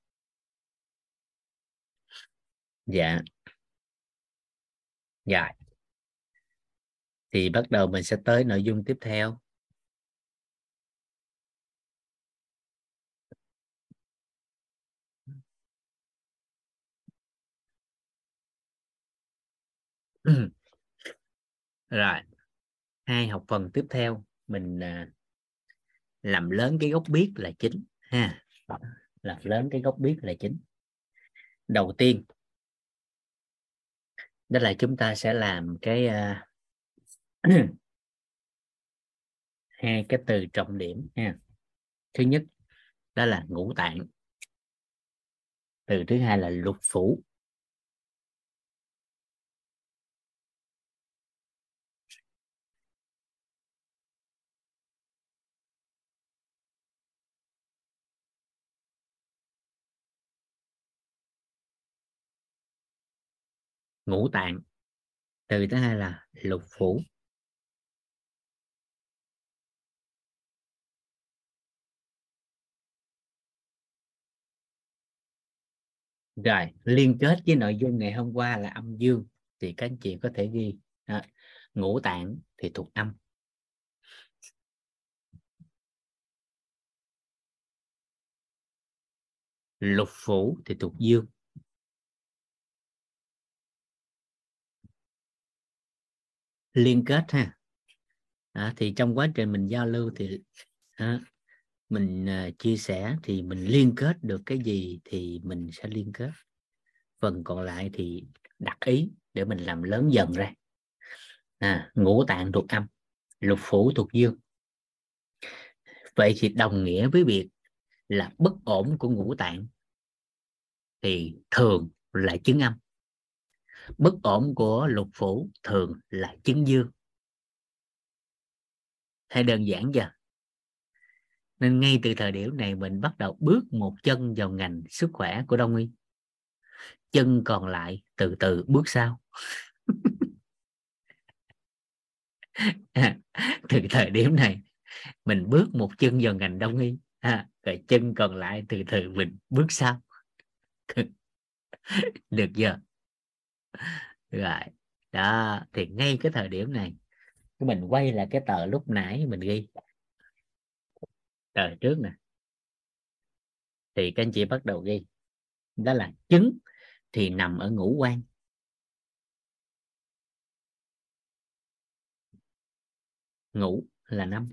Dạ. Dạ. Thì bắt đầu mình sẽ tới nội dung tiếp theo. Rồi hai học phần tiếp theo mình à, làm lớn cái gốc biết là chính ha. Làm lớn cái gốc biết là chính. Đầu tiên đó là chúng ta sẽ làm cái uh, [clears throat] hai cái từ trọng điểm ha. Thứ nhất đó là ngũ tạng. Từ thứ hai là lục phủ. Ngũ tạng. Từ thứ hai là lục phủ. Rồi, liên kết với nội dung ngày hôm qua là âm dương, thì các anh chị có thể ghi đó. ngũ tạng thì thuộc âm. Lục phủ thì thuộc dương. Liên kết ha. À, thì trong quá trình mình giao lưu thì à, mình à, chia sẻ thì mình liên kết được cái gì thì mình sẽ liên kết. Phần còn lại thì đặt ý để mình làm lớn dần ra. À, ngũ tạng thuộc âm lục phủ thuộc dương. Vậy thì đồng nghĩa với việc là bất ổn của ngũ tạng thì thường là chứng âm bất ổn của lục phủ thường là chứng dương. Hay đơn giản chưa nên ngay từ thời điểm này mình bắt đầu bước một chân vào ngành sức khỏe của đông y. Chân còn lại từ từ bước sau. [laughs] Từ thời điểm này mình bước một chân vào ngành đông y ha, rồi chân còn lại từ từ mình bước sau. [laughs] Được chưa rồi đó thì ngay cái thời điểm này mình quay lại cái tờ lúc nãy mình ghi. Tờ trước nè. Thì các anh chị bắt đầu ghi. Đó là trứng thì nằm ở ngũ quan. Ngũ là năm.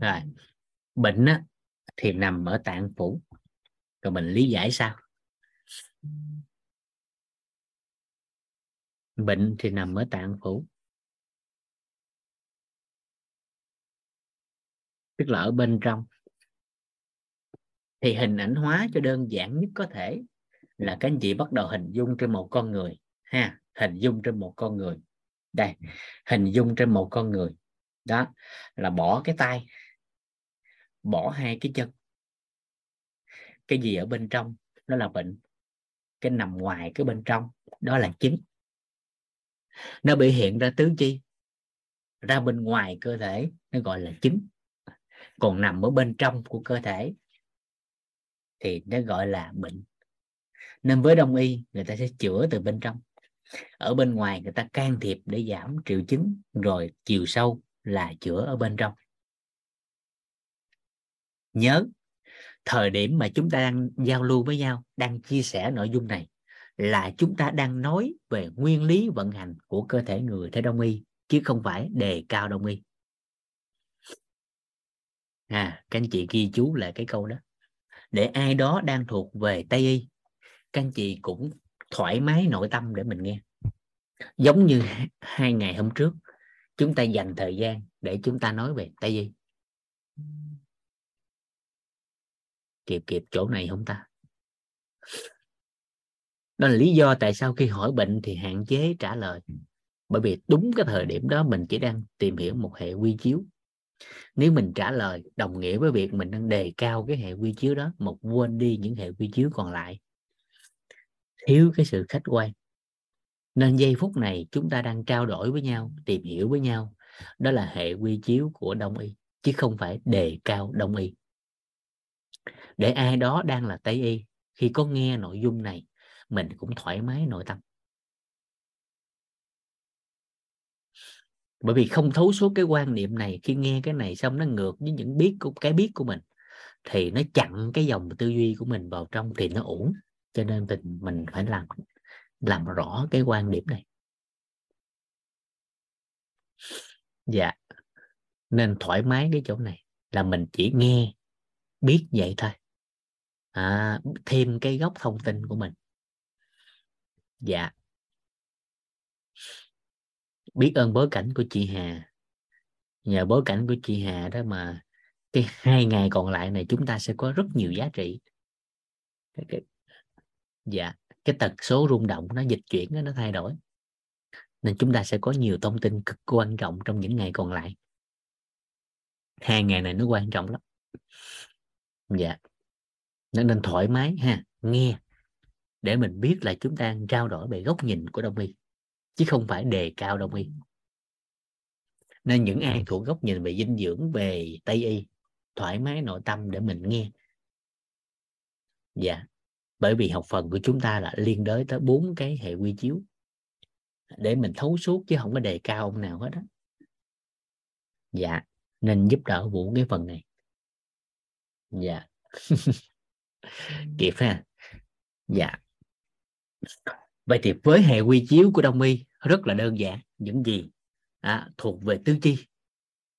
Rồi bệnh á, thì nằm ở tạng phủ rồi mình lý giải sao? Bệnh thì nằm ở tạng phủ. Tức là ở bên trong. Thì hình ảnh hóa cho đơn giản nhất có thể là các anh chị bắt đầu hình dung trên một con người, ha, hình dung trên một con người. Đây, hình dung trên một con người. Đó, là bỏ cái tay, bỏ hai cái chân cái gì ở bên trong? Đó là bệnh, cái nằm ngoài cái bên trong, đó là chứng nó biểu hiện ra tứ chi, ra bên ngoài cơ thể, nó gọi là chứng còn nằm ở bên trong của cơ thể thì nó gọi là bệnh. Nên với đông y, người ta sẽ chữa từ bên trong. Ở bên ngoài người ta can thiệp để giảm triệu chứng, rồi chiều sâu là chữa ở bên trong. Nhớ thời điểm mà chúng ta đang giao lưu với nhau, đang chia sẻ nội dung này là chúng ta đang nói về nguyên lý vận hành của cơ thể người theo đông y, chứ không phải đề cao đông y. À các anh chị ghi chú lại cái câu đó. Để ai đó đang thuộc về tây y, các anh chị cũng thoải mái nội tâm để mình nghe. Giống như hai ngày hôm trước, chúng ta dành thời gian để chúng ta nói về tây y kịp kịp chỗ này không ta? Đó là lý do tại sao khi hỏi bệnh thì hạn chế trả lời. Bởi vì đúng cái thời điểm đó mình chỉ đang tìm hiểu một hệ quy chiếu. Nếu mình trả lời, đồng nghĩa với việc mình đang đề cao cái hệ quy chiếu đó một quên đi những hệ quy chiếu còn lại. Thiếu cái sự khách quan. Nên giây phút này chúng ta đang trao đổi với nhau, tìm hiểu với nhau. Đó là hệ quy chiếu của đông y, chứ không phải đề cao đông y để ai đó đang là tây y, khi có nghe nội dung này, mình cũng thoải mái nội tâm. Bởi vì không thấu suốt cái quan niệm này, khi nghe cái này xong nó ngược với những biết của, cái biết của mình, thì nó chặn cái dòng tư duy của mình vào trong thì nó ổn. Cho nên mình mình phải làm làm rõ cái quan điểm này. Dạ. Nên thoải mái cái chỗ này là mình chỉ nghe biết vậy thôi. À, thêm cái góc thông tin của mình. Dạ. Biết ơn bối cảnh của chị Hà. Nhờ bối cảnh của chị Hà đó mà cái hai ngày còn lại này chúng ta sẽ có rất nhiều giá trị. Cái, cái, dạ cái tần số rung động nó dịch chuyển nó thay đổi. Nên chúng ta sẽ có nhiều thông tin cực quan trọng trong những ngày còn lại. Hai ngày này nó quan trọng lắm dạ. Nó nên thoải mái ha, nghe. Để mình biết là chúng ta trao đổi về góc nhìn của đông y, chứ không phải đề cao đông y. Nên những ai thuộc góc nhìn về dinh dưỡng về tây y, thoải mái nội tâm để mình nghe. Dạ. Bởi vì học phần của chúng ta là liên đới tới bốn cái hệ quy chiếu. Để mình thấu suốt chứ không có đề cao ông nào hết đó dạ. Nên giúp đỡ vũ cái phần này dạ. Kịp ha. Dạ. Vậy thì với hệ quy chiếu của đông y rất là đơn giản. Những gì à, thuộc về tứ chi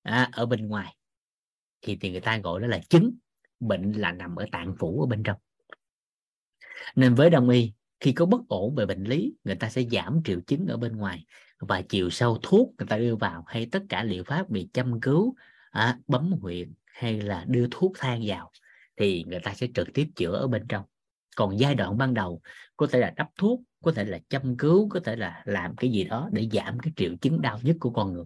à, ở bên ngoài thì thì người ta gọi đó là chứng bệnh là nằm ở tạng phủ ở bên trong. Nên với đông y khi có bất ổn về bệnh lý người ta sẽ giảm triệu chứng ở bên ngoài và chiều sâu thuốc người ta đưa vào hay tất cả liệu pháp bị chăm cứu à, bấm huyệt hay là đưa thuốc thang vào thì người ta sẽ trực tiếp chữa ở bên trong. Còn giai đoạn ban đầu, có thể là đắp thuốc, có thể là chăm cứu, có thể là làm cái gì đó để giảm cái triệu chứng đau nhất của con người.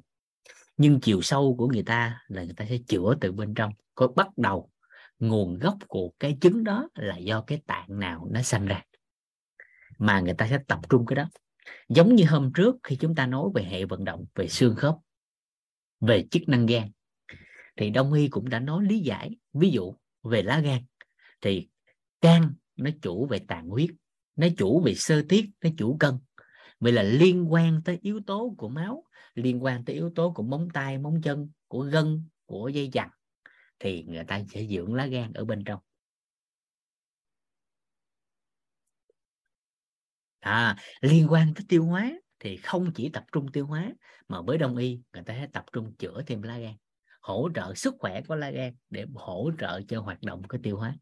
Nhưng chiều sâu của người ta là người ta sẽ chữa từ bên trong. Có bắt đầu, nguồn gốc của cái chứng đó là do cái tạng nào nó sanh ra. Mà người ta sẽ tập trung cái đó. Giống như hôm trước khi chúng ta nói về hệ vận động, về xương khớp, về chức năng gan thì đông y cũng đã nói lý giải ví dụ về lá gan. Thì gan nó chủ về tạng huyết nó chủ về sơ tiết nó chủ cân. Vậy là liên quan tới yếu tố của máu liên quan tới yếu tố của móng tay móng chân của gân của dây chằng thì người ta sẽ dưỡng lá gan ở bên trong. À, liên quan tới tiêu hóa thì không chỉ tập trung tiêu hóa mà với đông y người ta sẽ tập trung chữa thêm lá gan hỗ trợ sức khỏe của lá gan để hỗ trợ cho hoạt động của tiêu hóa.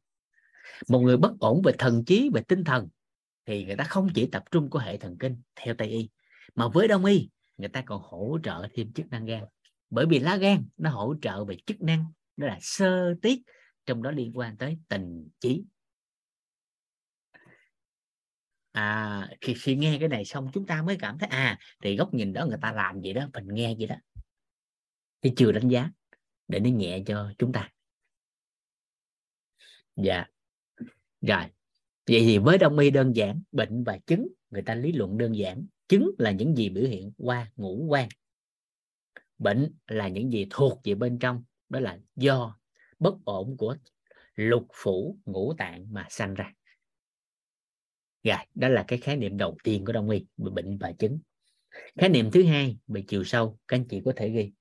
Một người bất ổn về thần trí về tinh thần thì người ta không chỉ tập trung của hệ thần kinh theo tây y mà với đông y người ta còn hỗ trợ thêm chức năng gan. Bởi vì lá gan nó hỗ trợ về chức năng đó là sơ tiết trong đó liên quan tới tình trí à khi, khi nghe cái này xong chúng ta mới cảm thấy à thì góc nhìn đó người ta làm gì đó mình nghe gì đó. Thì chưa đánh giá để nó nhẹ cho chúng ta. Dạ. Rồi. Vậy thì với đông y đơn giản, bệnh và chứng, người ta lý luận đơn giản. Chứng là những gì biểu hiện qua ngũ quan. Bệnh là những gì thuộc về bên trong, đó là do bất ổn của lục phủ ngũ tạng mà sanh ra. Rồi đó là cái khái niệm đầu tiên của đông y về bệnh và chứng. Khái niệm thứ hai về chiều sâu, các anh chị có thể ghi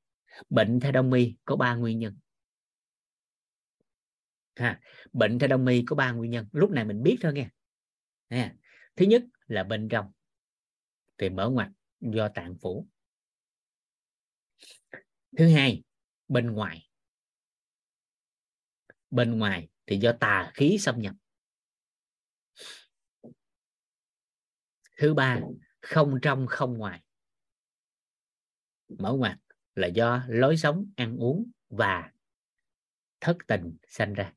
bệnh theo đông y có ba nguyên nhân. Ha, bệnh theo đông y có ba nguyên nhân. Lúc này mình biết thôi nghe. Ha. thứ nhất là bên trong thì mở ngoặt do tạng phủ. Thứ hai, bên ngoài. Bên ngoài thì do tà khí xâm nhập. Thứ ba, không trong không ngoài. Mở ngoặt là do lối sống, ăn uống và thất tình sanh ra.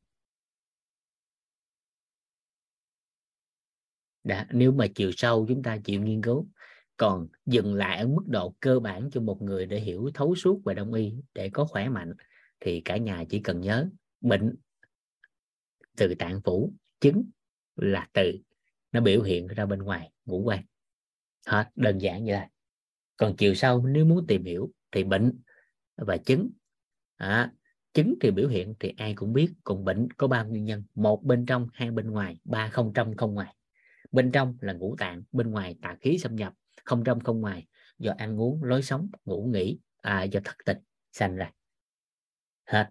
Đã, nếu mà chiều sâu chúng ta chịu nghiên cứu, còn dừng lại ở mức độ cơ bản cho một người để hiểu, thấu suốt về đông y để có khỏe mạnh, thì cả nhà chỉ cần nhớ, bệnh từ tạng phủ chứng là từ, nó biểu hiện ra bên ngoài, ngũ quan. Hết, đơn giản như vậy còn chiều sâu, nếu muốn tìm hiểu thì bệnh và chứng. À, chứng thì biểu hiện thì ai cũng biết còn bệnh có ba nguyên nhân? Một bên trong hai bên ngoài. Ba không trong không ngoài. Bên trong là ngũ tạng bên ngoài tà khí xâm nhập. Không trong không ngoài. Do ăn uống lối sống ngủ nghỉ. À, do thất tịch sanh ra. Hết.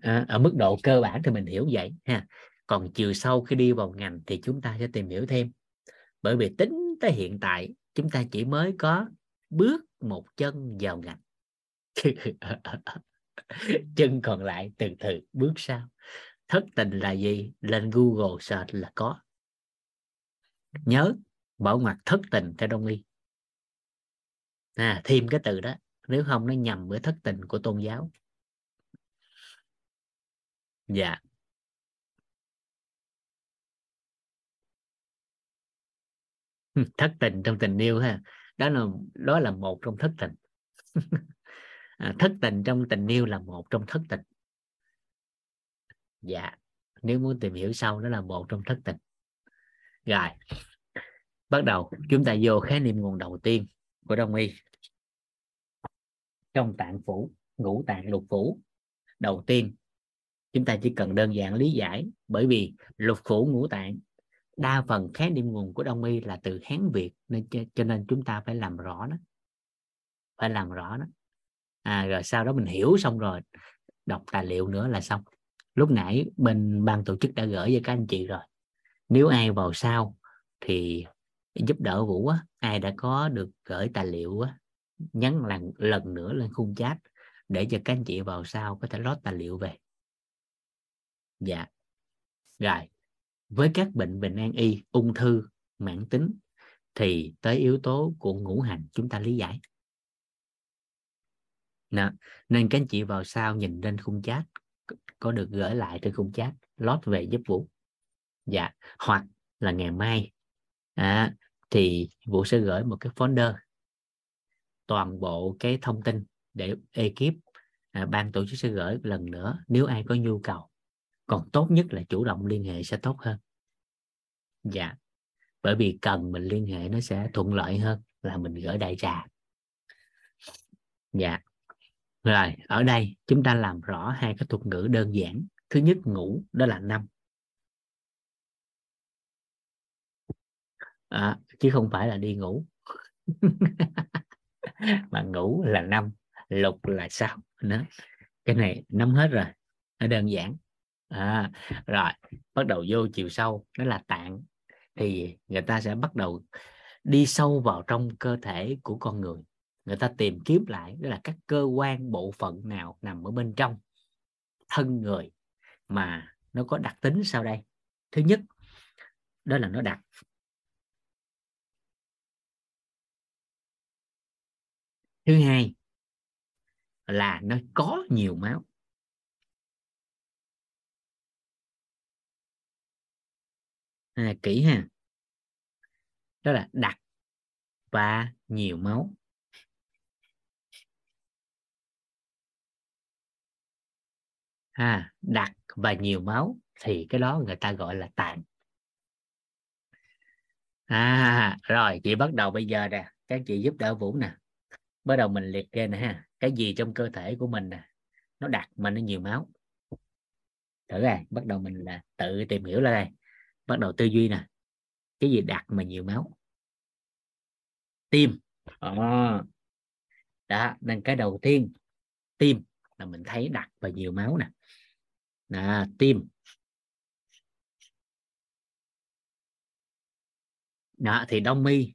À, ở mức độ cơ bản thì mình hiểu vậy ha còn chiều sâu khi đi vào ngành thì chúng ta sẽ tìm hiểu thêm. Bởi vì tính tới hiện tại chúng ta chỉ mới có bước một chân vào ngành. [laughs] Chân còn lại từ từ bước sau. Thất tình là gì? Lên google search là có. Nhớ bảo mặt thất tình theo đông y. À, thêm cái từ đó nếu không nó nhầm với thất tình của tôn giáo. Dạ. Thất tình trong tình yêu ha. Đó là đó là một trong thất tình. [laughs] À, thất tình trong tình yêu là một trong thất tình. Dạ nếu muốn tìm hiểu sâu đó là một trong thất tình. Rồi bắt đầu chúng ta vô khái niệm nguồn đầu tiên của đông y. Trong tạng phủ ngũ tạng lục phủ đầu tiên chúng ta chỉ cần đơn giản lý giải bởi vì lục phủ ngũ tạng đa phần khái niệm nguồn của đông y là từ hán việt nên cho nên chúng ta phải làm rõ nó phải làm rõ nó. À rồi sau đó mình hiểu xong rồi đọc tài liệu nữa là xong. Lúc nãy bên ban tổ chức đã gửi cho các anh chị rồi. Nếu ai vào sau thì giúp đỡ vũ á, ai đã có được gửi tài liệu á, nhấn lần lần nữa lên khung chat để cho các anh chị vào sau có thể lót tài liệu về. Dạ. Rồi với các bệnh bình an y ung thư mãn tính thì tới yếu tố của ngũ hành chúng ta lý giải. Nè, nên các anh chị vào sau nhìn lên khung chat có được gửi lại trên khung chat lót về giúp vũ. Dạ hoặc là ngày mai à, thì vũ sẽ gửi một cái folder toàn bộ cái thông tin để ekip à, ban tổ chức sẽ gửi lần nữa nếu ai có nhu cầu còn tốt nhất là chủ động liên hệ sẽ tốt hơn. Dạ. Bởi vì cần mình liên hệ nó sẽ thuận lợi hơn là mình gửi đại trà. Dạ. Rồi ở đây chúng ta làm rõ hai cái thuật ngữ đơn giản. Thứ nhất ngủ đó là năm. À, chứ không phải là đi ngủ. [laughs] Mà ngủ là năm lục là sao? Nữa cái này nắm hết rồi. Nó đơn giản à, rồi bắt đầu vô chiều sâu đó là tạng. Thì người ta sẽ bắt đầu đi sâu vào trong cơ thể của con người. Người ta tìm kiếm lại đó là các cơ quan bộ phận nào nằm ở bên trong thân người mà nó có đặc tính sau đây. Thứ nhất đó là nó đặc. Thứ hai là nó có nhiều máu. À, kỹ ha. Đó là đặc và nhiều máu. À, đặc và nhiều máu thì cái đó người ta gọi là tạng. À rồi chị bắt đầu bây giờ nè. Các chị giúp đỡ vũ nè. Bắt đầu mình liệt kê nè ha. Cái gì trong cơ thể của mình nè nó đặc mà nó nhiều máu? Thử rồi bắt đầu mình là tự tìm hiểu ra đây bắt đầu tư duy nè. Cái gì đặc mà nhiều máu? Tim. À. đó nên cái đầu tiên tim là mình thấy đặc và nhiều máu nè. Là tim. Đó thì đông y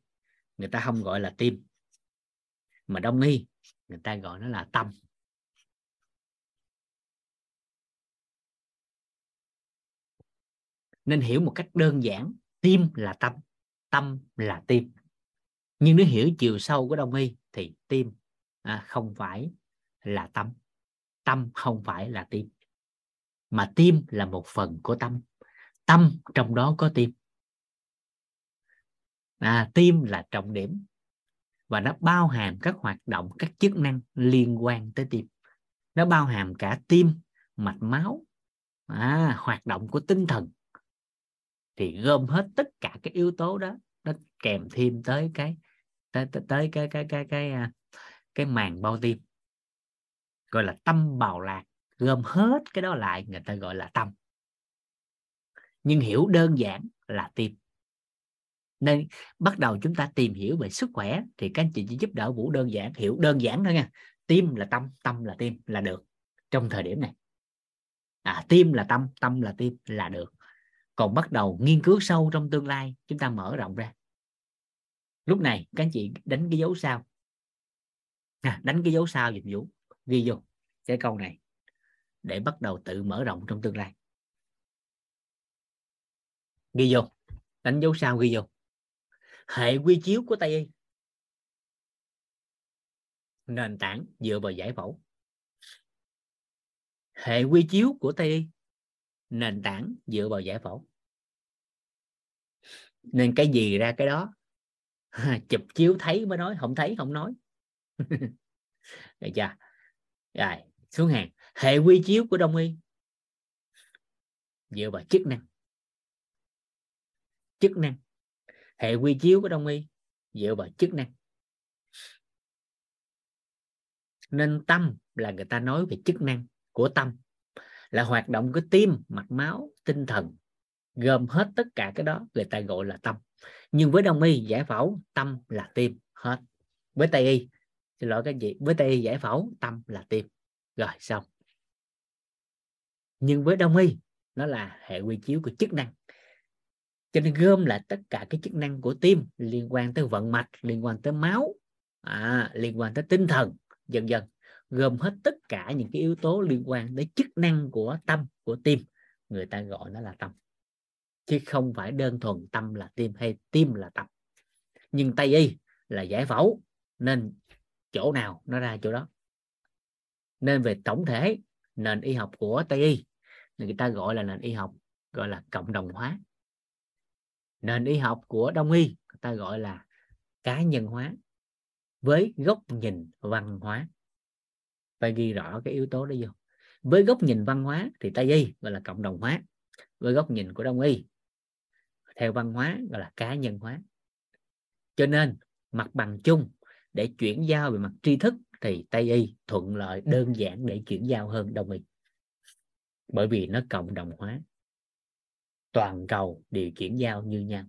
người ta không gọi là tim. Mà đông y người ta gọi nó là tâm nên hiểu một cách đơn giản tim là tâm tâm là tim. Nhưng nếu hiểu chiều sâu của đông y thì tim à, không phải là tâm. Tâm không phải là tim. Mà tim là một phần của tâm. Tâm trong đó có tim. À, tim là trọng điểm. Và nó bao hàm các hoạt động các chức năng liên quan tới tim. Nó bao hàm cả tim mạch máu à, hoạt động của tinh thần thì gom hết tất cả các yếu tố đó nó kèm thêm tới cái tới tới, tới cái cái cái cái cái, cái màng bao tim gọi là tâm bào lạc. Gom hết cái đó lại người ta gọi là tâm. Nhưng hiểu đơn giản là tim. Nên bắt đầu chúng ta tìm hiểu về sức khỏe thì các anh chị chỉ giúp đỡ vũ đơn giản hiểu đơn giản thôi nha. Tim là tâm tâm là tim là được trong thời điểm này. À tim là tâm tâm là tim là được còn bắt đầu nghiên cứu sâu trong tương lai chúng ta mở rộng ra. Lúc này các anh chị đánh cái dấu sao. À, đánh cái dấu sao dịch vụ ghi vô cái câu này để bắt đầu tự mở rộng trong tương lai. Ghi vô đánh dấu sao ghi vô. Hệ quy chiếu của tây y. Nền tảng dựa vào giải phẫu. Hệ quy chiếu của tây y nền tảng dựa vào giải phẫu. Nên cái gì ra cái đó, [laughs] chụp chiếu thấy mới nói, không thấy không nói. [laughs] Được chưa? Rồi, xuống hàng. Hệ quy chiếu của đông y. Dựa vào chức năng. Chức năng. Hệ quy chiếu của đông y, dựa vào chức năng. Nên tâm là người ta nói về chức năng của tâm là hoạt động của tim mạch máu tinh thần gồm hết tất cả cái đó người ta gọi là tâm. Nhưng với đông y giải phẫu tâm là tim hết. Với tây y xin lỗi các chị với tây y giải phẫu tâm là tim. Rồi xong. Nhưng với đông y nó là hệ quy chiếu của chức năng. Cho nên gom lại tất cả cái chức năng của tim liên quan tới vận mạch liên quan tới máu à, liên quan tới tinh thần dần dần gồm hết tất cả những cái yếu tố liên quan đến chức năng của tâm, của tim. Người ta gọi nó là tâm. Chứ không phải đơn thuần tâm là tim hay tim là tâm nhưng tây y là giải phẫu. Nên chỗ nào nó ra chỗ đó? Nên về tổng thể, nền y học của tây y, người ta gọi là nền y học, gọi là cộng đồng hóa. Nền y học của đông y, người ta gọi là cá nhân hóa, với góc nhìn văn hóa phải ghi rõ cái yếu tố đó vô. Với góc nhìn văn hóa thì tây y gọi là cộng đồng hóa. Với góc nhìn của đông y, theo văn hóa gọi là cá nhân hóa. Cho nên, mặt bằng chung để chuyển giao về mặt tri thức thì tây y thuận lợi, đơn giản để chuyển giao hơn đông y. Bởi vì nó cộng đồng hóa. Toàn cầu đều chuyển giao như nhau.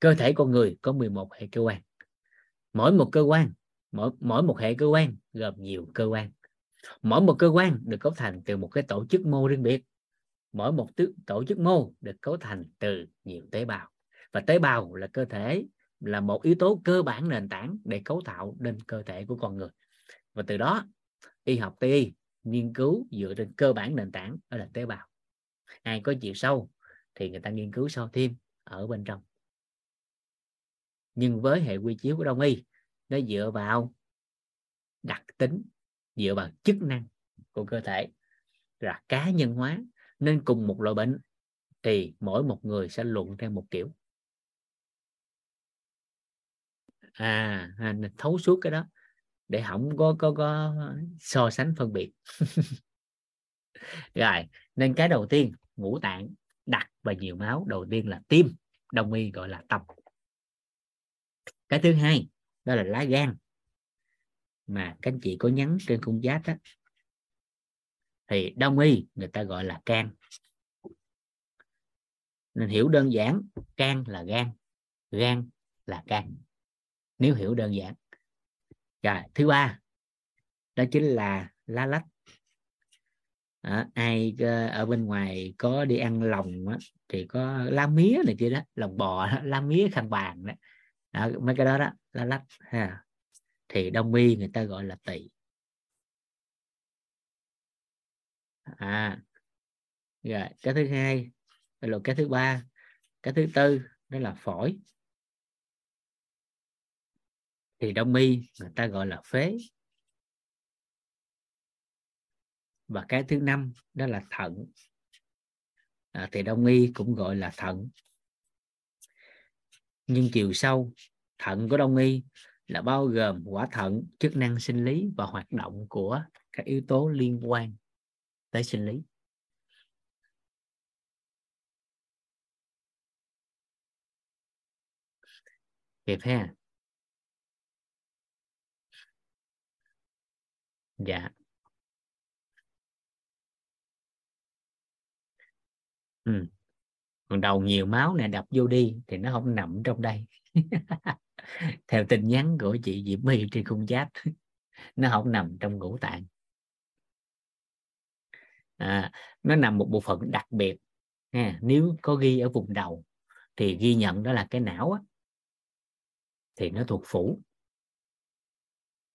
Cơ thể con người có 11 hệ cơ quan. Mỗi một cơ quan mỗi mỗi một hệ cơ quan gồm nhiều cơ quan. Mỗi một cơ quan được cấu thành từ một cái tổ chức mô riêng biệt. Mỗi một tổ chức mô được cấu thành từ nhiều tế bào. Và tế bào là cơ thể, là một yếu tố cơ bản nền tảng để cấu tạo nên cơ thể của con người. Và từ đó, y học tây y nghiên cứu dựa trên cơ bản nền tảng đó là tế bào. Ai có chiều sâu thì người ta nghiên cứu sâu thêm ở bên trong. Nhưng với hệ quy chiếu của đông y nó dựa vào đặc tính dựa vào chức năng của cơ thể là cá nhân hóa. Nên cùng một loại bệnh thì mỗi một người sẽ luận theo một kiểu. À, à thấu suốt cái đó để không có có có so sánh phân biệt. [laughs] Rồi nên cái đầu tiên ngũ tạng đặc và nhiều máu. Đầu tiên là tim đông y gọi là tâm. Cái thứ hai đó là lá gan. Mà các anh chị có nhắn trên khung chat đó thì đông y người ta gọi là can. Nên hiểu đơn giản can là gan gan là can. Nếu hiểu đơn giản. Rồi thứ ba đó chính là lá lách. À, ai ờ, ở bên ngoài có đi ăn lòng á, thì có lá mía này kia đó lòng bò [laughs] lá mía khăn bàn đó đó mấy cái đó đó lá lách ha. Thì đông y người ta gọi là tỳ à rồi cái thứ hai rồi cái thứ ba cái thứ tư đó là phổi. Thì đông y người ta gọi là phế. Và cái thứ năm đó là thận. À, thì đông y cũng gọi là thận nhưng chiều sâu, thận của đông y là bao gồm quả thận, chức năng sinh lý và hoạt động của các yếu tố liên quan tới sinh lý. Kịp ha? Dạ. Ừ còn đầu nhiều máu này đập vô đi thì nó không nằm trong đây. [laughs] Theo tin nhắn của chị Diễm My trên khung chat [laughs] nó không nằm trong ngũ tạng. À, nó nằm một bộ phận đặc biệt ha. nếu có ghi ở vùng đầu thì ghi nhận đó là cái não á, thì nó thuộc phủ.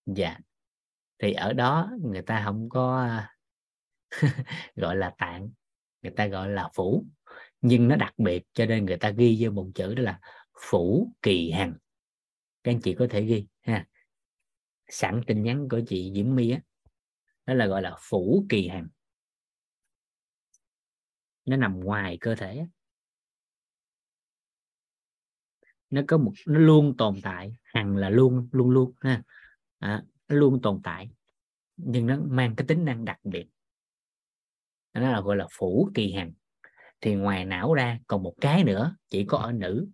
Dạ thì ở đó người ta không có [laughs] gọi là tạng người ta gọi là phủ nhưng nó đặc biệt cho nên người ta ghi vô một chữ đó là phủ kỳ hằng. Các anh chị có thể ghi ha. Sẵn tin nhắn của chị Diễm My á đó là gọi là phủ kỳ hằng. Nó nằm ngoài cơ thể nó có một nó luôn tồn tại hằng là luôn luôn luôn ha. À, nó luôn tồn tại nhưng nó mang cái tính năng đặc biệt. Nó là gọi là phủ kỳ hằng thì ngoài não ra còn một cái nữa, chỉ có ở nữ.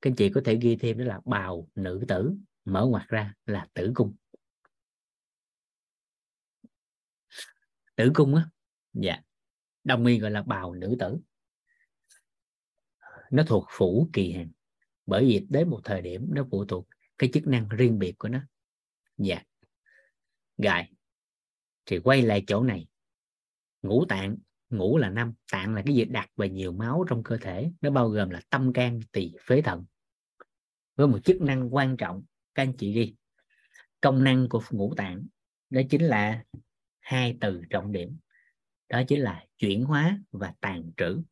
Các chị có thể ghi thêm đó là bào nữ tử, mở ngoặt ra là tử cung. Tử cung á? Dạ. Đồng y gọi là bào nữ tử. Nó thuộc phủ kỳ hàng bởi vì đến một thời điểm nó phụ thuộc cái chức năng riêng biệt của nó. Dạ. Gài thì quay lại chỗ này. Ngũ tạng ngủ là năm, tạng là cái gì đặc và nhiều máu trong cơ thể. Nó bao gồm là tâm can, tỳ, phế thận. Với một chức năng quan trọng, các anh chị ghi công năng của ngũ tạng, đó chính là hai từ trọng điểm. Đó chính là chuyển hóa và tàn trữ.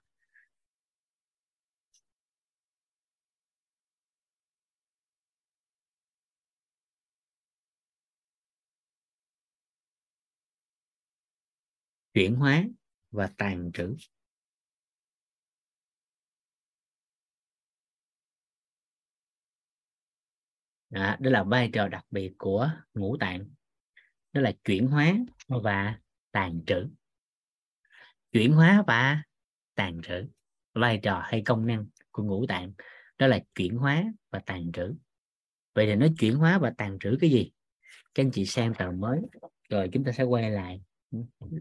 Chuyển hóa và tàn trữ. Đó, đó là vai trò đặc biệt của ngũ tạng. Đó là chuyển hóa và tàn trữ. Chuyển hóa và tàn trữ vai trò hay công năng của ngũ tạng đó là chuyển hóa và tàn trữ. Vậy thì nó chuyển hóa và tàn trữ cái gì? Các anh chị xem tờ mới rồi chúng ta sẽ quay lại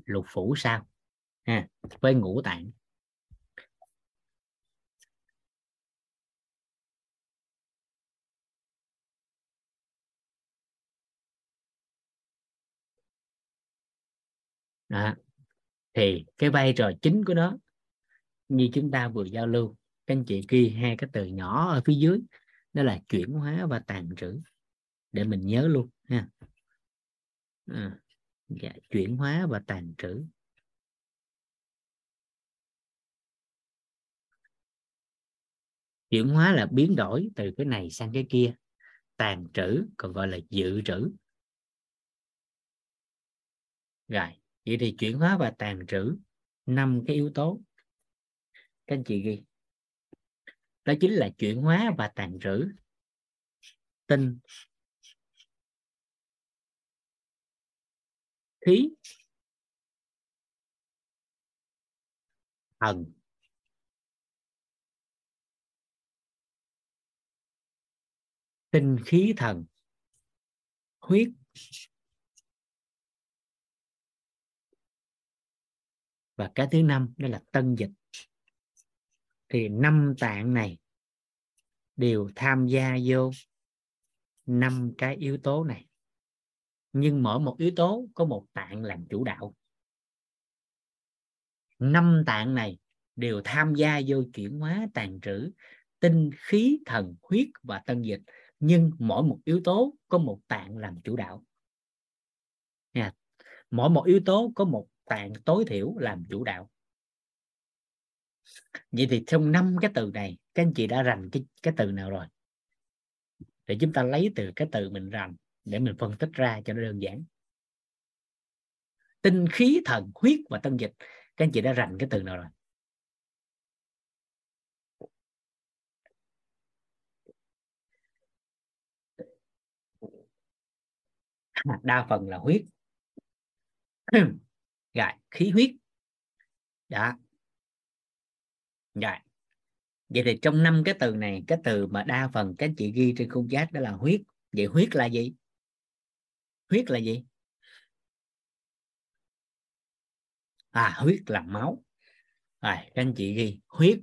lục phủ sau ha với ngũ tạng. Đó. thì cái vai trò chính của nó như chúng ta vừa giao lưu các anh chị ghi hai cái từ nhỏ ở phía dưới đó là chuyển hóa và tàn trữ để mình nhớ luôn ha. À, dạ, chuyển hóa và tàn trữ. Chuyển hóa là biến đổi từ cái này sang cái kia. Tàn trữ, còn gọi là dự trữ. Rồi, vậy thì chuyển hóa và tàn trữ, năm cái yếu tố. Các anh chị ghi. Đó chính là chuyển hóa và tàn trữ. Tinh. Khí. Thần. Tinh khí thần, huyết. Và cái thứ năm, đó là tân dịch. Thì năm tạng này đều tham gia vô năm cái yếu tố này. Nhưng mỗi một yếu tố có một tạng làm chủ đạo. Năm tạng này đều tham gia vô chuyển hóa tàn trữ tinh khí thần huyết và tân dịch nhưng mỗi một yếu tố có một tạng làm chủ đạo. Nha. Mỗi một yếu tố có một tạng tối thiểu làm chủ đạo. Vậy thì trong năm cái từ này, các anh chị đã rành cái cái từ nào rồi? Để chúng ta lấy từ cái từ mình rành để mình phân tích ra cho nó đơn giản. Tinh khí thần, huyết và tân dịch. Các anh chị đã rành cái từ nào rồi? [clears throat] đa phần là huyết. [clears throat] Rồi khí huyết. Đó. Rồi vậy thì trong năm cái từ này, cái từ mà đa phần các chị ghi trên khung giác đó là huyết. Vậy huyết là gì? Huyết là gì? À huyết là máu. Rồi, các anh chị ghi, huyết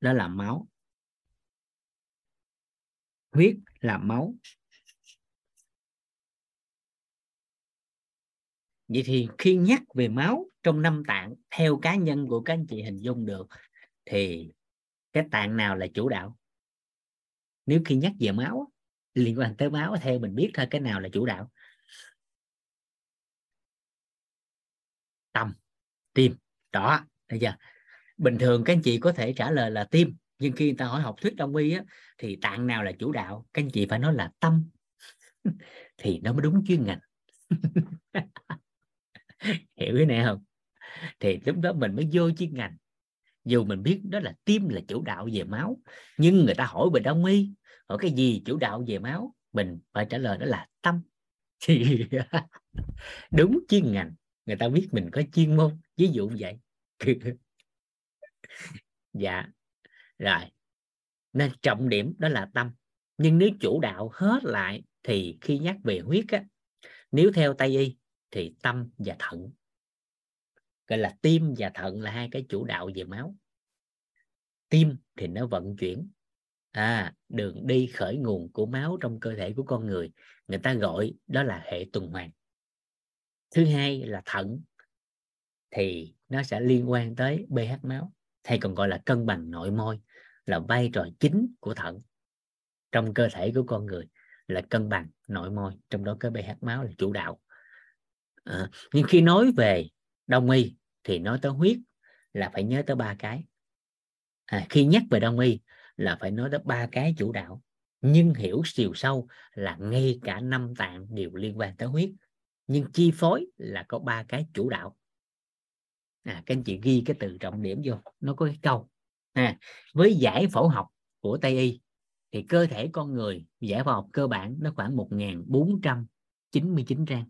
đó là máu. Huyết là máu. Vậy thì khi nhắc về máu trong năm tạng theo cá nhân của các anh chị hình dung được thì cái tạng nào là chủ đạo? Nếu khi nhắc về máu liên quan tới máu theo mình biết thôi cái nào là chủ đạo? Tâm tim. Đó bây giờ bình thường các anh chị có thể trả lời là tim nhưng khi người ta hỏi học thuyết đông y á, thì tạng nào là chủ đạo? Các anh chị phải nói là tâm. [laughs] Thì nó mới đúng chuyên ngành. [laughs] [laughs] hiểu cái này không? Thì lúc đó mình mới vô chuyên ngành. Dù mình biết đó là tim là chủ đạo về máu, nhưng người ta hỏi về đông y. Hỏi cái gì chủ đạo về máu? Mình phải trả lời đó là tâm. [laughs] Thì [laughs] đúng chuyên ngành, người ta biết mình có chuyên môn, ví dụ vậy. Dạ rồi. Nên trọng điểm đó là tâm. Nhưng nếu chủ đạo hết lại thì khi nhắc về huyết á, nếu theo tây y thì tâm và thận. Gọi là tim và thận là hai cái chủ đạo về máu. Tim thì nó vận chuyển. À đường đi khởi nguồn của máu trong cơ thể của con người người ta gọi đó là hệ tuần hoàn. Thứ hai là thận, thì nó sẽ liên quan tới pH máu, hay còn gọi là cân bằng nội môi, là vai trò chính của thận trong cơ thể của con người, là cân bằng nội môi, trong đó cái pH máu là chủ đạo à, nhưng khi nói về đông y thì nói tới huyết là phải nhớ tới ba cái. À, khi nhắc về đông y là phải nói tới ba cái chủ đạo nhưng hiểu chiều sâu là ngay cả năm tạng đều liên quan tới huyết nhưng chi phối là có ba cái chủ đạo. À, các anh chị ghi cái từ trọng điểm vô nó có cái câu. À, với giải phẫu học của tây y thì cơ thể con người giải phẫu học cơ bản nó khoảng 1499 trang.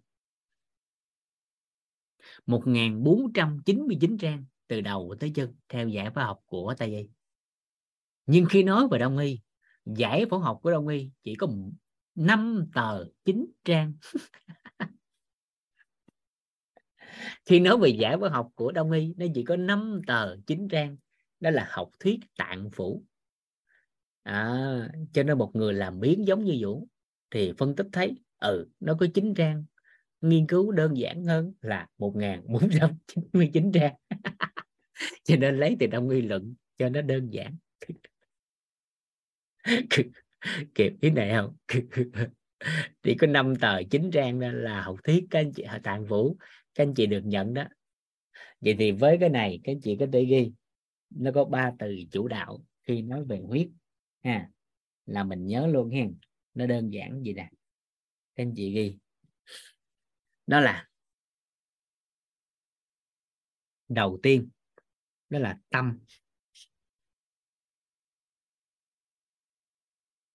1499 trang từ đầu tới chân theo giải phẫu học của tây y nhưng khi nói về đông y giải phẫu học của đông y chỉ có 5 tờ 9 trang. [laughs] Khi nói về giải phẫu học của đông y nó chỉ có 5 tờ 9 trang đó là học thuyết tạng phủ. À, cho nên một người làm biến giống như vũ thì phân tích thấy ừ nó có chín trang nghiên cứu đơn giản hơn là 1499 trang. [laughs] Cho nên lấy từ đông y luận cho nó đơn giản. [laughs] Kịp cái này không? [laughs] Chỉ có 5 tờ 9 trang đó là học thuyết các anh chị tạng vũ, các anh chị được nhận đó. Vậy thì với cái này, các anh chị có thể ghi, nó có ba từ chủ đạo khi nói về huyết, ha, là mình nhớ luôn hen. Nó đơn giản gì nè. Các anh chị ghi đó là đầu tiên, đó là tâm.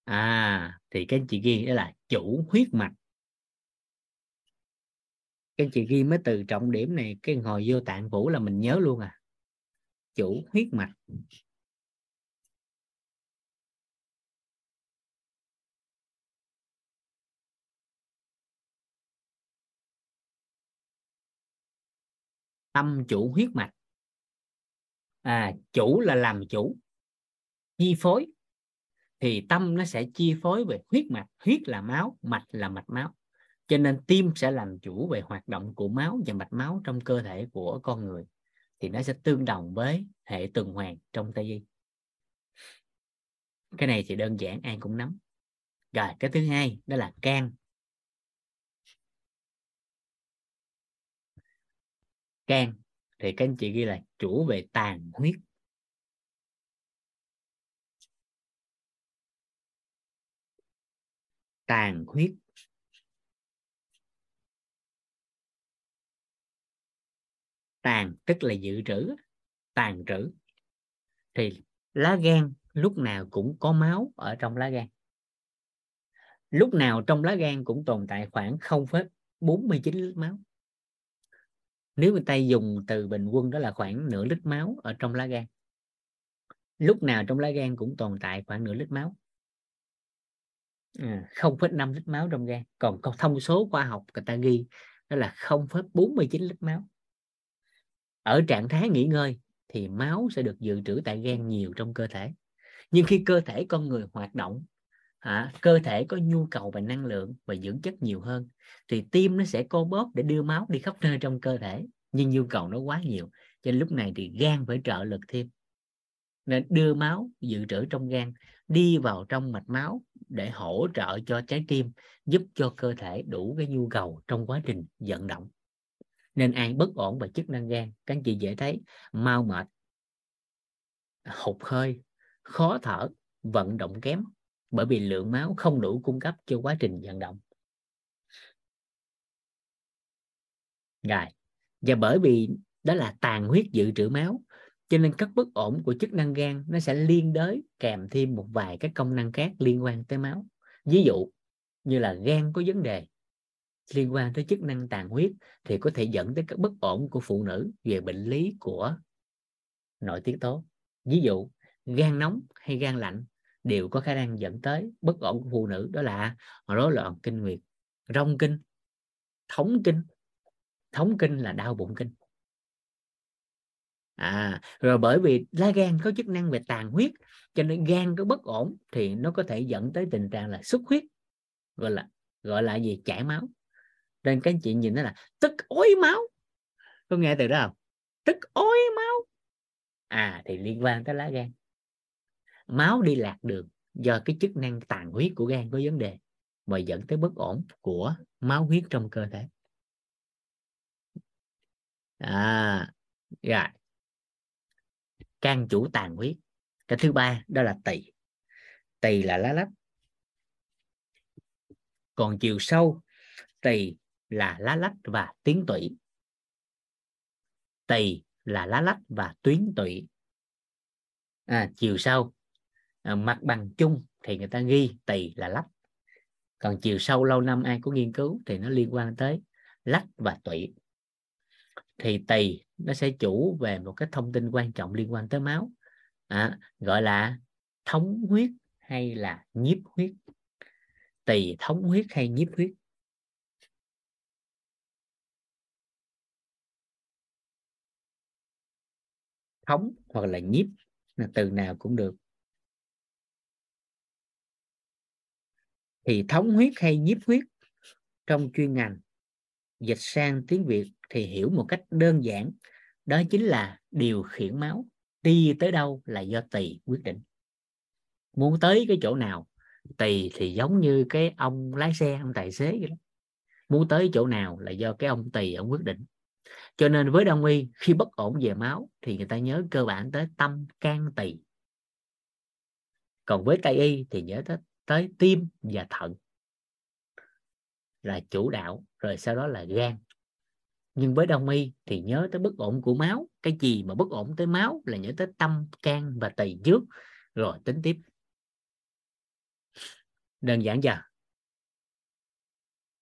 À thì các anh chị ghi đó là chủ huyết mạch. Các anh chị ghi mấy từ trọng điểm này, cái ngồi vô tạng phủ là mình nhớ luôn à. Chủ huyết mạch. Tâm chủ huyết mạch. À chủ là làm chủ, chi phối. Thì tâm nó sẽ chi phối về huyết mạch. Huyết là máu, mạch là mạch máu. Cho nên tim sẽ làm chủ về hoạt động của máu và mạch máu trong cơ thể của con người. Thì nó sẽ tương đồng với hệ tuần hoàn trong tây y. Cái này thì đơn giản, ai cũng nắm. Rồi, cái thứ hai đó là can. Can. Thì các anh chị ghi là chủ về tàn huyết. Tàn huyết. Tàn tức là dự trữ tàn trữ. Thì lá gan lúc nào cũng có máu ở trong lá gan. Lúc nào trong lá gan cũng tồn tại khoảng 0,49 lít máu nếu người ta dùng từ bình quân đó là khoảng nửa lít máu ở trong lá gan. Lúc nào trong lá gan cũng tồn tại khoảng nửa lít máu. À, 0,5 lít máu trong gan. Còn thông số khoa học người ta ghi đó là 0,49 lít máu. Ở trạng thái nghỉ ngơi thì máu sẽ được dự trữ tại gan nhiều trong cơ thể. Nhưng khi cơ thể con người hoạt động à, cơ thể có nhu cầu về năng lượng và dưỡng chất nhiều hơn thì tim nó sẽ co bóp để đưa máu đi khắp nơi trong cơ thể nhưng nhu cầu nó quá nhiều cho nên lúc này thì gan phải trợ lực thêm. Nên đưa máu dự trữ trong gan đi vào trong mạch máu để hỗ trợ cho trái tim giúp cho cơ thể đủ cái nhu cầu trong quá trình vận động. Nên ai bất ổn về chức năng gan các anh chị dễ thấy mau mệt hụt hơi khó thở vận động kém bởi vì lượng máu không đủ cung cấp cho quá trình vận động. Rồi, và bởi vì đó là tàn huyết dự trữ máu, cho nên các bất ổn của chức năng gan nó sẽ liên đới kèm thêm một vài các công năng khác liên quan tới máu. Ví dụ như là gan có vấn đề liên quan tới chức năng tàn huyết thì có thể dẫn tới các bất ổn của phụ nữ về bệnh lý của nội tiết tố. Ví dụ, gan nóng hay gan lạnh đều có khả năng dẫn tới bất ổn của phụ nữ. Đó là rối loạn kinh nguyệt, rong kinh, thống kinh. Thống kinh là đau bụng kinh. À rồi bởi vì lá gan có chức năng về tàn huyết, cho nên gan có bất ổn thì nó có thể dẫn tới tình trạng là xuất huyết, gọi là gọi là gì? Chảy máu. Nên các anh chị nhìn đó là tức ối máu. Có nghe từ đó không? Tức ối máu. À thì liên quan tới lá gan máu đi lạc đường do cái chức năng tàn huyết của gan có vấn đề mà dẫn tới bất ổn của máu huyết trong cơ thể. À rồi. Can chủ tàn huyết. Cái thứ ba đó là tỳ. Tỳ là lá lách. Còn chiều sâu tỳ là lá lách và tuyến tụy. tỳ là lá lách và tuyến tụy à, chiều sâu à, mặt bằng chung thì người ta ghi tỳ là lách. Còn chiều sâu lâu năm ai có nghiên cứu thì nó liên quan tới lách và tụy. Thì tỳ nó sẽ chủ về một cái thông tin quan trọng liên quan tới máu. À, gọi là thống huyết hay là nhiếp huyết. Tỳ thống huyết hay nhiếp huyết? Thống hoặc là nhiếp là từ nào cũng được. Thì thống huyết hay nhiếp huyết trong chuyên ngành? Dịch sang tiếng Việt thì hiểu một cách đơn giản, đó chính là điều khiển máu. Đi tới đâu là do tỳ quyết định. Muốn tới cái chỗ nào, tỳ thì giống như cái ông lái xe, ông tài xế vậy đó. muốn tới chỗ nào là do cái ông tỳ, ông quyết định. Cho nên với đông y, khi bất ổn về máu thì người ta nhớ cơ bản tới tâm can tỳ. Còn với tây y thì nhớ tới tới tim và thận là chủ đạo rồi sau đó là gan. Nhưng với đông y thì nhớ tới bất ổn của máu. Cái gì mà bất ổn tới máu là nhớ tới tâm can và tỳ trước rồi tính tiếp. Đơn giản chưa?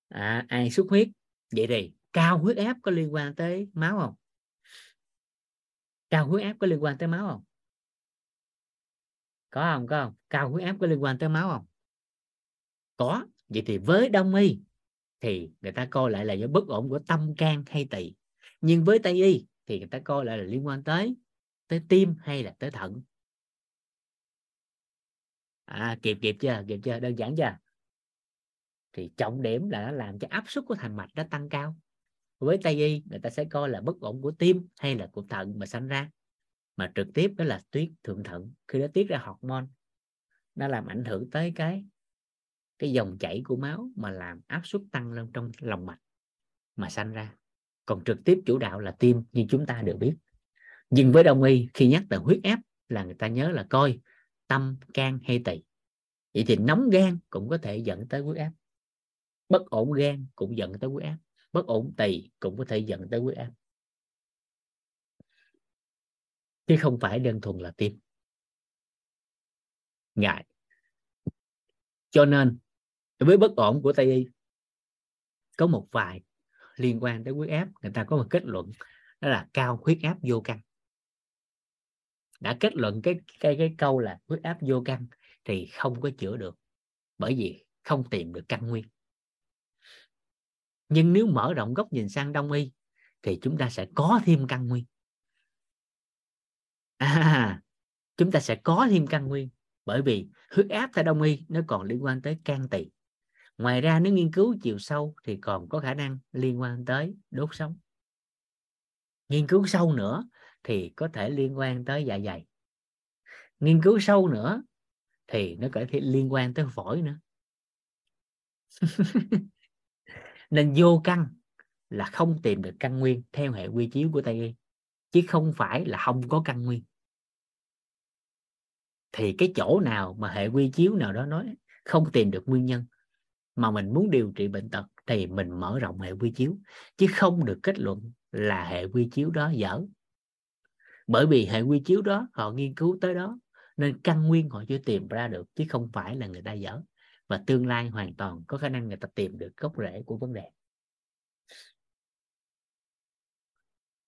À, ai xuất huyết? Vậy thì cao huyết áp có liên quan tới máu không? Cao huyết áp có liên quan tới máu không? Có không có không? Cao huyết áp có liên quan tới máu không? Có. Vậy thì với đông y, thì người ta coi lại là do bất ổn của tâm can hay tỳ. Nhưng với tây y, thì người ta coi lại là liên quan tới tới tim hay là tới thận. À kịp kịp chưa? Kịp chưa? Đơn giản chưa? Thì trọng điểm là nó làm cho áp suất của thành mạch nó tăng cao. Với tây y, người ta sẽ coi là bất ổn của tim hay là của thận mà sanh ra. Mà trực tiếp đó là tuyết thượng thận. Khi nó tiết ra hormone, nó làm ảnh hưởng tới cái cái dòng chảy của máu mà làm áp suất tăng lên trong lòng mạch mà sanh ra. Còn trực tiếp chủ đạo là tim như chúng ta đều biết. Nhưng với đông y, khi nhắc tới huyết áp là người ta nhớ là coi tâm, can hay tỳ. Vậy thì nóng gan cũng có thể dẫn tới huyết áp. Bất ổn gan cũng dẫn tới huyết áp. Bất ổn tỳ cũng có thể dẫn tới huyết áp. Chứ không phải đơn thuần là tim. Ngại. Cho nên với bất ổn của tây y có một vài liên quan tới huyết áp người ta có một kết luận đó là cao huyết áp vô căn. Đã kết luận cái cái cái câu là huyết áp vô căn thì không có chữa được bởi vì không tìm được căn nguyên. Nhưng nếu mở rộng góc nhìn sang đông y thì chúng ta sẽ có thêm căn nguyên. À, chúng ta sẽ có thêm căn nguyên bởi vì huyết áp theo đông y nó còn liên quan tới can tỳ ngoài ra nếu nghiên cứu chiều sâu thì còn có khả năng liên quan tới đốt sống. Nghiên cứu sâu nữa thì có thể liên quan tới dạ dày. Nghiên cứu sâu nữa thì nó có thể liên quan tới phổi nữa. [laughs] Nên vô căn là không tìm được căn nguyên theo hệ quy chiếu của tây y, chứ không phải là không có căn nguyên. Thì cái chỗ nào mà hệ quy chiếu nào đó nói không tìm được nguyên nhân mà mình muốn điều trị bệnh tật thì mình mở rộng hệ quy chiếu, chứ không được kết luận là hệ quy chiếu đó dở. Bởi vì hệ quy chiếu đó, họ nghiên cứu tới đó, nên căn nguyên họ chưa tìm ra được, chứ không phải là người ta dở. Và tương lai hoàn toàn có khả năng người ta tìm được gốc rễ của vấn đề.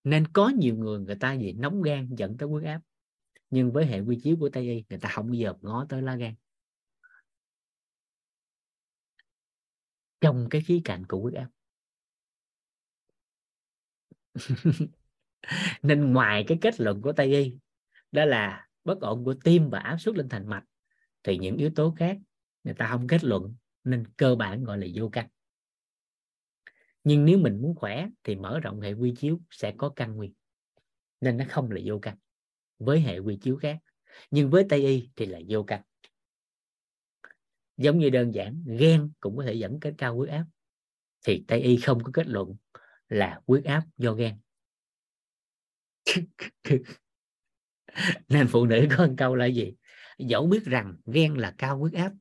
Nên có nhiều người người ta gì nóng gan dẫn tới huyết áp, nhưng với hệ quy chiếu của tây y, người ta không bao giờ ngó tới lá gan. Trong cái khía cạnh của huyết áp. [laughs] Nên ngoài cái kết luận của tây y, đó là bất ổn của tim và áp suất lên thành mạch, thì những yếu tố khác người ta không kết luận nên cơ bản gọi là vô căn. Nhưng nếu mình muốn khỏe thì mở rộng hệ quy chiếu sẽ có căn nguyên, nên nó không là vô căn, với hệ quy chiếu khác. Nhưng với tây y thì là vô căn giống như đơn giản ghen cũng có thể dẫn đến cao huyết áp. Thì tây y không có kết luận là huyết áp do ghen [laughs] nên phụ nữ có một câu là gì? Dẫu biết rằng ghen là cao huyết áp,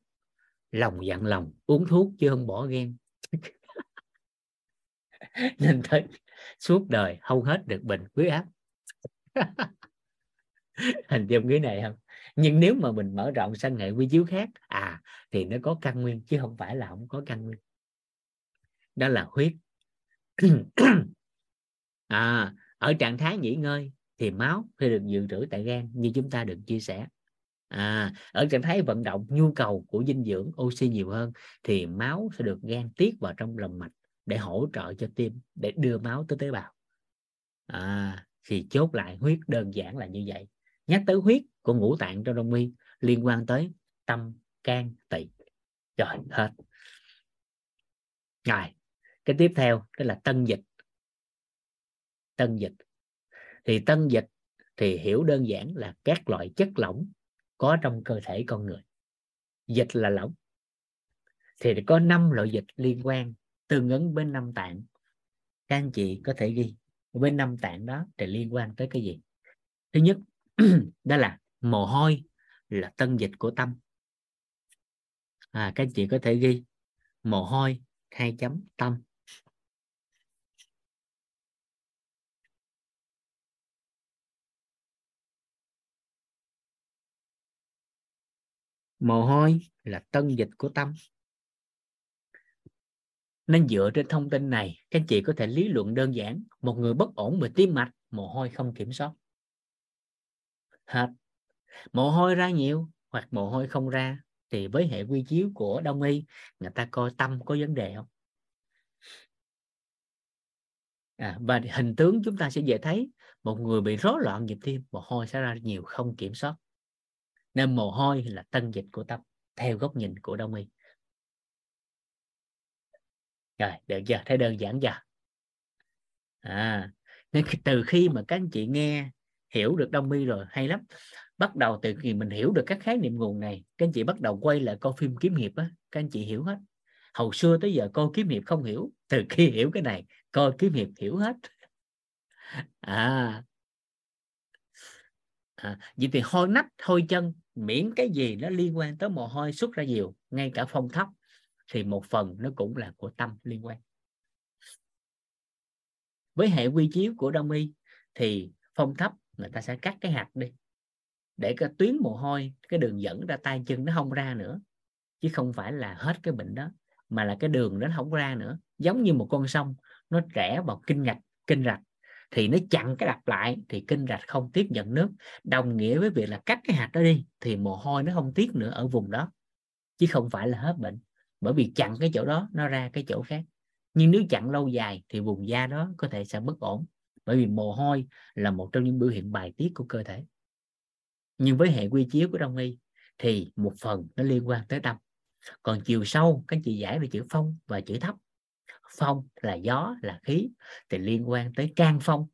lòng dặn lòng, uống thuốc chứ không bỏ ghen. [laughs] Nên tới suốt đời không hết được bệnh huyết áp. [laughs] Hình dung cái này không? Nhưng nếu mà mình mở rộng sang hệ quy chiếu khác à thì nó có căn nguyên chứ không phải là không có căn nguyên. Đó là huyết. [clears throat] À ở trạng thái nghỉ ngơi thì máu sẽ được dự trữ tại gan như chúng ta được chia sẻ. À, ở trạng thái vận động nhu cầu của dinh dưỡng oxy nhiều hơn thì máu sẽ được gan tiết vào trong lòng mạch để hỗ trợ cho tim để đưa máu tới tế bào. À, thì chốt lại huyết đơn giản là như vậy nhắc tới huyết của ngũ tạng trong đông y liên quan tới tâm, can tỵ rồi, hết. Rồi, cái tiếp theo, đó là tân dịch. Tân dịch. Thì tân dịch thì hiểu đơn giản là các loại chất lỏng có trong cơ thể con người. Dịch là lỏng. Thì có năm loại dịch liên quan tương ứng với năm tạng. Các anh chị có thể ghi bên năm tạng đó thì liên quan tới cái gì? Thứ nhất [clears throat] đó là mồ hôi là tân dịch của tâm. À, các chị có thể ghi mồ hôi hai chấm tâm. Mồ hôi là tân dịch của tâm. Nên dựa trên thông tin này các chị có thể lý luận đơn giản một người bất ổn về tim mạch mồ hôi không kiểm soát hết. Mồ hôi ra nhiều hoặc mồ hôi không ra thì với hệ quy chiếu của đông y người ta coi tâm có vấn đề không? À, và hình tướng chúng ta sẽ dễ thấy một người bị rối loạn nhịp tim mồ hôi sẽ ra nhiều không kiểm soát. Nên mồ hôi là tân dịch của tâm theo góc nhìn của đông y. Rồi được chưa? Thấy đơn giản chưa? À nên từ khi mà các anh chị nghe hiểu được đông mi rồi hay lắm. Bắt đầu từ khi mình hiểu được các khái niệm nguồn này các anh chị bắt đầu quay lại coi phim kiếm hiệp á các anh chị hiểu hết. Hầu xưa tới giờ coi kiếm hiệp không hiểu từ khi hiểu cái này coi kiếm hiệp hiểu hết. À, à vậy thì hôi nách hôi chân miễn cái gì nó liên quan tới mồ hôi xuất ra nhiều ngay cả phong thấp thì một phần nó cũng là của tâm liên quan. Với hệ quy chiếu của đông y thì phong thấp người ta sẽ cắt cái hạt đi, để cái tuyến mồ hôi, cái đường dẫn ra tay chân nó không ra nữa. Chứ không phải là hết cái bệnh đó, mà là cái đường nó không ra nữa. Giống như một con sông, nó rẽ vào kinh ngạch, kinh rạch, thì nó chặn cái đập lại, thì kinh rạch không tiếp nhận nước. Đồng nghĩa với việc là cắt cái hạt đó đi, thì mồ hôi nó không tiết nữa ở vùng đó. Chứ không phải là hết bệnh, bởi vì chặn cái chỗ đó, nó ra cái chỗ khác. Nhưng nếu chặn lâu dài, thì vùng da đó có thể sẽ bất ổn bởi vì mồ hôi là một trong những biểu hiện bài tiết của cơ thể. Nhưng với hệ quy chiếu của đông y thì một phần nó liên quan tới tâm. Còn chiều sâu, các anh chị giải về chữ phong và chữ thấp. Phong là gió, là khí, thì liên quan tới can phong.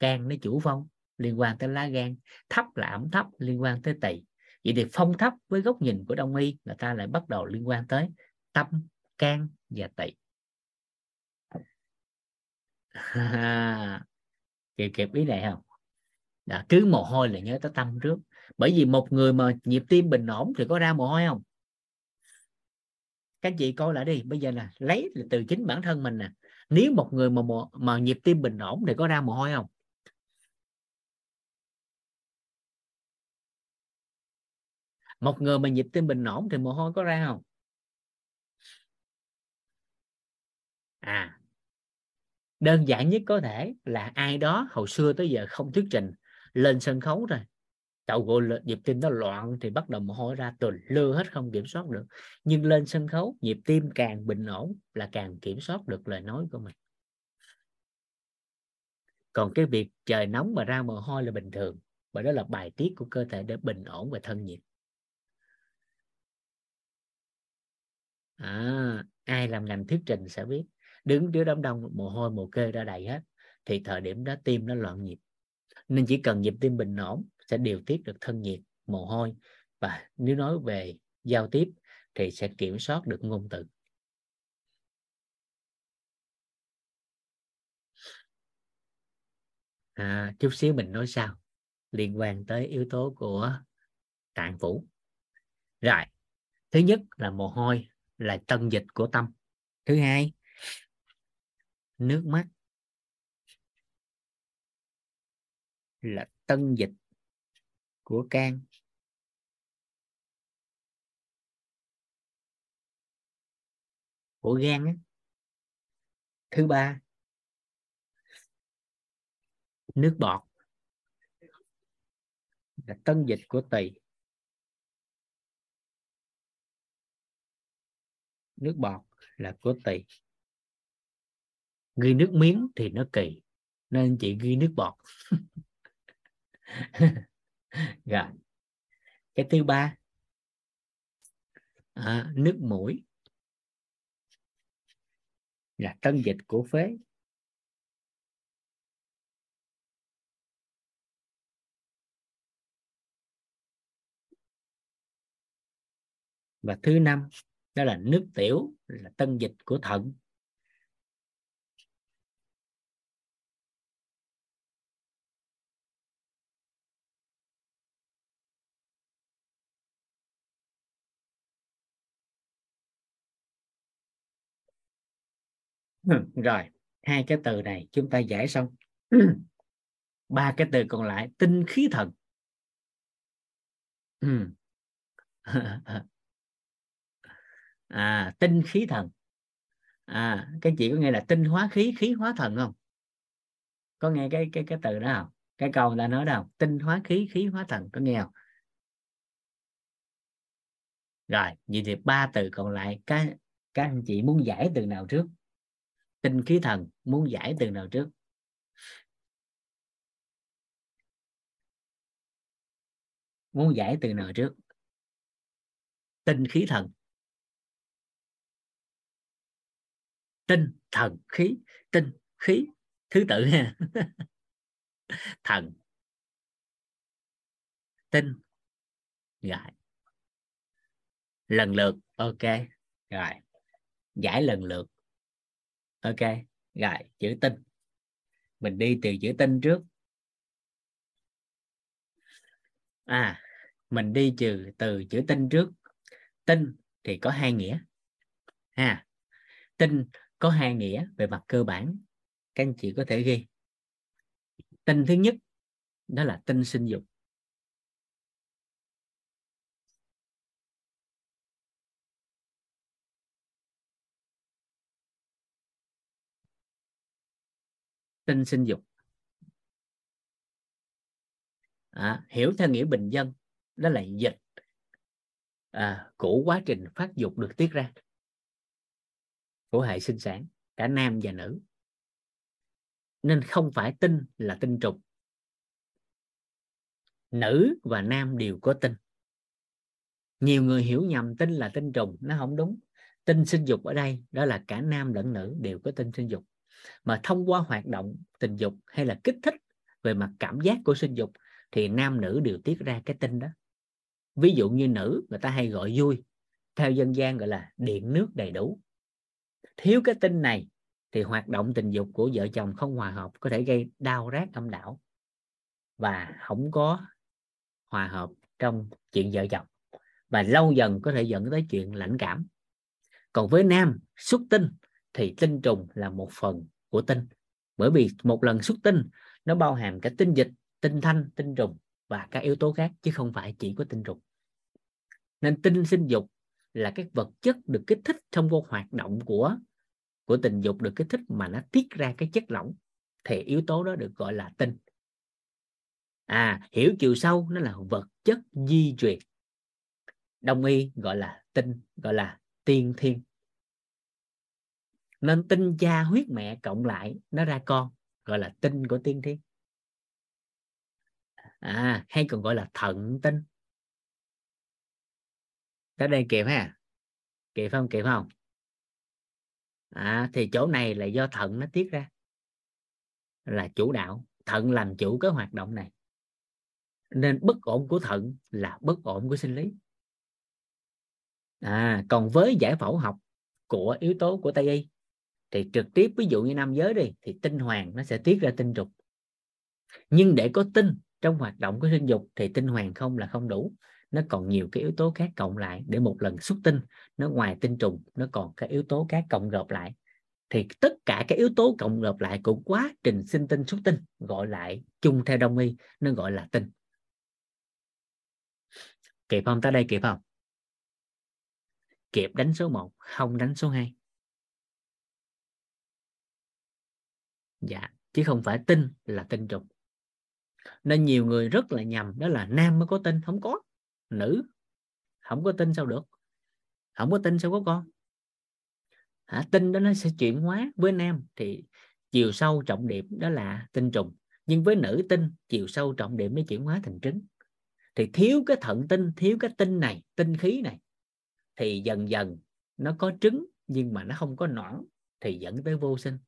Can nó chủ phong, liên quan tới lá gan. Thấp là ẩm thấp, liên quan tới tỳ. Vậy thì phong thấp với góc nhìn của đông y, người ta lại bắt đầu liên quan tới tâm, can và tỳ. [laughs] kịp kịp ý này không? Đó, cứ mồ hôi là nhớ tới tâm trước. Bởi vì một người mà nhịp tim bình ổn thì có ra mồ hôi không? Các anh chị coi lại đi bây giờ là lấy là từ chính bản thân mình nè. Nếu một người mà mà nhịp tim bình ổn thì có ra mồ hôi không? Một người mà nhịp tim bình ổn thì mồ hôi có ra không? À đơn giản nhất có thể là ai đó hồi xưa tới giờ không thuyết trình lên sân khấu rồi. Cậu gọi nhịp tim nó loạn thì bắt đầu mồ hôi ra tuần lưa hết không kiểm soát được. Nhưng lên sân khấu nhịp tim càng bình ổn là càng kiểm soát được lời nói của mình. Còn cái việc trời nóng mà ra mồ hôi là bình thường bởi đó là bài tiết của cơ thể để bình ổn về thân nhiệt. À, ai làm ngành thuyết trình sẽ biết đứng trước đám đông mồ hôi mồ kê ra đầy hết thì thời điểm đó tim nó loạn nhịp. Nên chỉ cần nhịp tim bình ổn sẽ điều tiết được thân nhiệt mồ hôi và nếu nói về giao tiếp thì sẽ kiểm soát được ngôn từ. À, chút xíu mình nói sao liên quan tới yếu tố của tạng phủ. Rồi thứ nhất là mồ hôi là tân dịch của tâm. Thứ hai nước mắt. Là tân dịch của can. Của gan thứ ba, nước bọt. Là tân dịch của tỳ. Nước bọt là của tỳ ghi nước miếng thì nó kỳ nên chị ghi nước bọt. [laughs] Rồi. Cái thứ ba. À, nước mũi. Là tân dịch của phế và thứ năm đó là nước tiểu là tân dịch của thận [laughs] rồi, hai cái từ này chúng ta giải xong. [clears throat] Ba cái từ còn lại, tinh khí thần. [clears throat] À tinh khí thần. À các chị có nghe là tinh hóa khí khí hóa thần không? Có nghe cái cái cái từ đó không? Cái câu người ta nói đâu tinh hóa khí khí hóa thần, có nghe không? Rồi, vậy thì ba từ còn lại các các anh chị muốn giải từ nào trước? Tinh khí thần muốn giải từ nào trước? Muốn giải từ nào trước? Tinh khí thần. Tinh thần khí. Tinh khí. Thứ tự ha. [laughs] Thần. Tinh. Giải lần lượt. Ok. Rồi. Giải lần lượt ok, rồi, chữ tinh. Mình đi từ chữ tinh trước. À mình đi trừ từ chữ tinh trước. Tinh thì có hai nghĩa. Ha, tinh có hai nghĩa về mặt cơ bản. Các anh chị có thể ghi. Tinh thứ nhất, đó là tinh sinh dục. Tinh sinh dục. À, hiểu theo nghĩa bình dân đó là dịch. À, của quá trình phát dục được tiết ra của hệ sinh sản cả nam và nữ. Nên không phải tinh là tinh trùng. Nữ và nam đều có tinh. Nhiều người hiểu nhầm tinh là tinh trùng nó không đúng. Tinh sinh dục ở đây đó là cả nam lẫn nữ đều có tinh sinh dục mà thông qua hoạt động tình dục hay là kích thích về mặt cảm giác của sinh dục thì nam nữ đều tiết ra cái tinh đó. Ví dụ như nữ, người ta hay gọi vui, theo dân gian gọi là điện nước đầy đủ. Thiếu cái tinh này thì hoạt động tình dục của vợ chồng không hòa hợp, có thể gây đau rát âm đạo và không có hòa hợp trong chuyện vợ chồng. Và lâu dần có thể dẫn tới chuyện lãnh cảm. Còn với nam, xuất tinh thì tinh trùng là một phần của tinh. Bởi vì một lần xuất tinh, nó bao hàm cả tinh dịch, tinh thanh, tinh trùng và các yếu tố khác, chứ không phải chỉ có tinh trùng. Nên tinh sinh dục là các vật chất được kích thích thông qua hoạt động của của tình dục được kích thích mà nó tiết ra cái chất lỏng, thì yếu tố đó được gọi là tinh. À hiểu chiều sâu, nó là vật chất di truyền đông y gọi là tinh, gọi là tiên thiên nên tinh cha huyết mẹ cộng lại nó ra con gọi là tinh của tiên thiên. À hay còn gọi là thận tinh. Tới đây kịp ha? Kịp không? Kịp không? À, thì chỗ này là do thận nó tiết ra là chủ đạo. Thận làm chủ cái hoạt động này. Nên bất ổn của thận là bất ổn của sinh lý. À còn với giải phẫu học của yếu tố của tây y thì trực tiếp, ví dụ như nam giới đi, thì tinh hoàng nó sẽ tiết ra tinh trùng nhưng để có tinh trong hoạt động của sinh dục thì tinh hoàng không là không đủ. Nó còn nhiều cái yếu tố khác cộng lại để một lần xuất tinh, nó ngoài tinh trùng, nó còn cái yếu tố khác cộng gộp lại. Thì tất cả các yếu tố cộng gộp lại của quá trình sinh tinh, xuất tinh gọi lại chung theo đông y, nó gọi là tinh. Kịp không? Tới đây kịp không? Kịp đánh số 1 không đánh số 2 dạ chứ không phải tinh là tinh trùng nên nhiều người rất là nhầm, đó là nam mới có tinh không có. Nữ, không có tinh sao được? Không có tinh sao có con? Hả? Tinh đó nó sẽ chuyển hóa với nam thì chiều sâu trọng điểm đó là tinh trùng. Nhưng với nữ tinh chiều sâu trọng điểm mới chuyển hóa thành trứng. Thì thiếu cái thận tinh, thiếu cái tinh này, tinh khí này, thì dần dần nó có trứng nhưng mà nó không có nõn thì dẫn tới vô sinh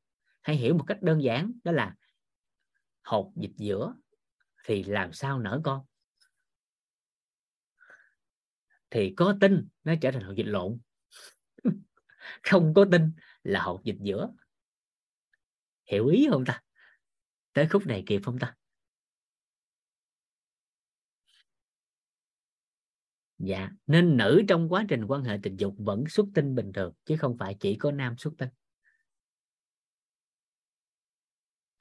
hay hiểu một cách đơn giản, đó là hột dịch giữa thì làm sao nở con thì có tinh nó trở thành hột dịch lộn. [laughs] Không có tinh là hột dịch giữa hiểu ý không ta? Tới khúc này kịp không ta? Dạ nên nữ trong quá trình quan hệ tình dục vẫn xuất tinh bình thường, chứ không phải chỉ có nam xuất tinh.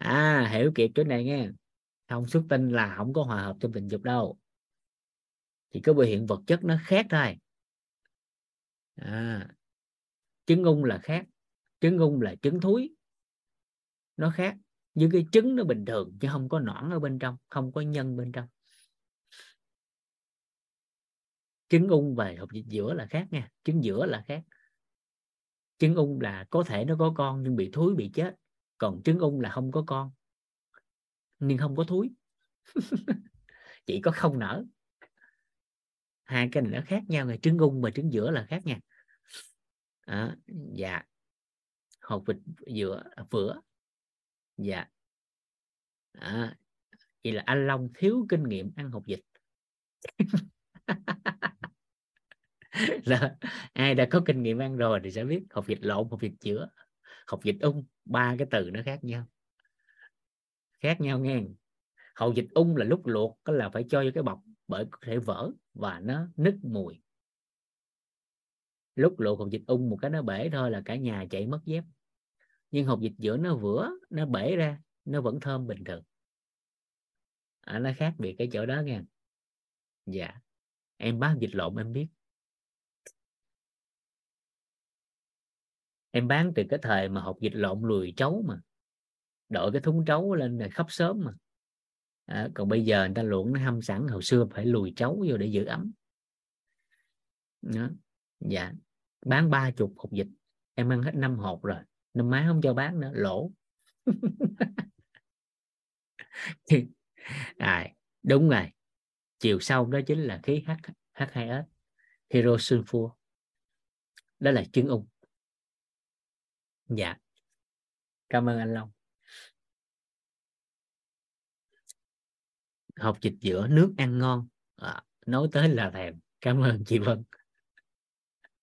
À hiểu kịp chỗ này nghe. Không xuất tinh là không có hòa hợp trong tình dục đâu. Thì có biểu hiện vật chất nó khác thôi. À, trứng ung là khác. Trứng ung là trứng thúi. Nó khác những cái trứng nó bình thường chứ không có nõn ở bên trong không có nhân bên trong. Trứng ung và hộp dịch giữa là khác nha. Trứng giữa là khác. Trứng ung là có thể nó có con nhưng bị thúi bị chết còn trứng ung là không có con. Nhưng không có thúi. [laughs] Chỉ có không nở. Hai cái này nó khác nhau ngày trứng ung và trứng giữa là khác nha. À, dạ. Hột vịt giữa à, vữa. Dạ. À, vậy là anh Long thiếu kinh nghiệm ăn hột vịt. [laughs] Là ai đã có kinh nghiệm ăn rồi thì sẽ biết hột vịt lộn hột vịt chữa học dịch ung ba cái từ nó khác nhau. Khác nhau nghe. Hậu dịch ung là lúc luộc có là phải cho vô cái bọc bởi có thể vỡ và nó nứt mùi. Lúc luộc hột dịch ung một cái nó bể thôi là cả nhà chạy mất dép. Nhưng hột dịch giữa nó vữa nó bể ra nó vẫn thơm bình thường. À, nó khác biệt cái chỗ đó nghe. Dạ. Em bán dịch lộn em biết. Em bán từ cái thời mà hộp dịch lộn lùi trấu mà. Đội cái thúng trấu lên là khắp sớm mà. À, còn bây giờ người ta luộc nó hâm sẵn hồi xưa phải lùi trấu vô để giữ ấm. Đó. dạ. Bán ba chục hộp dịch. Em ăn hết năm hộp rồi. Năm má không cho bán nữa lỗ. [laughs] À, đúng rồi. Chiều sau đó chính là khí H H2S Hirosulfur đó là chân ung dạ. Cảm ơn anh Long. Học dịch giữa nước ăn ngon. À, nói tới là thèm. Cảm ơn chị Vân.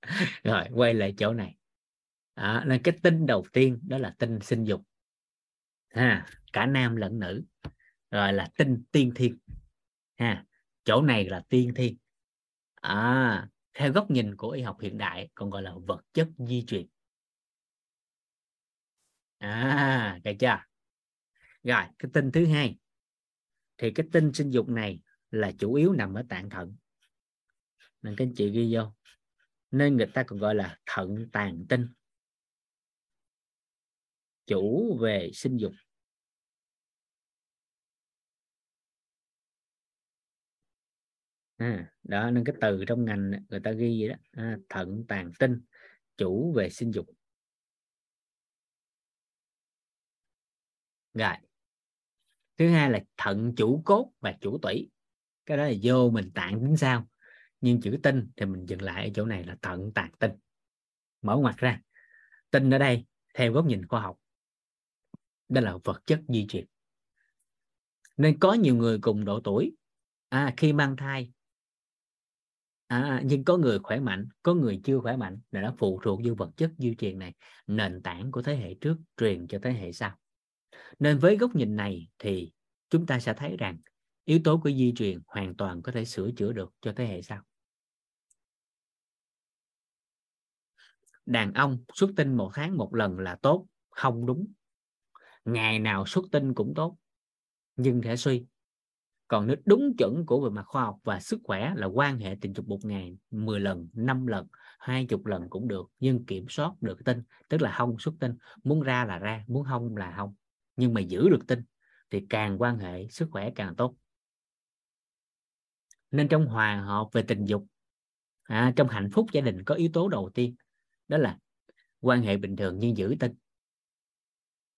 [laughs] Rồi quay lại chỗ này. À, nên cái tinh đầu tiên đó là tinh sinh dục. Ha cả nam lẫn nữ. Rồi là tinh tiên thiên. Ha chỗ này là tiên thiên. À, theo góc nhìn của y học hiện đại còn gọi là vật chất di truyền à được chưa? Rồi cái tinh thứ hai. Thì cái tinh sinh dục này là chủ yếu nằm ở tạng thận. Nên các anh chị ghi vô. Nên người ta còn gọi là thận tàn tinh. Chủ về sinh dục. À, đó nên cái từ trong ngành người ta ghi vậy đó. À, thận tàn tinh chủ về sinh dục. Rồi. Thứ hai là thận chủ cốt và chủ tủy. Cái đó là vô mình tạng tính sao? Nhưng chữ tinh thì mình dừng lại ở chỗ này là thận tạng tinh. Mở ngoặt ra. Tinh ở đây theo góc nhìn khoa học đó là vật chất di truyền. Nên có nhiều người cùng độ tuổi. À, khi mang thai. À, nhưng có người khỏe mạnh có người chưa khỏe mạnh là nó phụ thuộc vô vật chất di truyền này nền tảng của thế hệ trước truyền cho thế hệ sau nên với góc nhìn này thì chúng ta sẽ thấy rằng yếu tố của di truyền hoàn toàn có thể sửa chữa được cho thế hệ sau. Đàn ông xuất tinh một tháng một lần là tốt, không đúng. Ngày nào xuất tinh cũng tốt, nhưng thể suy. Còn nếu đúng chuẩn của về mặt khoa học và sức khỏe là quan hệ tình dục một ngày 10 lần 5 lần 20 lần cũng được, nhưng kiểm soát được tinh, tức là không xuất tinh. Muốn ra là ra, muốn không là không nhưng mà giữ được tinh thì càng quan hệ sức khỏe càng tốt. Nên trong hòa hợp về tình dục à, trong hạnh phúc gia đình có yếu tố đầu tiên đó là quan hệ bình thường nhưng giữ tinh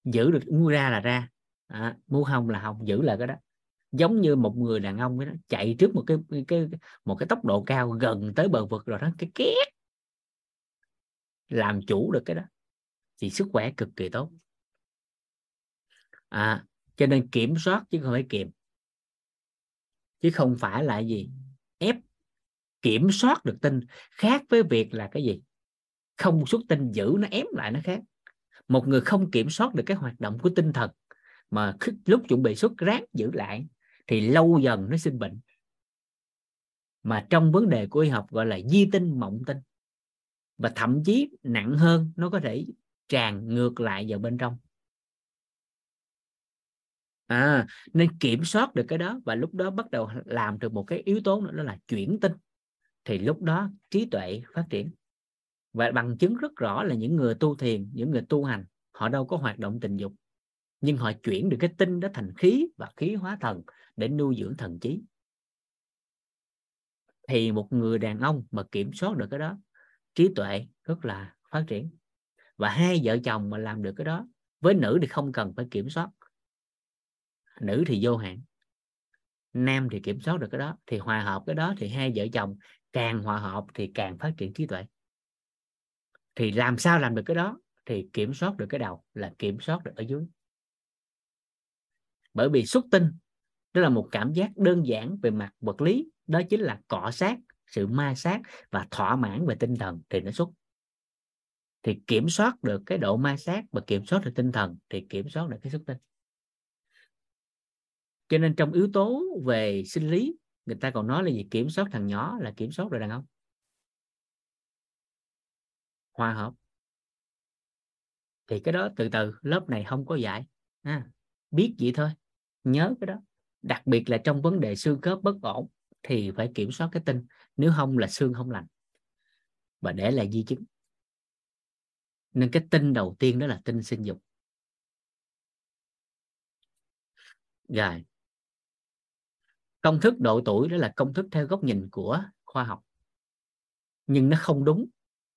giữ được mua ra là ra à, mua không là không giữ là cái đó. Giống như một người đàn ông đó, chạy trước một cái, cái một cái tốc độ cao gần tới bờ vực rồi đó cái két làm chủ được cái đó thì sức khỏe cực kỳ tốt à cho nên kiểm soát chứ không phải kiềm. Chứ không phải là gì? Ép, kiểm soát được tinh khác với việc là cái gì? Không xuất tinh giữ, nó ém lại nó khác. Một người không kiểm soát được cái hoạt động của tinh thần mà lúc chuẩn bị xuất ráng giữ lại, thì lâu dần nó sinh bệnh. Mà trong vấn đề của y học gọi là di tinh, mộng tinh. Và thậm chí nặng hơn, nó có thể tràn ngược lại vào bên trong à nên kiểm soát được cái đó và lúc đó bắt đầu làm được một cái yếu tố nữa, đó là chuyển tinh. Thì lúc đó trí tuệ phát triển. Và bằng chứng rất rõ là những người tu thiền, những người tu hành, họ đâu có hoạt động tình dục. Nhưng họ chuyển được cái tinh đó thành khí và khí hóa thần để nuôi dưỡng thần trí. Thì một người đàn ông mà kiểm soát được cái đó, trí tuệ rất là phát triển. Và hai vợ chồng mà làm được cái đó, với nữ thì không cần phải kiểm soát nữ thì vô hạn, nam thì kiểm soát được cái đó, thì hòa hợp cái đó thì hai vợ chồng càng hòa hợp thì càng phát triển trí tuệ. Thì làm sao làm được cái đó? Thì kiểm soát được cái đầu là kiểm soát được ở dưới. Bởi vì xuất tinh, đó là một cảm giác đơn giản về mặt vật lý, đó chính là cọ sát, sự ma sát và thỏa mãn về tinh thần thì nó xuất. Thì kiểm soát được cái độ ma sát và kiểm soát được tinh thần thì kiểm soát được cái xuất tinh cho nên trong yếu tố về sinh lý người ta còn nói là gì? Kiểm soát thằng nhỏ là kiểm soát rồi đàn ông. Hòa hợp. Thì cái đó từ từ lớp này không có dạy à, biết vậy thôi nhớ cái đó. Đặc biệt là trong vấn đề xương khớp bất ổn thì phải kiểm soát cái tinh nếu không là xương không lành. Và để lại di chứng. Nên cái tinh đầu tiên đó là tinh sinh dục. Rồi công thức độ tuổi đó là công thức theo góc nhìn của khoa học. Nhưng nó không đúng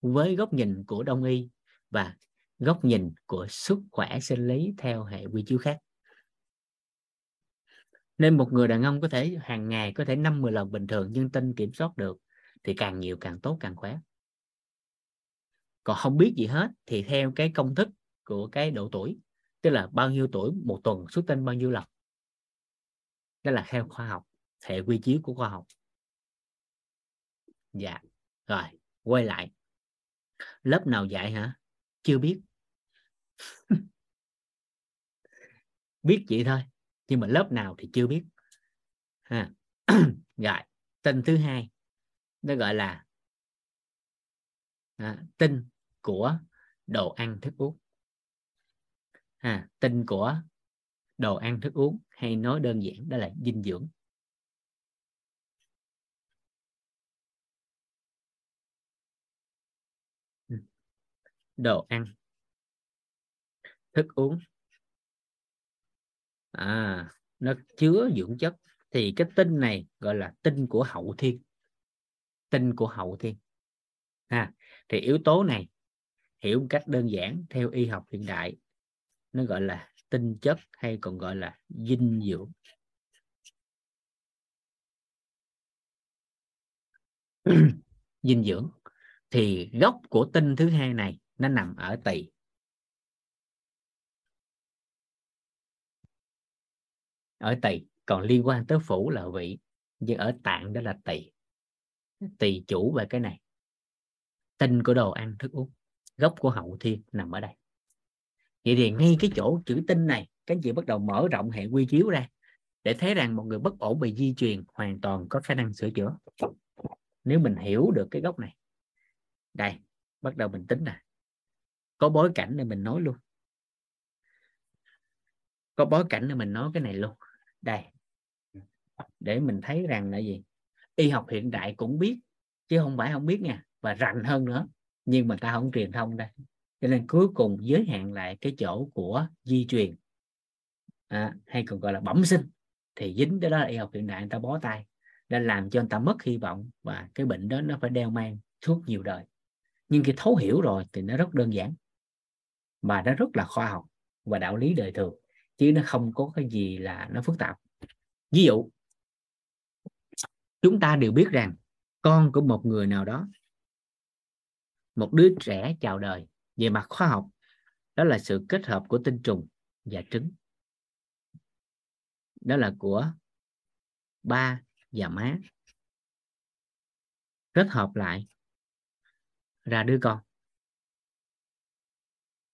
với góc nhìn của đông y và góc nhìn của sức khỏe sinh lý theo hệ quy chiếu khác. Nên một người đàn ông có thể hàng ngày có thể 50 lần bình thường nhưng tinh kiểm soát được thì càng nhiều càng tốt, càng khỏe. Còn không biết gì hết thì theo cái công thức của cái độ tuổi, tức là bao nhiêu tuổi, một tuần xuất tinh bao nhiêu lần. Đó là theo khoa học hệ quy chiếu của khoa học. Dạ rồi quay lại. Lớp nào dạy hả? Chưa biết. [laughs] Biết vậy thôi nhưng mà lớp nào thì chưa biết. Ha [clears throat] rồi tin thứ hai nó gọi là à, tin của đồ ăn thức uống. À, tin của đồ ăn thức uống hay nói đơn giản đó là dinh dưỡng ừ đồ ăn. Thức uống. À nó chứa dưỡng chất. Thì cái tinh này gọi là tinh của hậu thiên. Tinh của hậu thiên. Ha, thì yếu tố này hiểu một cách đơn giản theo y học hiện đại. Nó gọi là tinh chất hay còn gọi là dinh dưỡng. [clears throat] Dinh dưỡng. Thì gốc của tinh thứ hai này nó nằm ở tỳ. Ở tỳ. Còn liên quan tới phủ là vị. Nhưng ở tạng đó là tỳ. Tỳ chủ về cái này. Tinh của đồ ăn, thức uống. Gốc của hậu thiên nằm ở đây. Vậy thì ngay cái chỗ chữ tinh này các anh chị bắt đầu mở rộng hệ quy chiếu ra, để thấy rằng một người bất ổn về di truyền hoàn toàn có khả năng sửa chữa. Nếu mình hiểu được cái gốc này. Đây, bắt đầu mình tính nè có bối cảnh để mình nói luôn. Có bối cảnh để mình nói cái này luôn. Đây. Để mình thấy rằng là gì? Y học hiện đại cũng biết chứ không phải không biết nha và rành hơn nữa. Nhưng mà ta không truyền thông đây. Cho nên cuối cùng giới hạn lại cái chỗ của di truyền. À, hay còn gọi là bẩm sinh. Thì dính tới đó là y học hiện đại người ta bó tay. Nên làm cho người ta mất hy vọng và cái bệnh đó nó phải đeo mang suốt nhiều đời. Nhưng khi thấu hiểu rồi thì nó rất đơn giản mà nó rất là khoa học và đạo lý đời thường, chứ nó không có cái gì là nó phức tạp. Ví dụ, chúng ta đều biết rằng con của một người nào đó, một đứa trẻ chào đời về mặt khoa học, đó là sự kết hợp của tinh trùng và trứng. Đó là của ba và má. Kết hợp lại ra đứa con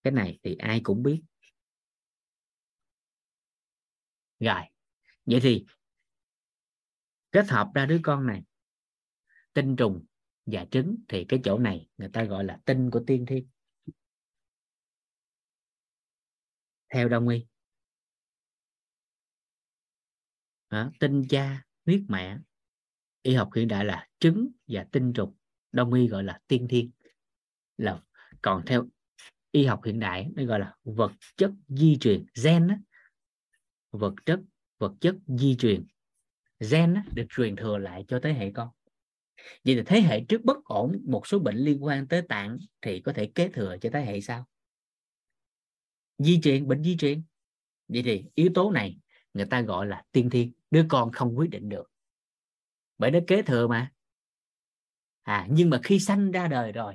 cái này thì ai cũng biết. Rồi vậy thì kết hợp ra đứa con này tinh trùng và trứng thì cái chỗ này người ta gọi là tinh của tiên thiên. Theo đông y à, tinh cha huyết mẹ y học hiện đại là trứng và tinh trùng. Đông y gọi là tiên thiên. Là còn theo y học hiện đại nó gọi là vật chất di truyền gen đó. vật chất vật chất di truyền. Gen đó, được truyền thừa lại cho thế hệ con. Vậy thì thế hệ trước bất ổn một số bệnh liên quan tới tạng thì có thể kế thừa cho thế hệ sau. Di truyền bệnh di truyền. Vậy thì yếu tố này người ta gọi là tiên thiên đứa con không quyết định được. Bởi nó kế thừa mà. À nhưng mà khi sanh ra đời rồi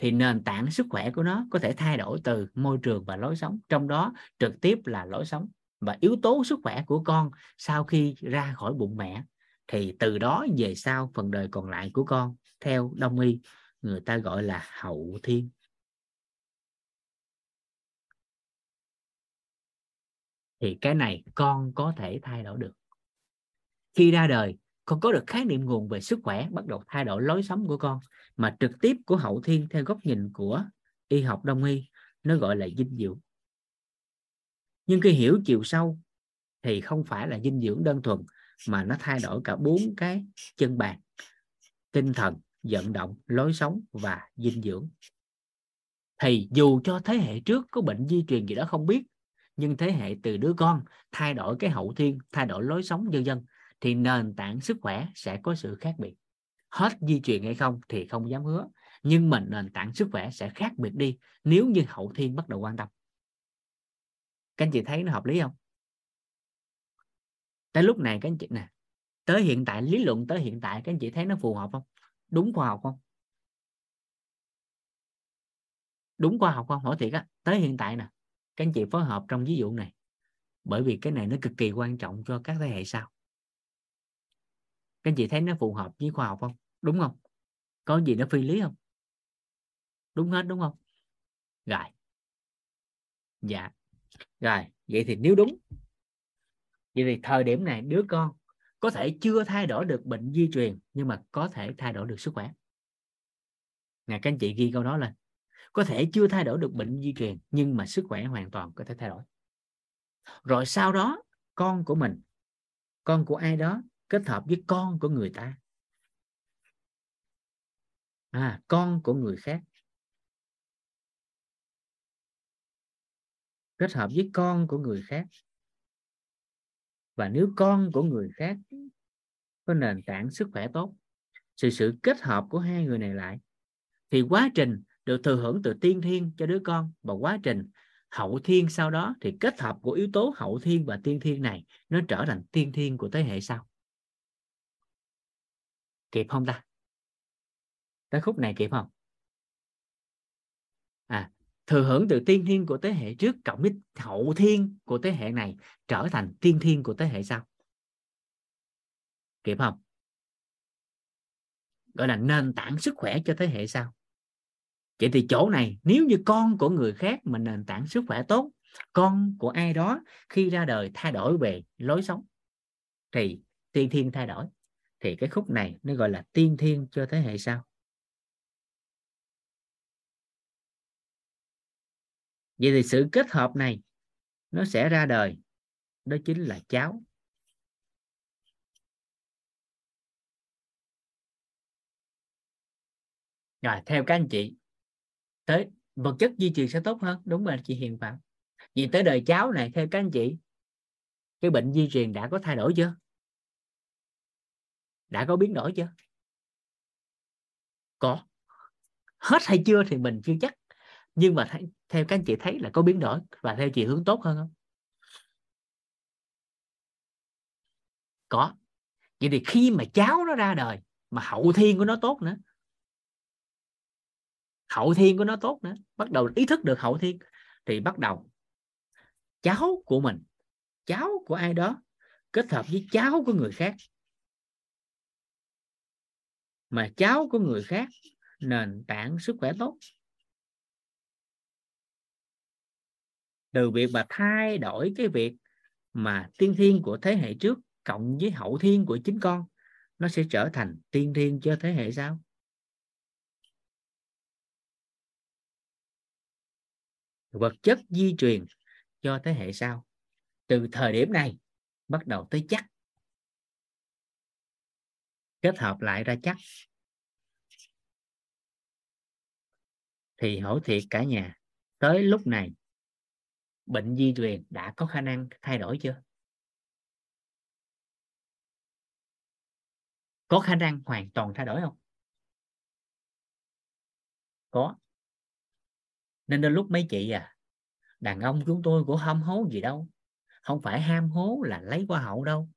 thì nền tảng sức khỏe của nó có thể thay đổi từ môi trường và lối sống, trong đó trực tiếp là lối sống. Và yếu tố sức khỏe của con sau khi ra khỏi bụng mẹ thì từ đó về sau phần đời còn lại của con, theo đông y, người ta gọi là hậu thiên. Thì cái này con có thể thay đổi được. Khi ra đời, con có được khái niệm nguồn về sức khỏe bắt đầu thay đổi lối sống của con mà trực tiếp của hậu thiên theo góc nhìn của y học đông y, nó gọi là dinh dưỡng. Nhưng khi hiểu chiều sâu thì không phải là dinh dưỡng đơn thuần, mà nó thay đổi cả bốn cái chân bàn, tinh thần, vận động, lối sống và dinh dưỡng. Thì dù cho thế hệ trước có bệnh di truyền gì đó không biết, nhưng thế hệ từ đứa con thay đổi cái hậu thiên, thay đổi lối sống dân dân, thì nền tảng sức khỏe sẽ có sự khác biệt hết di truyền hay không thì không dám hứa. Nhưng mình nền tảng sức khỏe sẽ khác biệt đi nếu như hậu thiên bắt đầu quan tâm. Các anh chị thấy nó hợp lý không? Tới lúc này các anh chị, nè, tới hiện tại, lý luận tới hiện tại các anh chị thấy nó phù hợp không? Đúng khoa học không? Đúng khoa học không? Hỏi thiệt á, tới hiện tại nè, các anh chị phối hợp trong ví dụ này, bởi vì cái này nó cực kỳ quan trọng cho các thế hệ sau các anh chị thấy nó phù hợp với khoa học không? Đúng không? Có gì nó phi lý không? Đúng hết, đúng không? Rồi. Dạ. Rồi, vậy thì nếu đúng, vậy thì thời điểm này đứa con có thể chưa thay đổi được bệnh di truyền, nhưng mà có thể thay đổi được sức khỏe. Nè, các anh chị ghi câu đó lên. Có thể chưa thay đổi được bệnh di truyền, nhưng mà sức khỏe hoàn toàn có thể thay đổi. Rồi sau đó, con của mình, con của ai đó kết hợp với con của người ta. À con của người khác. Kết hợp với con của người khác. Và nếu con của người khác có nền tảng sức khỏe tốt sự sự kết hợp của hai người này lại, thì quá trình được thừa hưởng từ tiên thiên cho đứa con và quá trình hậu thiên sau đó, thì kết hợp của yếu tố hậu thiên và tiên thiên này, nó trở thành tiên thiên của thế hệ sau kịp không ta? Tới khúc này kịp không? À thừa hưởng từ tiên thiên của thế hệ trước cộng với hậu thiên của thế hệ này trở thành tiên thiên của thế hệ sau. Kịp không? Gọi là nền tảng sức khỏe cho thế hệ sau. Vậy thì chỗ này, nếu như con của người khác mà nền tảng sức khỏe tốt, con của ai đó khi ra đời thay đổi về lối sống, thì tiên thiên thay đổi thì cái khúc này nó gọi là tiên thiên cho thế hệ sau. Vậy thì sự kết hợp này nó sẽ ra đời, đó chính là cháu. Rồi, theo các anh chị, tới vật chất di truyền sẽ tốt hơn, đúng rồi, chị Hiền Phạm? Vì tới đời cháu này, theo các anh chị, cái bệnh di truyền đã có thay đổi chưa? Đã có biến đổi chưa? Có. Hết hay chưa thì mình chưa chắc. Nhưng mà th- theo các anh chị thấy là có biến đổi và theo chị hướng tốt hơn không? Có. Vậy thì khi mà cháu nó ra đời, mà hậu thiên của nó tốt nữa, hậu thiên của nó tốt nữa, bắt đầu ý thức được hậu thiên, thì bắt đầu cháu của mình, cháu của ai đó kết hợp với cháu của người khác mà cháu của người khác nền tảng sức khỏe tốt. Từ việc mà thay đổi cái việc mà tiên thiên của thế hệ trước cộng với hậu thiên của chính con, nó sẽ trở thành tiên thiên cho thế hệ sau. Vật chất di truyền cho thế hệ sau. Từ thời điểm này bắt đầu tới chắc kết hợp lại ra chắc. Thì hổ thiệt cả nhà, tới lúc này, bệnh di truyền đã có khả năng thay đổi chưa? Có khả năng hoàn toàn thay đổi không? Có. Nên đến lúc mấy chị à đàn ông chúng tôi cũng hâm hố gì đâu. Không phải ham hố là lấy qua hậu đâu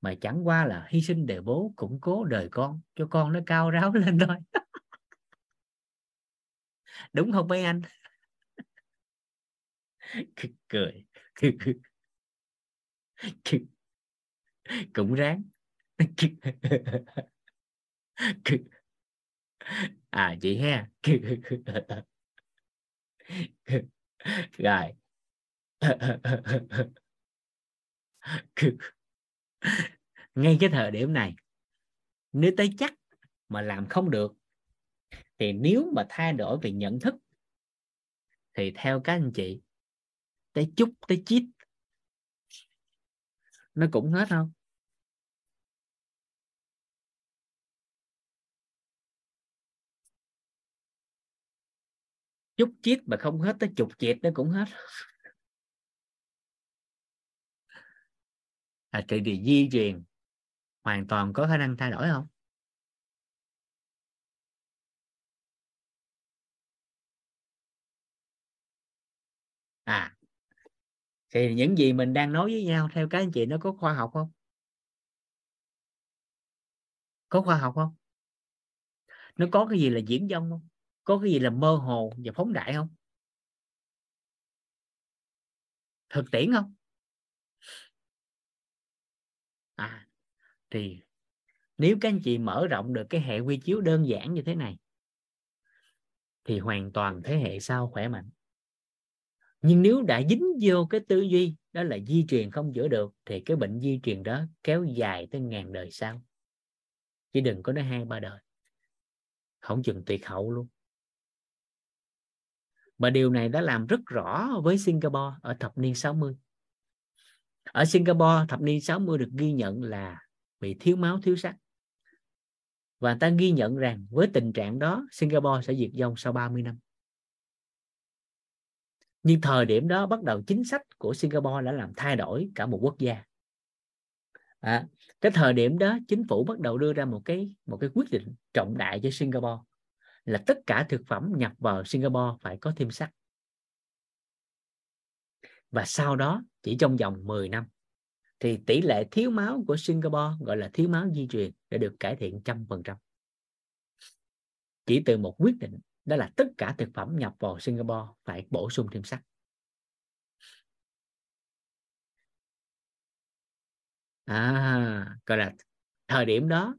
mà chẳng qua là hy sinh đời bố củng cố đời con, cho con nó cao ráo [laughs] lên thôi. Đúng không mấy anh? [laughs] Cười. [laughs] Cũng ráng. À chị ha. Rồi. [laughs] ngay cái thời điểm này, nếu tới chắc mà làm không được, thì nếu mà thay đổi về nhận thức, thì theo các anh chị, tới chút, tới chít, nó cũng hết không? Chút chít mà không hết tới chục chịt nó cũng hết. À, thì, thì di truyền hoàn toàn có khả năng thay đổi không? À thì những gì mình đang nói với nhau theo các anh chị nó có khoa học không? Có khoa học không? Nó có cái gì là diễn dông không? Có cái gì là mơ hồ và phóng đại không? Thực tiễn không? À thì nếu các anh chị mở rộng được cái hệ quy chiếu đơn giản như thế này, thì hoàn toàn thế hệ sau khỏe mạnh. Nhưng nếu đã dính vô cái tư duy đó là di truyền không chữa được, thì cái bệnh di truyền đó kéo dài tới ngàn đời sau. Chứ đừng có nói hai ba đời. Không chừng tuyệt hậu luôn. Mà điều này đã làm rất rõ với Singapore ở thập niên 60 ở Singapore thập niên 60 được ghi nhận là bị thiếu máu thiếu sắt. Và ta ghi nhận rằng với tình trạng đó Singapore sẽ diệt vong sau 30 năm. Nhưng thời điểm đó bắt đầu chính sách của Singapore đã làm thay đổi cả một quốc gia. À, cái thời điểm đó chính phủ bắt đầu đưa ra một cái một cái quyết định trọng đại cho Singapore là tất cả thực phẩm nhập vào Singapore phải có thêm sắt và sau đó, chỉ trong vòng 10 năm, thì tỷ lệ thiếu máu của Singapore, gọi là thiếu máu di truyền, đã được cải thiện trăm phần trăm. Chỉ từ một quyết định, đó là tất cả thực phẩm nhập vào Singapore phải bổ sung thêm sắt. À gọi là thời điểm đó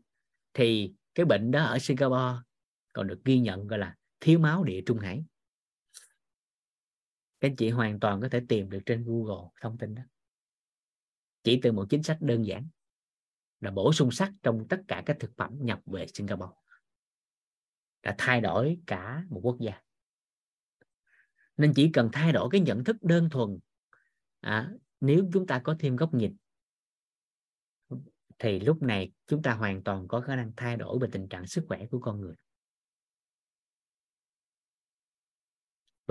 thì cái bệnh đó ở Singapore còn được ghi nhận, gọi là thiếu máu địa trung hải các anh chị hoàn toàn có thể tìm được trên Google thông tin đó. Chỉ từ một chính sách đơn giản là bổ sung sắt trong tất cả các thực phẩm nhập về Singapore. Đã thay đổi cả một quốc gia. Nên chỉ cần thay đổi cái nhận thức đơn thuần à, nếu chúng ta có thêm góc nhìn thì lúc này chúng ta hoàn toàn có khả năng thay đổi về tình trạng sức khỏe của con người.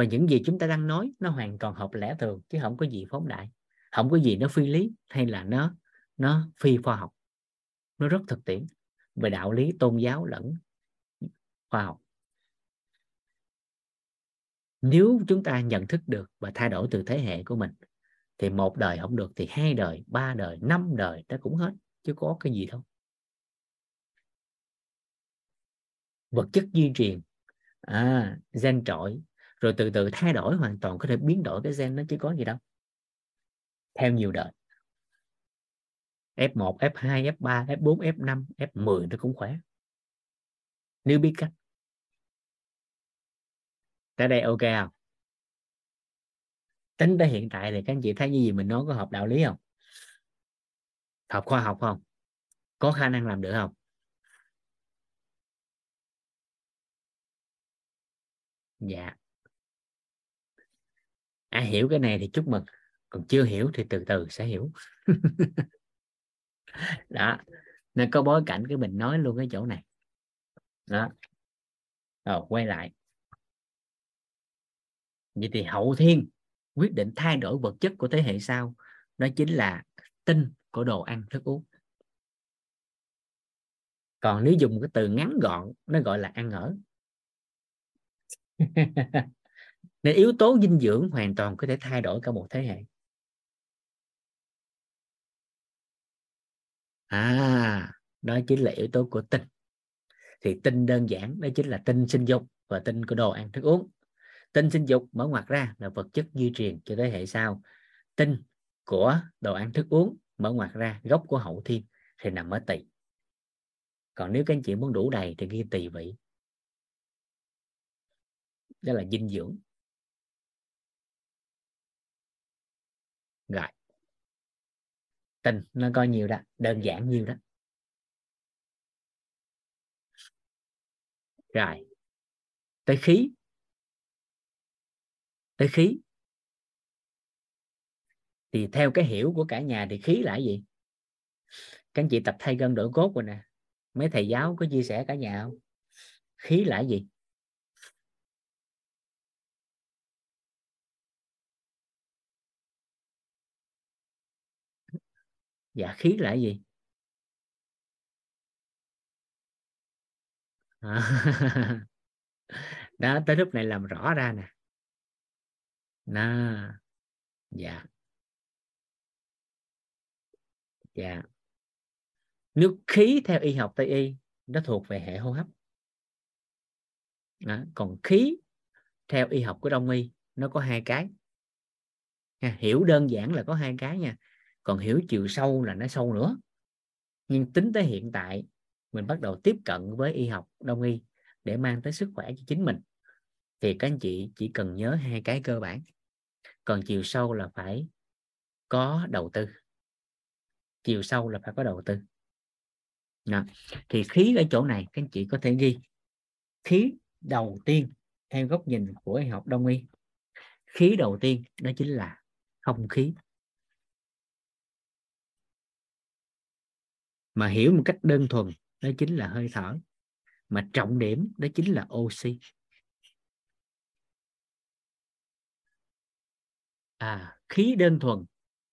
Và những gì chúng ta đang nói nó hoàn toàn hợp lẽ thường chứ không có gì phóng đại không có gì nó phi lý hay là nó nó phi khoa học. Nó rất thực tiễn về đạo lý tôn giáo lẫn khoa học. Nếu chúng ta nhận thức được và thay đổi từ thế hệ của mình thì một đời không được thì hai đời ba đời năm đời nó cũng hết chứ có cái gì đâu. Vật chất di truyền à, gen trội rồi từ từ thay đổi hoàn toàn có thể biến đổi cái gen nó chứ có gì đâu. Theo nhiều đời F1, F2, F3, F4, F5, F10 nó cũng khỏe. Nếu biết cách. Tới đây ok không? Tính tới hiện tại thì các anh chị thấy như gì mình nói có hợp đạo lý không? Hợp khoa học không? Có khả năng làm được không? Dạ ai hiểu cái này thì chúc mừng. Còn chưa hiểu thì từ từ sẽ hiểu. [laughs] Đó, nên có bối cảnh cái mình nói luôn cái chỗ này. Đó. Rồi, quay lại. Vậy thì hậu thiên quyết định thay đổi vật chất của thế hệ sau, đó chính là tinh của đồ ăn thức uống. Còn nếu dùng cái từ ngắn gọn, nó gọi là ăn ở. [laughs] nên yếu tố dinh dưỡng hoàn toàn có thể thay đổi cả một thế hệ. À đó chính là yếu tố của tinh. Thì tinh đơn giản, đó chính là tinh sinh dục và tinh của đồ ăn thức uống. Tinh sinh dục mở ngoặt ra là vật chất di truyền cho thế hệ sau. Tinh của đồ ăn thức uống mở ngoặt ra, gốc của hậu thiên thì nằm ở tỳ. Còn nếu các anh chị muốn đủ đầy thì ghi tỳ vị. Đó là dinh dưỡng. Rồi. Tình nó coi nhiều đó. Đơn giản nhiều đó. Rồi. Tới khí. Tới khí. Thì theo cái hiểu của cả nhà thì khí là cái gì? Các anh chị tập thay gân đổi cốt rồi nè. Mấy thầy giáo có chia sẻ cả nhà không? Khí là cái gì? Dạ khí là cái gì? À. [laughs] đó tới lúc này làm rõ ra nè. Nà, dạ. Dạ. Nước khí theo y học tây y nó thuộc về hệ hô hấp. Đó. còn khí theo y học của đông y nó có hai cái. Hiểu đơn giản là có hai cái nha còn hiểu chiều sâu là nó sâu nữa. Nhưng tính tới hiện tại, mình bắt đầu tiếp cận với y học đông y để mang tới sức khỏe cho chính mình. Thì các anh chị chỉ cần nhớ hai cái cơ bản. Còn chiều sâu là phải có đầu tư. Chiều sâu là phải có đầu tư. Đó. thì khí ở chỗ này các anh chị có thể ghi. Khí đầu tiên theo góc nhìn của y học đông y. Khí đầu tiên đó chính là không khí. Mà hiểu một cách đơn thuần, đó chính là hơi thở. Mà trọng điểm, đó chính là oxy. À khí đơn thuần.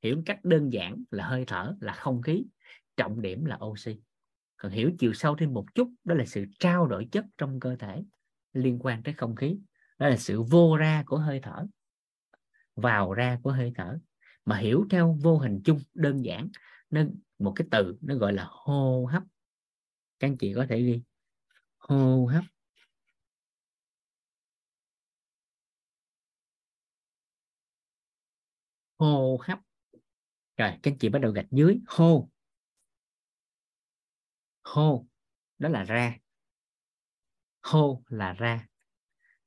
Hiểu một cách đơn giản là hơi thở, là không khí. Trọng điểm là oxy. Còn hiểu chiều sâu thêm một chút, đó là sự trao đổi chất trong cơ thể liên quan tới không khí. Đó là sự vô ra của hơi thở, vào ra của hơi thở. Mà hiểu theo vô hình chung, đơn giản, nên một cái từ nó gọi là hô hấp. Các anh chị có thể ghi. Hô hấp. Hô hấp. Rồi, các anh chị bắt đầu gạch dưới. Hô. Hô. Đó là ra. Hô là ra.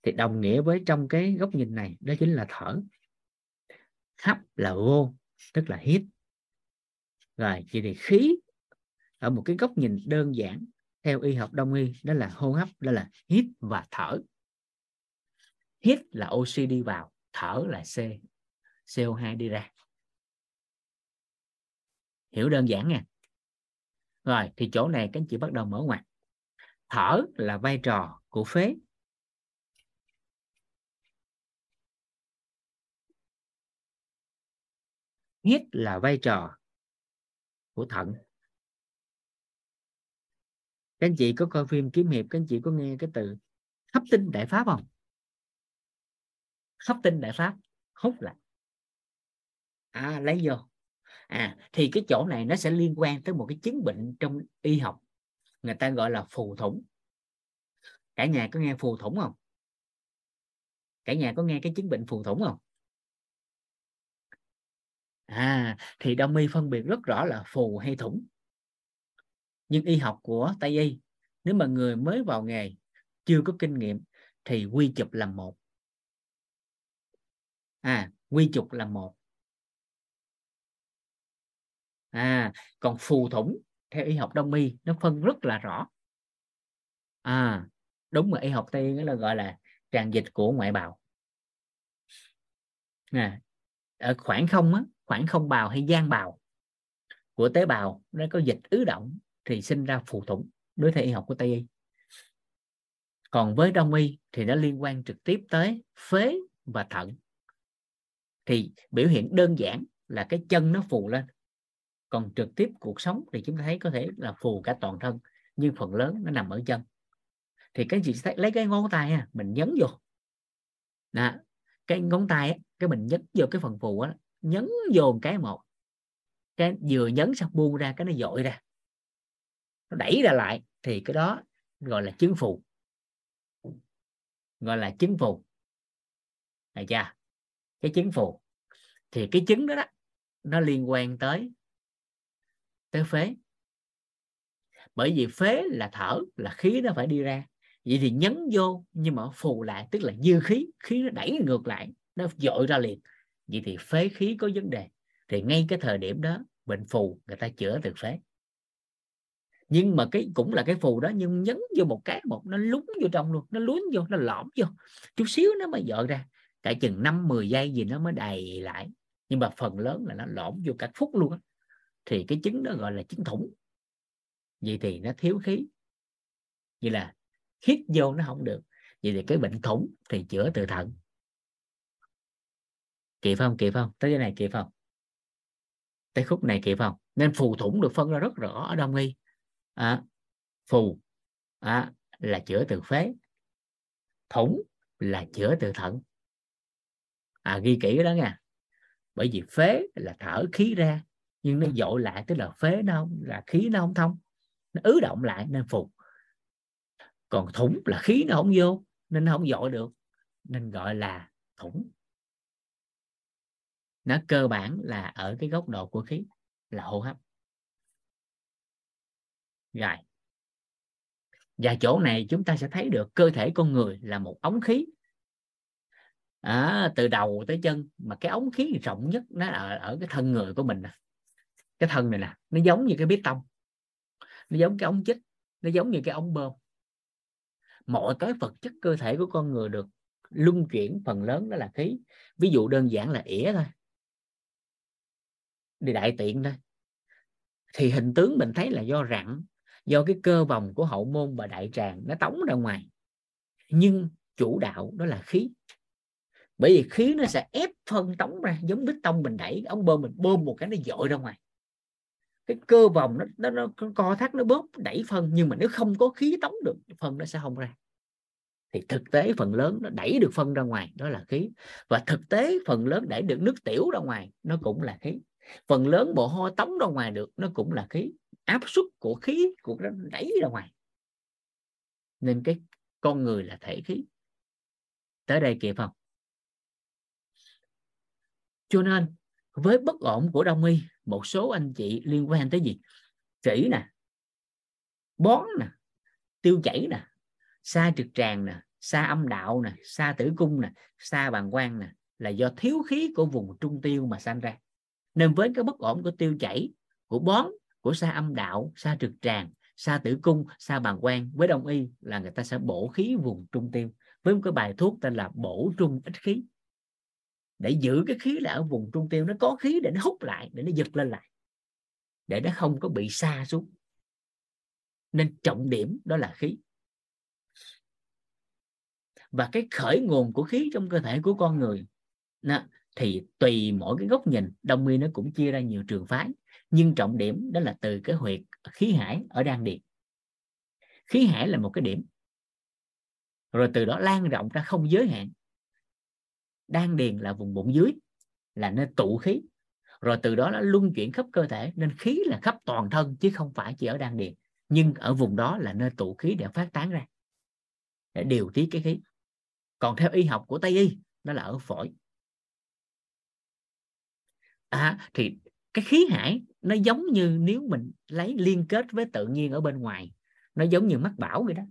Thì đồng nghĩa với trong cái góc nhìn này, đó chính là thở. Hấp là vô, tức là hít rồi, vậy thì khí ở một cái góc nhìn đơn giản theo y học đông y, đó là hô hấp, đó là hít và thở. Hít là oxy đi vào, thở là c CO2 đi ra. Hiểu đơn giản nha. Rồi, thì chỗ này các anh chị bắt đầu mở ngoặt. Thở là vai trò của phế. Hít là vai trò của thận. Các anh chị có coi phim kiếm hiệp, các anh chị có nghe cái từ hấp tinh đại pháp không? Hấp tinh đại pháp, hút lại. À lấy vô. À thì cái chỗ này nó sẽ liên quan tới một cái chứng bệnh trong y học, người ta gọi là phù thủng. Cả nhà có nghe phù thủng không? Cả nhà có nghe cái chứng bệnh phù thủng không? À thì đông y phân biệt rất rõ là phù hay thủng. Nhưng y học của tây y nếu mà người mới vào nghề chưa có kinh nghiệm thì quy chụp là một. À quy chụp là một. À còn phù thủng theo y học đông y nó phân rất là rõ. À đúng mà y học tây y là gọi là tràn dịch của ngoại bào. À, ở khoảng không á khoảng không bào hay gian bào của tế bào nó có dịch ứ động thì sinh ra phù thủng đối theo y học của tây y. Còn với đông y thì nó liên quan trực tiếp tới phế và thận. Thì biểu hiện đơn giản là cái chân nó phù lên. Còn trực tiếp cuộc sống thì chúng ta thấy có thể là phù cả toàn thân, nhưng phần lớn nó nằm ở chân. Thì cái gì lấy cái ngón tay mình nhấn vô. Đó. cái ngón tay cái mình nhấn vô cái phần phù á nhấn vô cái một cái vừa nhấn xong buông ra cái nó dội ra nó đẩy ra lại thì cái đó gọi là chứng phù gọi là chứng phù. Này chưa cái chứng phù thì cái chứng đó, đó nó liên quan tới tới phế. Bởi vì phế là thở là khí nó phải đi ra. Vậy thì nhấn vô nhưng mà phù lại tức là dư khí khí nó đẩy ngược lại nó dội ra liền vậy thì phế khí có vấn đề. Thì ngay cái thời điểm đó, bệnh phù người ta chữa từ phế. Nhưng mà cái cũng là cái phù đó, nhưng nhấn vô một cái một, nó lún vô trong luôn, nó lún vô, nó lõm vô. Chút xíu nó mới dội ra. Cả chừng năm 10 giây gì nó mới đầy lại. Nhưng mà phần lớn là nó lõm vô cả phút luôn á. Thì cái chứng đó gọi là chứng thủng. Vậy thì nó thiếu khí. Như là hít vô nó không được. Vậy thì cái bệnh thủng thì chữa từ thận kịp không? Kịp không? Tới cái này kịp không? Tới khúc này kịp không? Nên phù thủng được phân ra rất rõ ở đông y. À, phù à, là chữa từ phế. Thủng là chữa từ thận. À ghi kỹ đó nha. Bởi vì phế là thở khí ra nhưng nó dội lại tức là phế nó không là khí nó không thông. Nó ứ động lại nên phù. Còn thủng là khí nó không vô nên nó không dội được. Nên gọi là thủng nó cơ bản là ở cái góc độ của khí là hô hấp. Rồi. Và chỗ này chúng ta sẽ thấy được cơ thể con người là một ống khí. À, từ đầu tới chân mà cái ống khí rộng nhất nó ở, ở cái thân người của mình nè. Cái thân này nè nó giống như cái bít tông. Nó giống cái ống chích nó giống như cái ống bơm. Mọi cái vật chất cơ thể của con người được luân chuyển phần lớn đó là khí. Ví dụ đơn giản là ỉa thôi đi đại tiện thôi. Thì hình tướng mình thấy là do rặn do cái cơ vòng của hậu môn và đại tràng nó tống ra ngoài. Nhưng chủ đạo đó là khí. Bởi vì khí nó sẽ ép phân tống ra giống bít tông mình đẩy ống bơm mình bơm một cái nó dội ra ngoài. Cái cơ vòng nó nó, nó co thắt nó bóp đẩy phân nhưng mà nếu không có khí tống được phân nó sẽ không ra. Thì thực tế phần lớn nó đẩy được phân ra ngoài đó là khí. Và thực tế phần lớn đẩy được nước tiểu ra ngoài nó cũng là khí phần lớn bộ hôi tống ra ngoài được, nó cũng là khí áp suất của khí của nó đẩy ra ngoài. Nên cái con người là thể khí. Tới đây kịp không? Cho nên, với bất ổn của đông y, một số anh chị liên quan tới gì trĩ nè, bón nè, tiêu chảy nè, sa trực tràng nè, sa âm đạo nè, sa tử cung nè, sa bàng quang nè, là do thiếu khí của vùng trung tiêu mà sanh ra nên với cái bất ổn của tiêu chảy, của bón, của sa âm đạo, sa trực tràng, sa tử cung, sa bàng quang, với đông y là người ta sẽ bổ khí vùng trung tiêu. Với một cái bài thuốc tên là bổ trung ích khí. Để giữ cái khí là ở vùng trung tiêu, nó có khí để nó hút lại, để nó giật lên lại, để nó không có bị xa xuống. Nên trọng điểm đó là khí. Và cái khởi nguồn của khí trong cơ thể của con người, nè thì tùy mỗi cái góc nhìn, đông y nó cũng chia ra nhiều trường phái, nhưng trọng điểm đó là từ cái huyệt khí hải ở đan điền. Khí hải là một cái điểm. Rồi từ đó lan rộng ra không giới hạn. Đan điền là vùng bụng dưới, là nơi tụ khí. Rồi từ đó nó luân chuyển khắp cơ thể, nên khí là khắp toàn thân, chứ không phải chỉ ở đan điền, nhưng ở vùng đó là nơi tụ khí để phát tán ra, để điều tiết cái khí. Còn theo y học của tây y, nó là ở phổi à, thì cái khí hải nó giống như nếu mình lấy liên kết với tự nhiên ở bên ngoài nó giống như mắt bão vậy đó.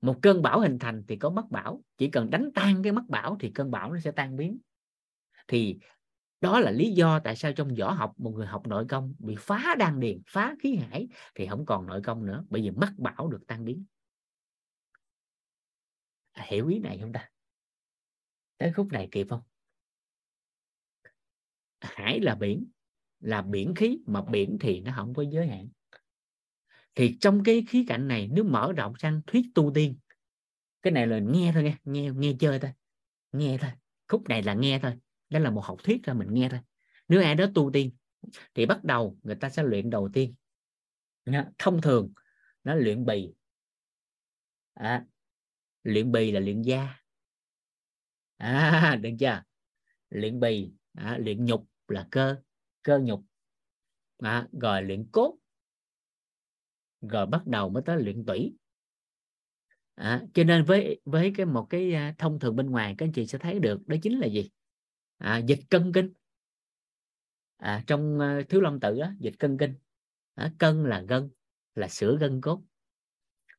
Một cơn bão hình thành thì có mắt bão chỉ cần đánh tan cái mắt bão thì cơn bão nó sẽ tan biến. Thì đó là lý do tại sao trong võ học một người học nội công bị phá đan điền phá khí hải thì không còn nội công nữa bởi vì mắt bão được tan biến. À, hiểu ý này không ta? Tới khúc này kịp không? Hải là biển là biển khí mà biển thì nó không có giới hạn. Thì trong cái khí cảnh này nếu mở rộng sang thuyết tu tiên cái này là nghe thôi nghe nghe nghe chơi thôi nghe thôi. Khúc này là nghe thôi đó là một học thuyết ra mình nghe thôi. Nếu ai đó tu tiên thì bắt đầu người ta sẽ luyện đầu tiên. Thông thường nó luyện bì. À, luyện bì là luyện da. À, được chưa? Luyện bì à, luyện nhục là cơ cơ nhục. À, rồi luyện cốt. Rồi bắt đầu mới tới luyện tủy. À, cho nên với với cái một cái à, thông thường bên ngoài các anh chị sẽ thấy được đó chính là gì? À, dịch cân kinh. À, trong à, uh, thiếu long tự đó, dịch cân kinh. À, cân là gân là sữa gân cốt.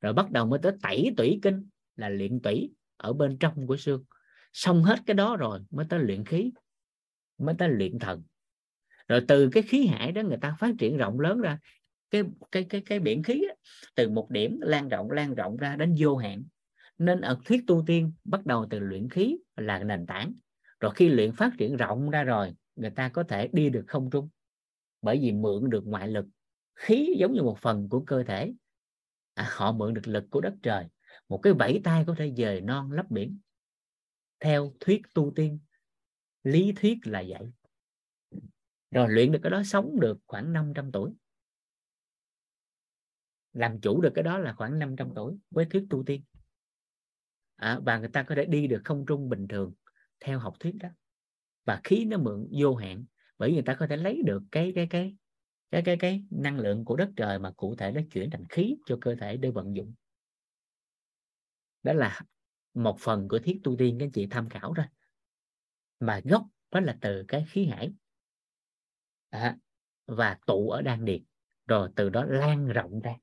Rồi bắt đầu mới tới tẩy tủy kinh là luyện tủy ở bên trong của xương. Xong hết cái đó rồi mới tới luyện khí mới tới luyện thần. Rồi từ cái khí hải đó người ta phát triển rộng lớn ra cái cái cái cái biển khí á, từ một điểm lan rộng lan rộng ra đến vô hạn. Nên ở thuyết tu tiên bắt đầu từ luyện khí là nền tảng. Rồi khi luyện phát triển rộng ra rồi người ta có thể đi được không trung. Bởi vì mượn được ngoại lực khí giống như một phần của cơ thể. À, họ mượn được lực của đất trời. Một cái vẫy tay có thể dời non lấp biển. Theo thuyết tu tiên lý thuyết là vậy. Rồi luyện được cái đó sống được khoảng 500 tuổi. Làm chủ được cái đó là khoảng 500 tuổi với thuyết tu tiên. À, và người ta có thể đi được không trung bình thường theo học thuyết đó. Và khí nó mượn vô hạn bởi người ta có thể lấy được cái cái cái cái cái cái năng lượng của đất trời mà cụ thể nó chuyển thành khí cho cơ thể để vận dụng. Đó là một phần của thiết tu tiên các anh chị tham khảo thôi mà gốc đó là từ cái khí hải. À, và tụ ở đan điền. Rồi từ đó lan rộng ra.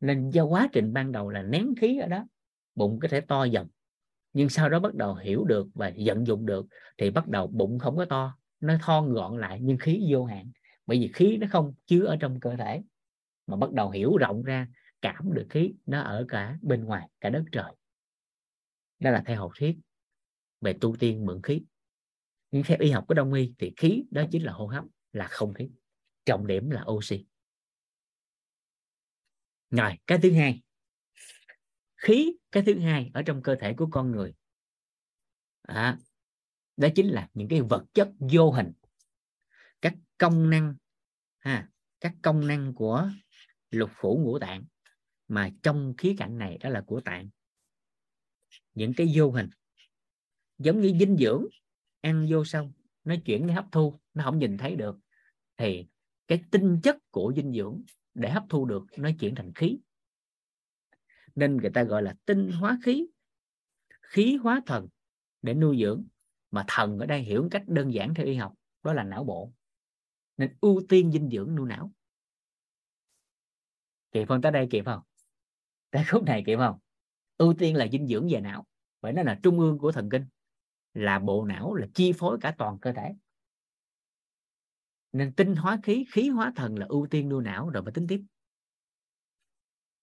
Nên do quá trình ban đầu là nén khí ở đó bụng có thể to dần. Nhưng sau đó bắt đầu hiểu được và vận dụng được thì bắt đầu bụng không có to. Nó thon gọn lại nhưng khí vô hạn. Bởi vì khí nó không chứa ở trong cơ thể. Mà bắt đầu hiểu rộng ra cảm được khí nó ở cả bên ngoài cả đất trời. Đó là theo học thuyết về tu tiên mượn khí. Nhưng theo y học của đông y thì khí đó chính là hô hấp là không khí. Trọng điểm là oxy. Rồi cái thứ hai. Khí cái thứ hai ở trong cơ thể của con người. À, đó chính là những cái vật chất vô hình. Các công năng ha các công năng của lục phủ ngũ tạng mà trong khía cạnh này đó là của tạng. Những cái vô hình giống như dinh dưỡng, ăn vô xong, nó chuyển cái hấp thu, nó không nhìn thấy được. Thì cái tinh chất của dinh dưỡng để hấp thu được, nó chuyển thành khí. Nên người ta gọi là tinh hóa khí khí hóa thần để nuôi dưỡng. Mà thần ở đây hiểu cách đơn giản theo y học, đó là não bộ. Nên ưu tiên dinh dưỡng nuôi não. Kịp không tới đây kịp không? Tới khúc này kịp không? Ưu tiên là dinh dưỡng về não. Bởi nó là trung ương của thần kinh là bộ não là chi phối cả toàn cơ thể. Nên tinh hóa khí khí hóa thần là ưu tiên nuôi não, rồi mới tính tiếp.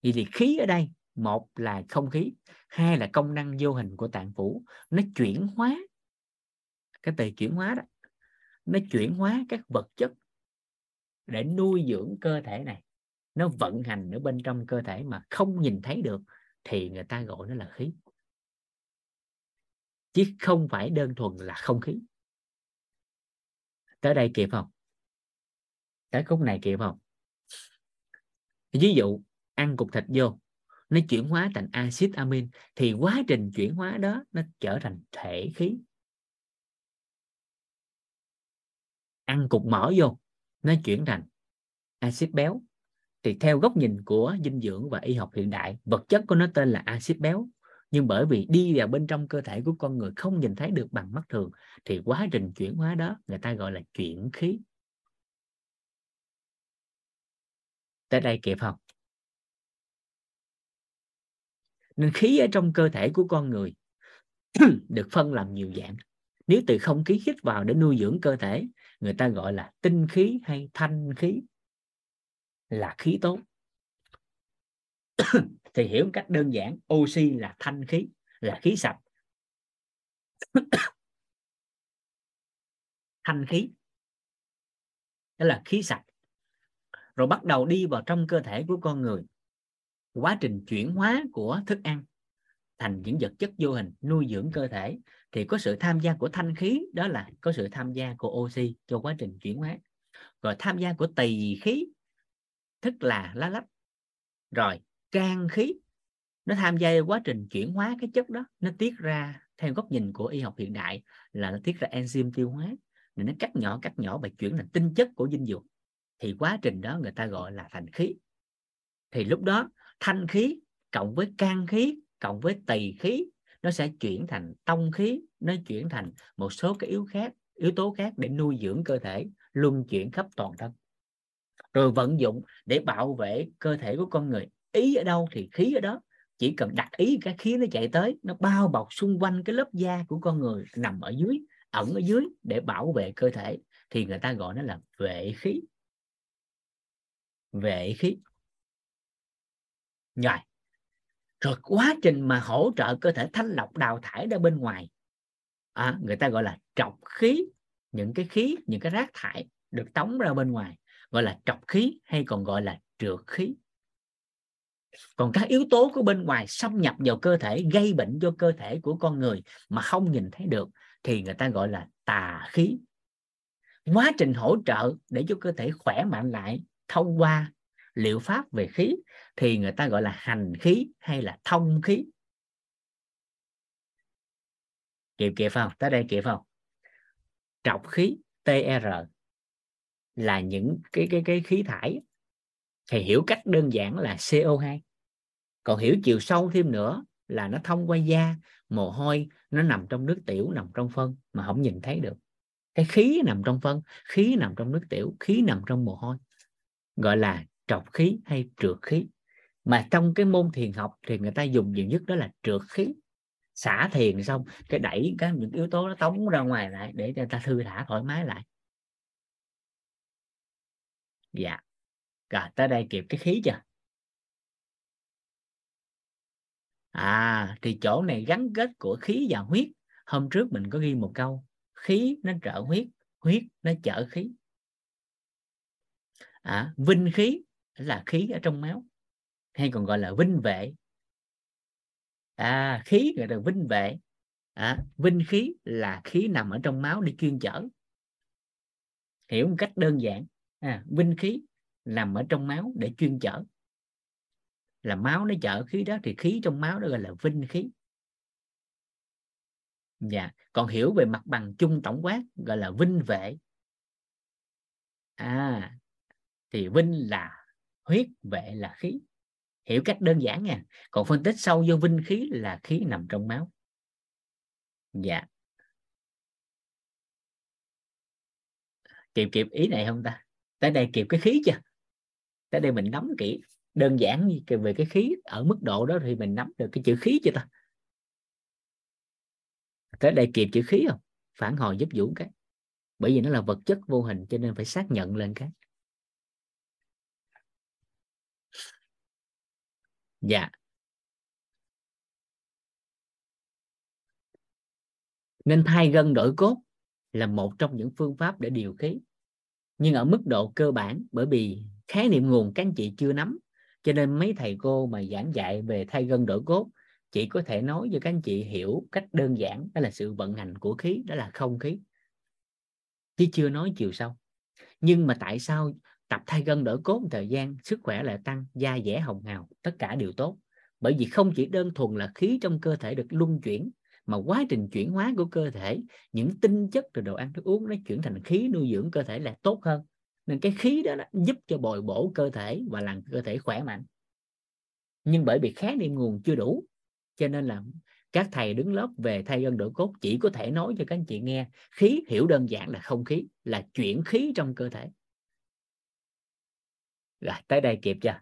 Vì thì khí ở đây, một là không khí, hai là công năng vô hình của tạng phủ, nó chuyển hóa. Cái từ chuyển hóa đó, nó chuyển hóa các vật chất để nuôi dưỡng cơ thể này. Nó vận hành ở bên trong cơ thể mà không nhìn thấy được thì người ta gọi nó là khí chứ không phải đơn thuần là không khí. Tới đây kịp không? Tới khúc này kịp không? Ví dụ, ăn cục thịt vô, nó chuyển hóa thành axit amin, thì quá trình chuyển hóa đó nó trở thành thể khí. Ăn cục mỡ vô, nó chuyển thành axit béo. Thì theo góc nhìn của dinh dưỡng và y học hiện đại, vật chất của nó tên là axit béo nhưng bởi vì đi vào bên trong cơ thể của con người không nhìn thấy được bằng mắt thường, thì quá trình chuyển hóa đó người ta gọi là chuyển khí. Tới đây kịp không? Nên khí ở trong cơ thể của con người [clears throat] được phân làm nhiều dạng. Nếu từ không khí hít vào để nuôi dưỡng cơ thể, người ta gọi là tinh khí hay thanh khí, là khí tốt [clears throat] thì hiểu một cách đơn giản, oxy là thanh khí, là khí sạch. [coughs] Thanh khí, đó là khí sạch. Rồi bắt đầu đi vào trong cơ thể của con người. Quá trình chuyển hóa của thức ăn thành những vật chất vô hình, nuôi dưỡng cơ thể. Thì có sự tham gia của thanh khí, đó là có sự tham gia của oxy cho quá trình chuyển hóa. Rồi tham gia của tỳ khí, tức là lá lách. Rồi can khí. Nó tham gia quá trình chuyển hóa cái chất đó. Nó tiết ra, theo góc nhìn của y học hiện đại, là nó tiết ra enzyme tiêu hóa. Để nó cắt nhỏ cắt nhỏ và chuyển thành tinh chất của dinh dưỡng. Thì quá trình đó người ta gọi là thành khí. Thì lúc đó, thanh khí cộng với can khí cộng với tỳ khí, nó sẽ chuyển thành tông khí, nó chuyển thành một số cái yếu khác, yếu tố khác để nuôi dưỡng cơ thể, luân chuyển khắp toàn thân. Rồi vận dụng để bảo vệ cơ thể của con người ý ở đâu thì khí ở đó. Chỉ cần đặt ý cái khí nó chạy tới nó bao bọc xung quanh cái lớp da của con người nằm ở dưới ẩn ở dưới để bảo vệ cơ thể thì người ta gọi nó là vệ khí. Vệ khí. Rồi rồi quá trình mà hỗ trợ cơ thể thanh lọc đào thải ra bên ngoài à, người ta gọi là trọc khí. Những cái khí những cái rác thải được tống ra bên ngoài gọi là trọc khí hay còn gọi là trượt khí còn các yếu tố của bên ngoài xâm nhập vào cơ thể, gây bệnh cho cơ thể của con người mà không nhìn thấy được thì người ta gọi là tà khí. Quá trình hỗ trợ để cho cơ thể khỏe mạnh lại thông qua liệu pháp về khí thì người ta gọi là hành khí hay là thông khí. Kịp kịp không? Tới đây kịp không? Trọc khí TR là những cái cái cái khí thải thì hiểu cách đơn giản là CO2 còn hiểu chiều sâu thêm nữa là nó thông qua da, mồ hôi, nó nằm trong nước tiểu, nằm trong phân mà không nhìn thấy được. Cái khí nằm trong phân, khí nằm trong nước tiểu, khí nằm trong mồ hôi, gọi là trọc khí hay trượt khí. Mà trong cái môn thiền học thì người ta dùng nhiều nhất đó là trượt khí. Xả thiền xong, cái đẩy các những yếu tố nó tống ra ngoài lại để cho ta thư thả thoải mái lại. Dạ rồi tới đây kịp cái khí chưa? À thì chỗ này gắn kết của khí và huyết. Hôm trước mình có ghi một câu khí nó trợ huyết huyết nó chở khí. À, vinh khí là khí ở trong máu hay còn gọi là vinh vệ. À khí gọi là vinh vệ. À, vinh khí là khí nằm ở trong máu đi chuyên chở. Hiểu một cách đơn giản. À, vinh khí nằm ở trong máu để chuyên chở. Là máu nó chở khí đó thì khí trong máu đó gọi là vinh khí. Dạ còn hiểu về mặt bằng chung tổng quát gọi là vinh vệ. À thì vinh là huyết, vệ là khí. Hiểu cách đơn giản nha. Còn phân tích sâu vô vinh khí là khí nằm trong máu. Dạ. Kịp kịp ý này không ta? Tới đây kịp cái khí chưa? Tới đây mình nắm kỹ. Đơn giản về cái khí, ở mức độ đó thì mình nắm được cái chữ khí chưa ta? Tới đây kịp chữ khí không? Phản hồi giúp vũ cái. Bởi vì nó là vật chất vô hình cho nên phải xác nhận lên cái. Dạ. Nên thay gân đổi cốt là một trong những phương pháp để điều khí nhưng ở mức độ cơ bản, bởi vì khái niệm nguồn các anh chị chưa nắm, cho nên mấy thầy cô mà giảng dạy về thay gân đổi cốt, chỉ có thể nói cho các anh chị hiểu cách đơn giản, đó là sự vận hành của khí, đó là không khí. Chứ chưa nói chiều sâu. Nhưng mà tại sao tập thay gân đỡ cốt thời gian, sức khỏe lại tăng, da dẻ hồng hào, tất cả đều tốt? Bởi vì không chỉ đơn thuần là khí trong cơ thể được luân chuyển mà quá trình chuyển hóa của cơ thể những tinh chất từ đồ ăn thức uống nó chuyển thành khí nuôi dưỡng cơ thể là tốt hơn. Nên cái khí đó, đó giúp cho bồi bổ cơ thể và làm cơ thể khỏe mạnh. Nhưng bởi vì khái niệm nguồn chưa đủ cho nên là các thầy đứng lớp về thay gân đổi cốt chỉ có thể nói cho các anh chị nghe khí hiểu đơn giản là không khí là chuyển khí trong cơ thể. Rồi tới đây kịp chưa?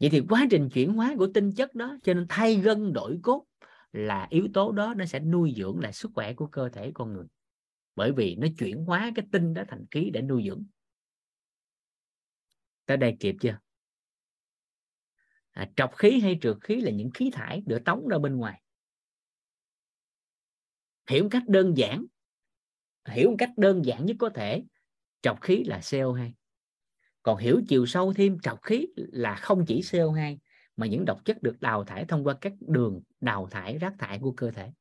Vậy thì quá trình chuyển hóa của tinh chất đó cho nên thay gân đổi cốt là yếu tố đó nó sẽ nuôi dưỡng lại sức khỏe của cơ thể con người. Bởi vì nó chuyển hóa cái tinh đó thành khí để nuôi dưỡng. Tới đây kịp chưa? À, trọc khí hay trượt khí là những khí thải được tống ra bên ngoài. Hiểu cách đơn giản hiểu một cách đơn giản nhất có thể trọc khí là CO2 còn hiểu chiều sâu thêm trọc khí là không chỉ CO2 mà những độc chất được đào thải thông qua các đường đào thải, rác thải của cơ thể.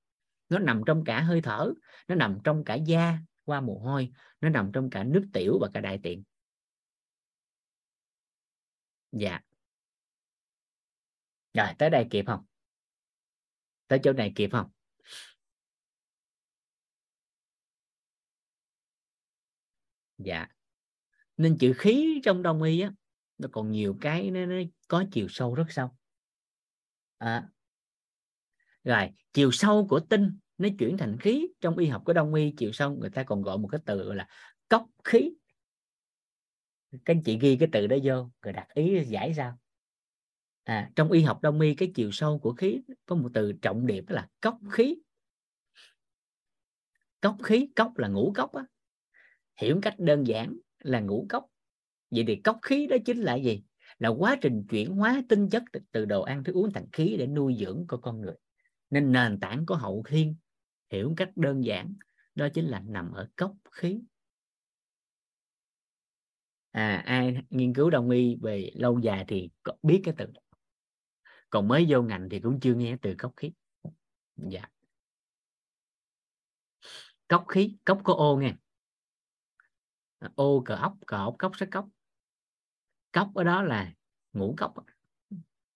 Nó nằm trong cả hơi thở, nó nằm trong cả da qua mồ hôi, nó nằm trong cả nước tiểu và cả đại tiện. Dạ. Rồi, tới đây kịp không? Tới chỗ này kịp không? Dạ. Nên chữ khí trong đông y á nó còn nhiều cái nó, nó có chiều sâu rất sâu. À. rồi chiều sâu của tinh nó chuyển thành khí. Trong y học của đông y chiều sâu người ta còn gọi một cái từ gọi là cốc khí. Các anh chị ghi cái từ đó vô rồi đặt ý giải sao? À, trong y học đông y cái chiều sâu của khí có một từ trọng điểm đó là cốc khí. Cốc khí cốc là ngũ cốc á. Hiểu cách đơn giản là ngũ cốc vậy thì cốc khí đó chính là gì? Là quá trình chuyển hóa tinh chất từ đồ ăn thức uống thành khí để nuôi dưỡng của con người. Nên nền tảng của hậu thiên, hiểu cách đơn giản, đó chính là nằm ở cốc khí. À ai nghiên cứu đông y về lâu dài thì biết cái từ còn mới vô ngành thì cũng chưa nghe từ cốc khí. Dạ. Cốc khí, cốc có ô nghe. Ô cờ ốc cờ ốc, cốc sách cốc cốc ở đó là ngũ cốc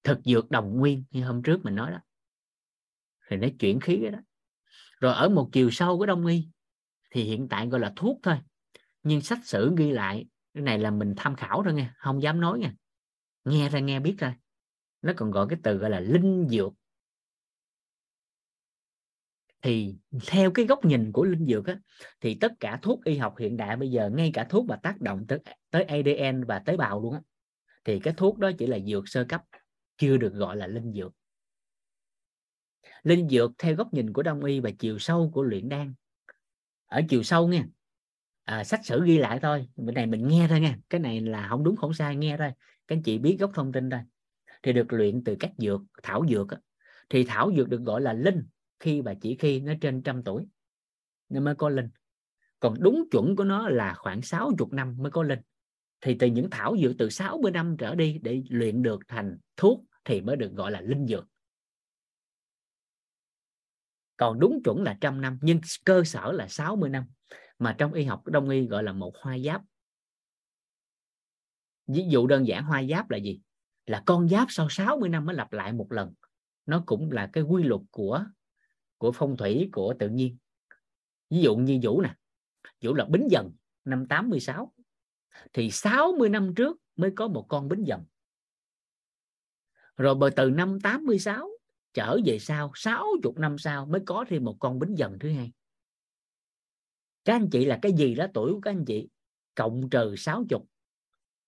thực dược đồng nguyên như hôm trước mình nói đó. Thì nó chuyển khí đó. Rồi ở một chiều sâu của đông y thì hiện tại gọi là thuốc thôi. Nhưng sách sử ghi lại, cái này là mình tham khảo thôi nghe, không dám nói nghe. Nghe ra nghe biết thôi. Nó còn gọi cái từ gọi là linh dược thì theo cái góc nhìn của linh dược á, thì tất cả thuốc y học hiện đại bây giờ ngay cả thuốc mà tác động tới tới ADN và tế bào luôn á thì cái thuốc đó chỉ là dược sơ cấp chưa được gọi là linh dược linh dược theo góc nhìn của đông y và chiều sâu của luyện đan ở chiều sâu nha à, sách sử ghi lại thôi bữa này mình nghe thôi nha cái này là không đúng không sai nghe thôi các anh chị biết gốc thông tin thôi thì được luyện từ các dược thảo dược á. thì thảo dược được gọi là linh khi và chỉ khi nó trên trăm tuổi, nó mới có linh. Còn đúng chuẩn của nó là khoảng 60 năm mới có linh. Thì từ những thảo dược từ 60 năm trở đi để luyện được thành thuốc thì mới được gọi là linh dược. Còn đúng chuẩn là trăm năm, nhưng cơ sở là 60 năm, mà trong y học đông y gọi là một hoa giáp. Ví dụ đơn giản hoa giáp là gì? Là con giáp sau 60 năm mới lặp lại một lần. Nó cũng là cái quy luật của của phong thủy của tự nhiên. Ví dụ như vũ nè, vũ là bính dần, năm 86 thì 60 năm trước mới có một con bính dần. Rồi bởi từ năm 86 trở về sau 60 năm sau mới có thêm một con bính dần thứ hai. Các anh chị là cái gì đó, tuổi của các anh chị, cộng trừ 60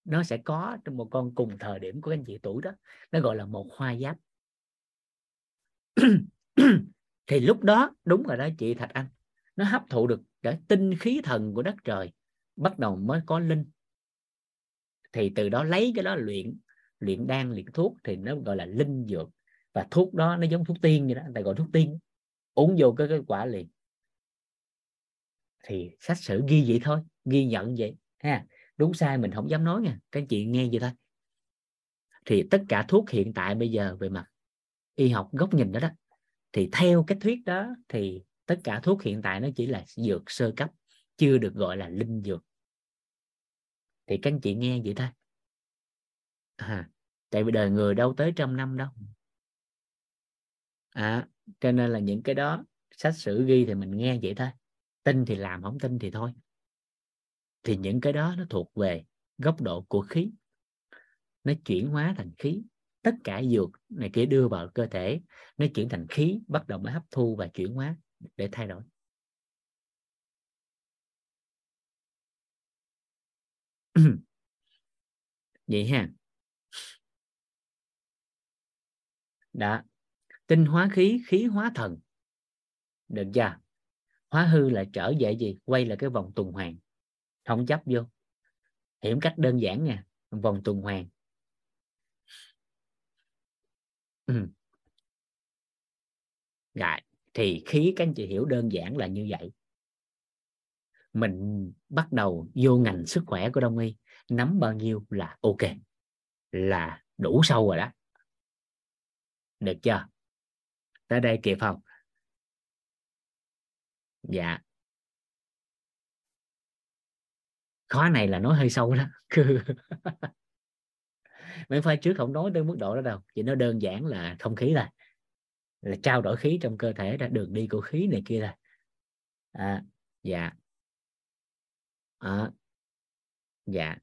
nó sẽ có trong một con cùng thời điểm của các anh chị tuổi đó. Nó gọi là một hoa giáp. [clears throat] [coughs] thì lúc đó đúng rồi đó chị Thạch Anh nó hấp thụ được cái tinh khí thần của đất trời bắt đầu mới có linh. Thì từ đó lấy cái đó luyện luyện đan luyện thuốc thì nó gọi là linh dược. Và thuốc đó nó giống thuốc tiên vậy đó người ta gọi thuốc tiên. Uống vô cái, cái quả liền. Thì sách sử ghi vậy thôi ghi nhận vậy ha. Đúng sai mình không dám nói nha các chị nghe vậy thôi. Thì tất cả thuốc hiện tại bây giờ về mặt y học góc nhìn đó đó thì theo cái thuyết đó thì tất cả thuốc hiện tại nó chỉ là dược sơ cấp chưa được gọi là linh dược. Thì các anh chị nghe vậy thôi. À, tại vì đời người đâu tới trăm năm đâu. À, cho nên là những cái đó sách sử ghi thì mình nghe vậy thôi. Tin thì làm không tin thì thôi. Thì những cái đó nó thuộc về góc độ của khí. Nó chuyển hóa thành khí tất cả dược này kia đưa vào cơ thể, nó chuyển thành khí, bắt đầu mới hấp thu và chuyển hóa để thay đổi. [clears throat] Vậy ha. Đó. Tinh hóa khí khí hóa thần. Được chưa? Hóa hư là trở về gì? Quay lại cái vòng tuần hoàn. Không chấp vô. Hiểu cách đơn giản nha. Vòng tuần hoàn. Ừ. Rồi, thì khí các anh chị hiểu đơn giản là như vậy mình bắt đầu vô ngành sức khỏe của đông y nắm bao nhiêu là ok là đủ sâu rồi đó. Được chưa? Tới đây kịp không dạ. Khóa này là nói hơi sâu đó. [laughs] mấy pha trước không nói tới mức độ đó đâu chỉ nó đơn giản là không khí là là trao đổi khí trong cơ thể ra đường đi của khí này kia là, à, dạ. À, dạ.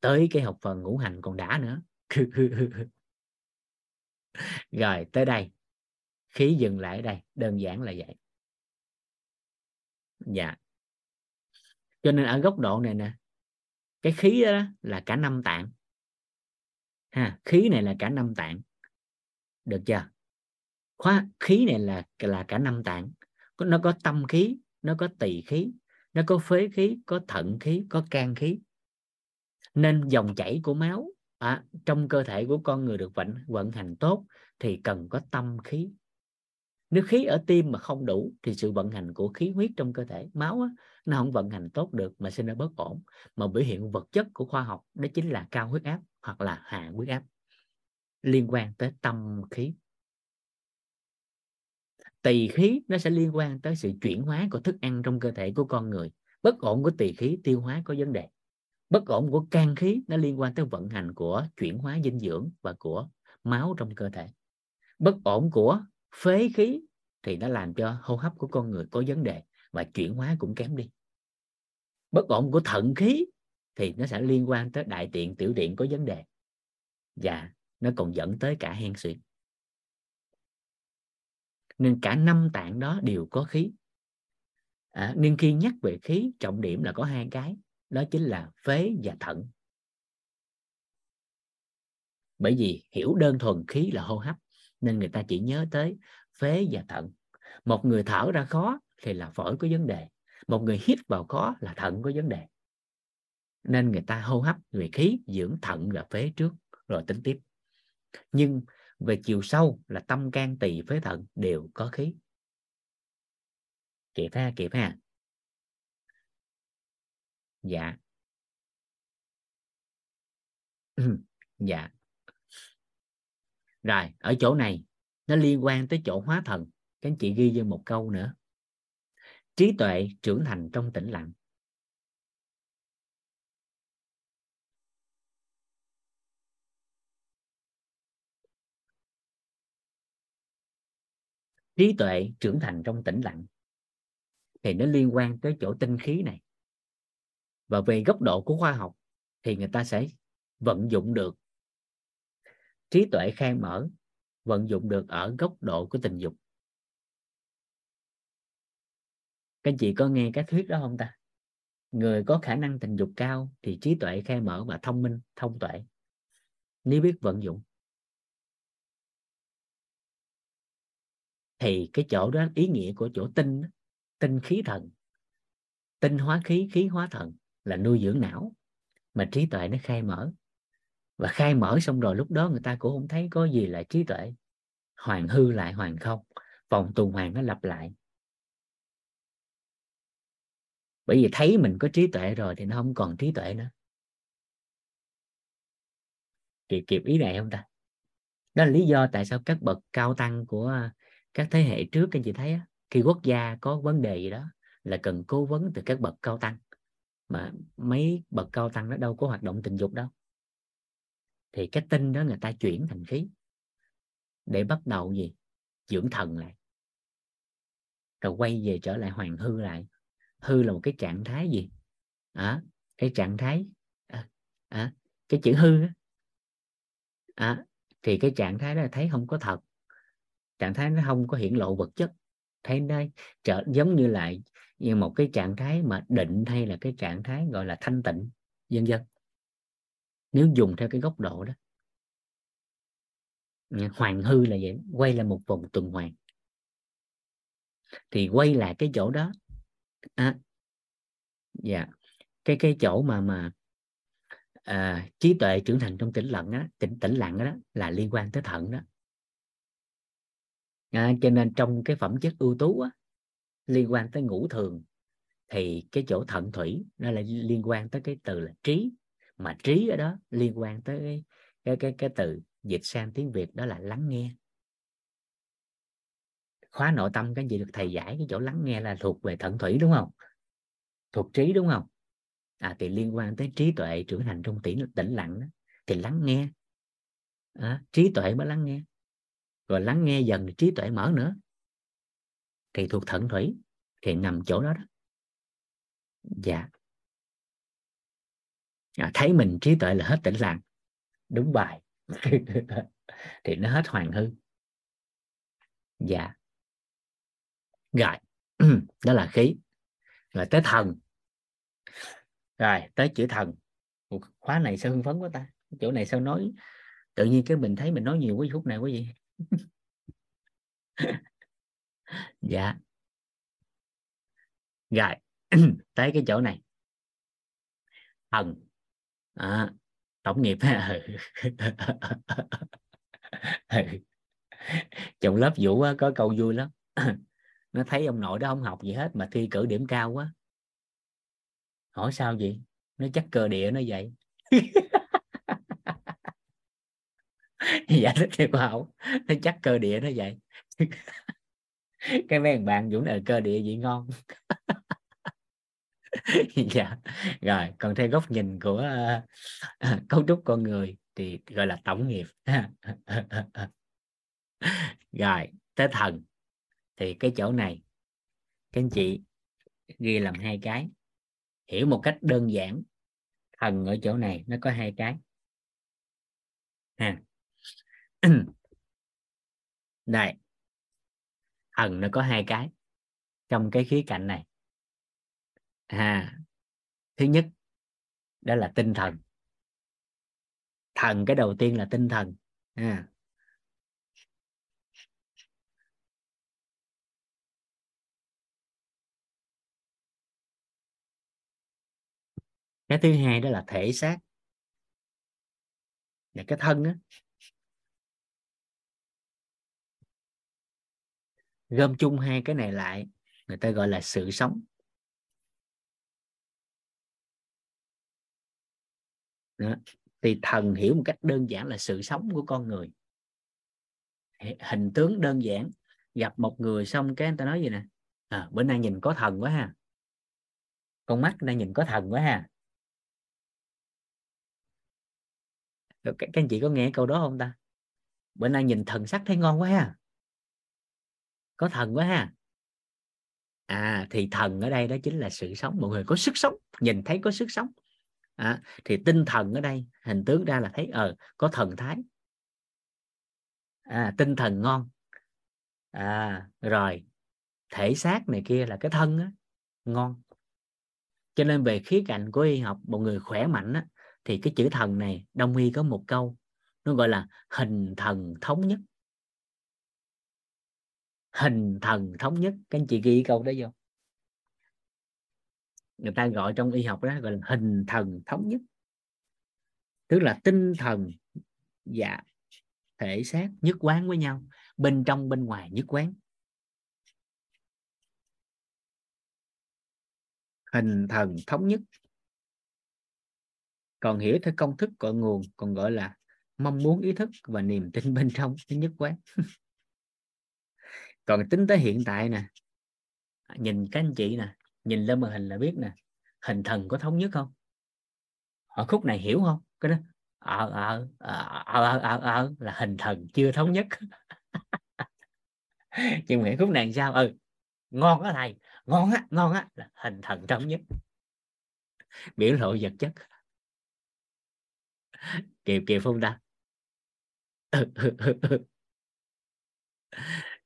Tới cái học phần ngũ hành còn đã nữa. [laughs] Rồi tới đây. Khí dừng lại ở đây đơn giản là vậy. Dạ. Cho nên ở góc độ này nè cái khí đó là cả năm tạng ha khí này là cả năm tạng. Được chưa? Khóa khí này là là cả năm tạng. Nó có tâm khí nó có tỳ khí nó có phế khí có thận khí có can khí. Nên dòng chảy của máu à, trong cơ thể của con người được vận vận hành tốt thì cần có tâm khí. Nếu khí ở tim mà không đủ thì sự vận hành của khí huyết trong cơ thể máu á, nó không vận hành tốt được mà sinh ra bất ổn. Mà biểu hiện vật chất của khoa học đó chính là cao huyết áp hoặc là hạ huyết áp liên quan tới tâm khí. Tỳ khí nó sẽ liên quan tới sự chuyển hóa của thức ăn trong cơ thể của con người. Bất ổn của tỳ khí, tiêu hóa có vấn đề. Bất ổn của can khí nó liên quan tới vận hành của chuyển hóa dinh dưỡng và của máu trong cơ thể. Bất ổn của phế khí thì nó làm cho hô hấp của con người có vấn đề và chuyển hóa cũng kém đi. Bất ổn của thận khí thì nó sẽ liên quan tới đại tiện tiểu tiện có vấn đề. Và nó còn dẫn tới cả hen suyễn nên cả năm tạng đó đều có khí. À, nên khi nhắc về khí trọng điểm là có hai cái. Đó chính là phế và thận. Bởi vì hiểu đơn thuần khí là hô hấp nên người ta chỉ nhớ tới phế và thận. Một người thở ra khó thì là phổi có vấn đề. Một người hít vào khó là thận có vấn đề nên người ta hô hấp về khí, dưỡng thận và phế trước, rồi tính tiếp. Nhưng về chiều sâu là tâm can tỳ phế thận đều có khí. Kịp ha kịp ha dạ. [clears throat] Dạ. Rồi, ở chỗ này, nó liên quan tới chỗ hóa thần. Các anh chị ghi vô một câu nữa. Trí tuệ trưởng thành trong tĩnh lặng. Trí tuệ trưởng thành trong tĩnh lặng. Thì nó liên quan tới chỗ tinh khí này. Và về góc độ của khoa học, thì người ta sẽ vận dụng được. Trí tuệ khai mở, vận dụng được ở góc độ của tình dục. Các chị có nghe cái thuyết đó không ta? Người có khả năng tình dục cao thì trí tuệ khai mở và thông minh, thông tuệ. Nếu biết vận dụng. Thì cái chỗ đó ý nghĩa của chỗ tinh tinh khí thần, tinh hóa khí khí hóa thần là nuôi dưỡng não mà trí tuệ nó khai mở. Và khai mở xong rồi lúc đó người ta cũng không thấy có gì là trí tuệ. Hoàng hư lại hoàng không, vòng tuần hoàn nó lặp lại. Bởi vì thấy mình có trí tuệ rồi thì nó không còn trí tuệ nữa. Kịp kịp ý này không ta? Đó là lý do tại sao các bậc cao tăng của các thế hệ trước các anh chị thấy á, khi quốc gia có vấn đề gì đó là cần cố vấn từ các bậc cao tăng. Mà mấy bậc cao tăng nó đâu có hoạt động tình dục đâu. Thì cái tinh đó người ta chuyển thành khí để bắt đầu gì? Dưỡng thần lại. Rồi quay về trở lại hoàng hư lại. Hư là một cái trạng thái gì? À, cái trạng thái à, à, cái chữ hư á. À, thì cái trạng thái đó là thấy không có thật trạng thái nó không có hiện lộ vật chất thấy đây trở giống như lại như một cái trạng thái mà định hay là cái trạng thái gọi là thanh tịnh vân vân. Nếu dùng theo cái góc độ đó. Hoàng hư là vậy quay lại một vòng tuần hoàn. Thì quay lại cái chỗ đó. À, dạ cái cái chỗ mà mà à, trí tuệ trưởng thành trong tĩnh lặng á tĩnh tĩnh lặng đó là liên quan tới thận đó à, cho nên trong cái phẩm chất ưu tú á, liên quan tới ngũ thường thì cái chỗ thận thủy nó lại liên quan tới cái từ là trí. Mà trí ở đó liên quan tới cái cái cái, cái từ dịch sang tiếng việt đó là lắng nghe. Khóa nội tâm cái gì được thầy giải cái chỗ lắng nghe là thuộc về thận thủy đúng không? Thuộc trí đúng không? À thì liên quan tới trí tuệ trưởng thành trong tĩnh tĩnh lặng đó thì lắng nghe. À, trí tuệ mới lắng nghe rồi lắng nghe dần trí tuệ mở nữa. Thì thuộc thận thủy thì nằm chỗ đó đó. Dạ. À, thấy mình trí tuệ là hết tĩnh lặng. Đúng bài. [laughs] Thì nó hết hoàng hư. Dạ. Rồi. [clears throat] Đó là khí. Rồi tới thần. Rồi tới chữ thần. Khóa này sao hưng phấn quá ta? Chỗ này sao nói? Tự nhiên cái mình thấy mình nói nhiều quá phút này quá gì [laughs] dạ. Rồi [clears throat] tới cái chỗ này. Thần à, tổng nghiệp. [laughs] Chồng lớp vũ có câu vui lắm. [clears throat] Nó thấy ông nội đó không học gì hết mà thi cử điểm cao quá. Hỏi sao vậy? Nó chắc cơ địa nó vậy. [laughs] giải thích theo khoa học nó chắc cơ địa nó vậy. [laughs] Cái mấy bạn dũng ở cơ địa vậy ngon. [laughs] Dạ. Rồi còn theo góc nhìn của uh, [laughs] cấu trúc con người thì gọi là tổng nghiệp. Rồi tới thần. Thì cái chỗ này các anh chị ghi làm hai cái. Hiểu một cách đơn giản thần ở chỗ này nó có hai cái. Ha. [clears throat] đây. Thần nó có hai cái trong cái khía cạnh này. À thứ nhất, đó là tinh thần. Thần cái đầu tiên là tinh thần. À. cái thứ hai đó là thể xác. Và cái thân á gom chung hai cái này lại người ta gọi là sự sống. Đó. thì thần hiểu một cách đơn giản là sự sống của con người. Hình tướng đơn giản. Gặp một người xong cái người ta nói gì nè? À, bữa nay nhìn có thần quá ha. Con mắt nay nhìn có thần quá ha. Các, các anh chị có nghe câu đó không ta? Bữa nay nhìn thần sắc thấy ngon quá ha có thần quá ha. À thì thần ở đây đó chính là sự sống. Mọi người có sức sống nhìn thấy có sức sống. À, thì tinh thần ở đây hình tướng ra là thấy ờ có thần thái. À, tinh thần ngon. À, rồi thể xác này kia là cái thân á, ngon. Cho nên về khía cạnh của y học một người khỏe mạnh á, thì cái chữ thần này đông y có một câu nó gọi là hình thần thống nhất hình thần thống nhất. Các anh chị ghi câu đó vô. Người ta gọi trong y học đó gọi là hình thần thống nhất. Tức là tinh thần và thể xác nhất quán với nhau. Bên trong, bên ngoài nhất quán. Hình thần thống nhất. Còn hiểu theo công thức cội nguồn còn gọi là mong muốn ý thức và niềm tin bên trong nhất quán. [laughs] còn tính tới hiện tại nè, nhìn các anh chị nè, nhìn lên màn hình là biết nè, hình thần có thống nhất không? Ở khúc này hiểu không? Cái đó ở ở ở ở ờ là hình thần chưa thống nhất. [laughs] Nhưng mà khúc này sao? Ừ ngon á thầy, ngon á ngon á, là hình thần thống nhất. Biểu lộ vật chất. Kịp kịp không ta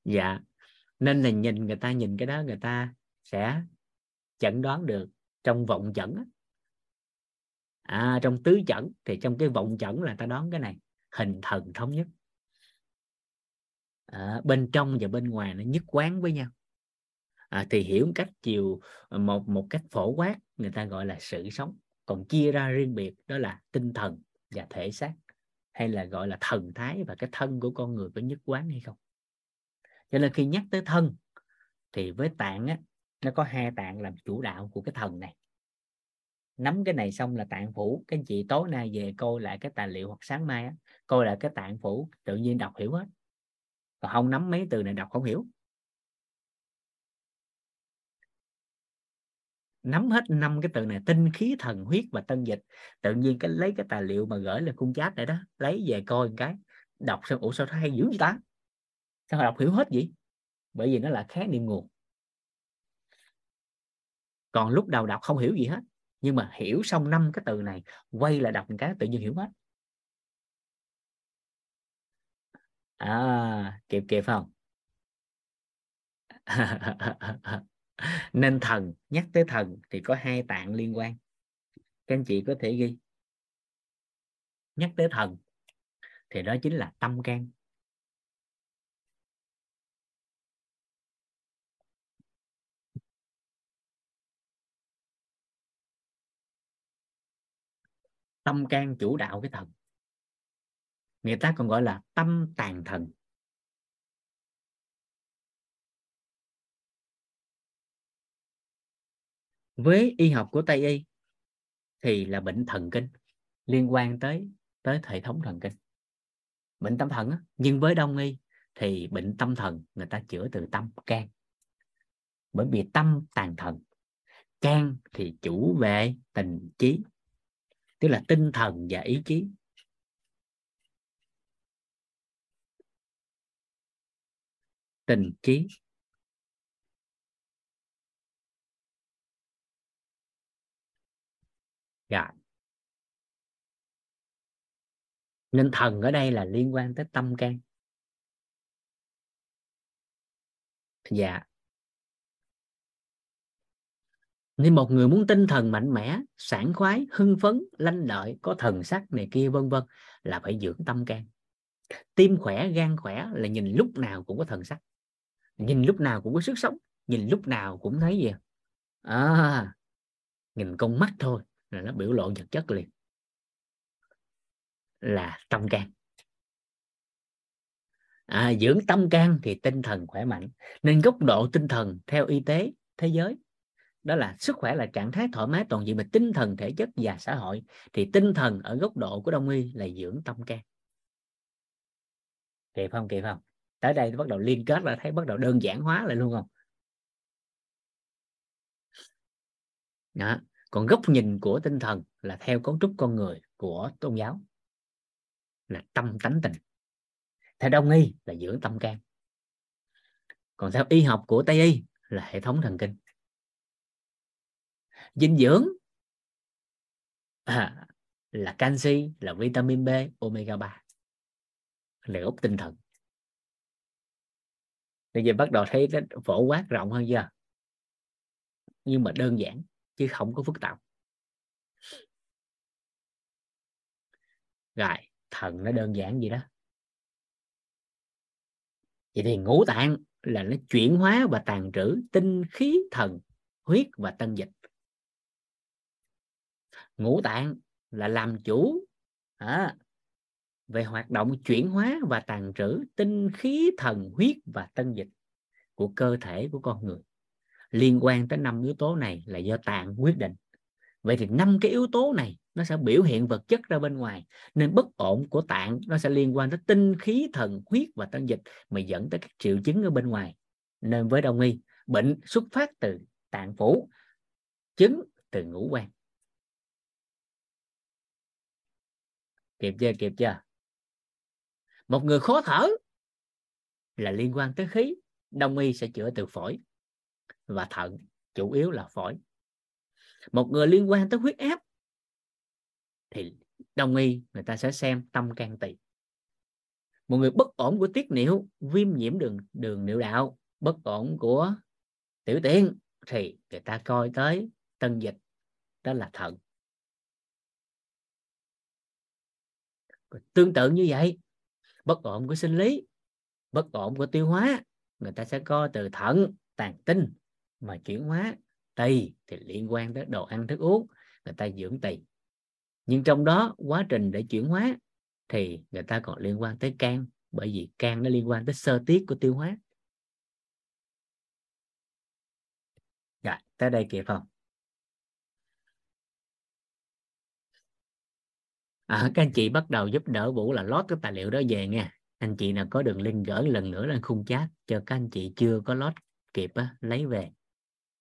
dạ. Nên là nhìn người ta nhìn cái đó người ta sẽ chẩn đoán được trong vọng chẩn à, trong tứ chẩn thì trong cái vọng chẩn là ta đoán cái này hình thần thống nhất. À, bên trong và bên ngoài nó nhất quán với nhau. À, thì hiểu một cách chiều à, một một cách phổ quát người ta gọi là sự sống. Còn chia ra riêng biệt đó là tinh thần và thể xác hay là gọi là thần thái và cái thân của con người có nhất quán hay không? Cho nên khi nhắc tới thân thì với tạng á nó có hai tạng làm chủ đạo của cái thần này. Nắm cái này xong là tạng phủ. Các anh chị tối nay về coi lại cái tài liệu hoặc sáng mai á, coi lại cái tạng phủ tự nhiên đọc hiểu hết. Còn không nắm mấy từ này đọc không hiểu. Nắm hết năm cái từ này tinh khí thần huyết và tân dịch tự nhiên cái lấy cái tài liệu mà gửi lên khung chat này đó lấy về coi một cái đọc xong ủa sao hay dữ vậy ta? Sao đọc hiểu hết vậy? Bởi vì nó là khái niệm nguồn. Còn lúc đầu đọc không hiểu gì hết, nhưng mà hiểu xong năm cái từ này, quay lại đọc một cái tự nhiên hiểu hết. À kịp kịp không? [laughs] Nên thần, nhắc tới thần thì có hai tạng liên quan. Các anh chị có thể ghi. Nhắc tới thần thì đó chính là tâm can. Tâm can chủ đạo cái thần. Người ta còn gọi là tâm tàn thần. Với y học của tây y thì là bệnh thần kinh, liên quan tới tới hệ thống thần kinh. Bệnh tâm thần á. nhưng với đông y thì bệnh tâm thần người ta chữa từ tâm can. Bởi vì tâm tàn thần, can thì chủ về tình trí tức là tinh thần và ý chí. Tình trí dạ. Nên thần ở đây là liên quan tới tâm can. Dạ nên một người muốn tinh thần mạnh mẽ sảng khoái hưng phấn lanh lợi có thần sắc này kia vân vân là phải dưỡng tâm can. Tim khỏe gan khỏe là nhìn lúc nào cũng có thần sắc. Nhìn lúc nào cũng có sức sống nhìn lúc nào cũng thấy gì? À nhìn con mắt thôi là nó biểu lộ vật chất liền. Là tâm can. À, dưỡng tâm can thì tinh thần khỏe mạnh. Nên góc độ tinh thần theo y tế thế giới đó là sức khỏe là trạng thái thoải mái toàn diện về tinh thần, thể chất và xã hội. Thì tinh thần ở góc độ của đông y là dưỡng tâm can. Kịp không? Kịp không? Tới đây bắt đầu liên kết là thấy bắt đầu đơn giản hóa lại luôn không? Đó. còn góc nhìn của tinh thần là theo cấu trúc con người của tôn giáo. Là tâm tánh tình. Theo đông y là dưỡng tâm can. Còn theo y học của tây y là hệ thống thần kinh dinh dưỡng. À, là canxi là vitamin B omega 3 là gốc tinh thần. Bây giờ bắt đầu thấy nó phổ quát rộng hơn chưa? Nhưng mà đơn giản chứ không có phức tạp. Rồi thần nó đơn giản gì đó. Vậy thì ngũ tạng là nó chuyển hóa và tàn trữ tinh khí thần huyết và tân dịch ngũ tạng là làm chủ à, về hoạt động chuyển hóa và tàn trữ tinh khí thần huyết và tân dịch của cơ thể của con người. Liên quan tới năm yếu tố này là do tạng quyết định. Vậy thì năm cái yếu tố này nó sẽ biểu hiện vật chất ra bên ngoài nên bất ổn của tạng nó sẽ liên quan tới tinh khí thần huyết và tân dịch mà dẫn tới các triệu chứng ở bên ngoài. Nên với đông y bệnh xuất phát từ tạng phủ chứng từ ngũ quan. Kịp chưa kịp chưa? Một người khó thở là liên quan tới khí, đông y sẽ chữa từ phổi và thận chủ yếu là phổi. Một người liên quan tới huyết áp thì đông y, người ta sẽ xem tâm can tỳ. Một người bất ổn của tiết niệu, viêm nhiễm đường đường niệu đạo, bất ổn của tiểu tiện thì người ta coi tới tân dịch, đó là thận. Tương tự như vậy, bất ổn của sinh lý, bất ổn của tiêu hóa, người ta sẽ coi từ thận, tàn tinh mà chuyển hóa. Tỳ thì liên quan tới đồ ăn, thức uống, người ta dưỡng tỳ. Nhưng trong đó, quá trình để chuyển hóa thì người ta còn liên quan tới can, bởi vì can nó liên quan tới sơ tiết của tiêu hóa. Rồi tới đây kịp không à, các anh chị bắt đầu giúp đỡ vũ là lót cái tài liệu đó về nha anh chị nào có đường link gửi lần nữa lên khung chat cho các anh chị chưa có lót kịp á, lấy về.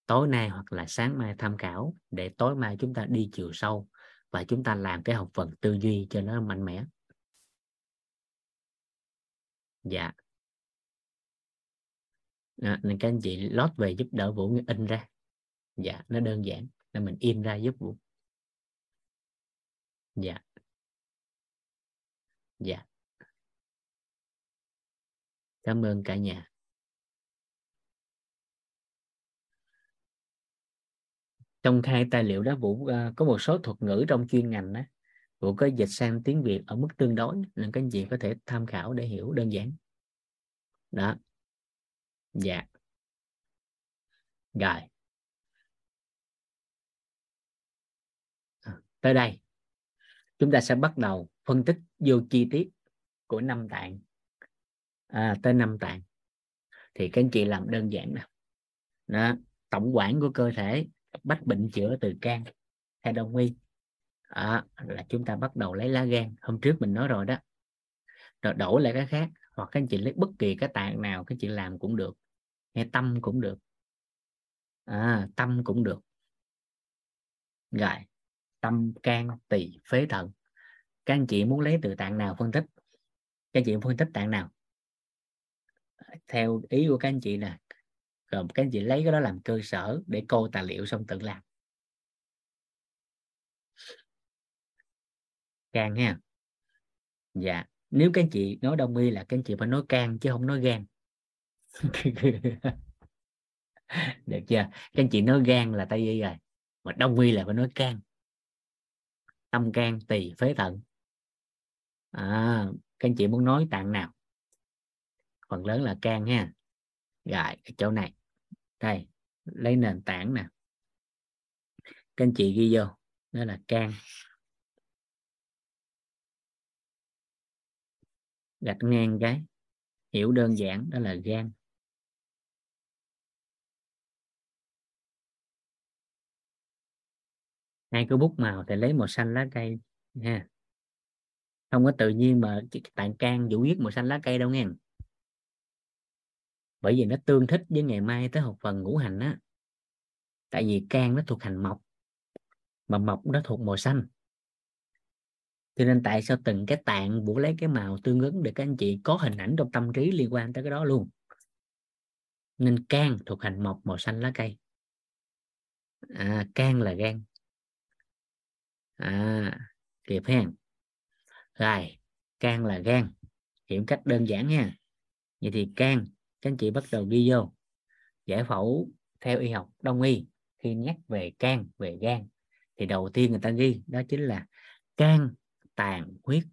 Tối nay hoặc là sáng mai tham khảo để tối mai chúng ta đi chiều sâu và chúng ta làm cái học phần tư duy cho nó mạnh mẽ. Dạ. À, nên các anh chị lót về giúp đỡ vũ in ra. Dạ nó đơn giản nên mình in ra giúp vũ. Dạ dạ. Cảm ơn cả nhà. Trong hai tài liệu đó vũ uh, có một số thuật ngữ trong chuyên ngành đó vũ có dịch sang tiếng việt ở mức tương đối nên các anh chị có thể tham khảo để hiểu đơn giản. Đó. Dạ. Rồi. À, tới đây. Chúng ta sẽ bắt đầu phân tích vô chi tiết của năm tạng à, tới năm tạng. Thì các anh chị làm đơn giản nè. Đó tổng quản của cơ thể bách bệnh chữa từ can hay đông y. À, là chúng ta bắt đầu lấy lá gan. Hôm trước mình nói rồi đó. Rồi đổi lại cái khác hoặc các anh chị lấy bất kỳ cái tạng nào các chị làm cũng được. Hay tâm cũng được. À, tâm cũng được. Rồi tâm can tỳ phế thận các anh chị muốn lấy từ tạng nào phân tích? Các anh chị phân tích tạng nào? Theo ý của các anh chị nè. Rồi các anh chị lấy cái đó làm cơ sở để cô tài liệu xong tự làm. Can ha. Dạ nếu các anh chị nói đông y là các anh chị phải nói can chứ không nói gan. [laughs] Được chưa? Các anh chị nói gan là tây y rồi, mà đông y là phải nói can. Tâm can tỳ phế thận à, các anh chị muốn nói tạng nào? Phần lớn là can ha. Rồi cái chỗ này. Đây lấy nền tảng nè. Các anh chị ghi vô đó là can. Gạch ngang cái. Hiểu đơn giản đó là gan. Hai cái bút màu thì lấy màu xanh lá cây ha không có tự nhiên mà tạng can vũ huyết màu xanh lá cây đâu nghe. Bởi vì nó tương thích với ngày mai tới học phần ngũ hành á. Tại vì can nó thuộc hành mộc mà mộc nó thuộc màu xanh. Cho nên tại sao từng cái tạng vũ lấy cái màu tương ứng để các anh chị có hình ảnh trong tâm trí liên quan tới cái đó luôn? Nên can thuộc hành mộc màu xanh lá cây. À, can là gan. À kịp hen rồi, can là gan. Hiểu cách đơn giản nha. Vậy thì can, các anh chị bắt đầu ghi vô. Giải phẫu theo y học đông y, khi nhắc về can, về gan, thì đầu tiên người ta ghi, đó chính là can tàn huyết.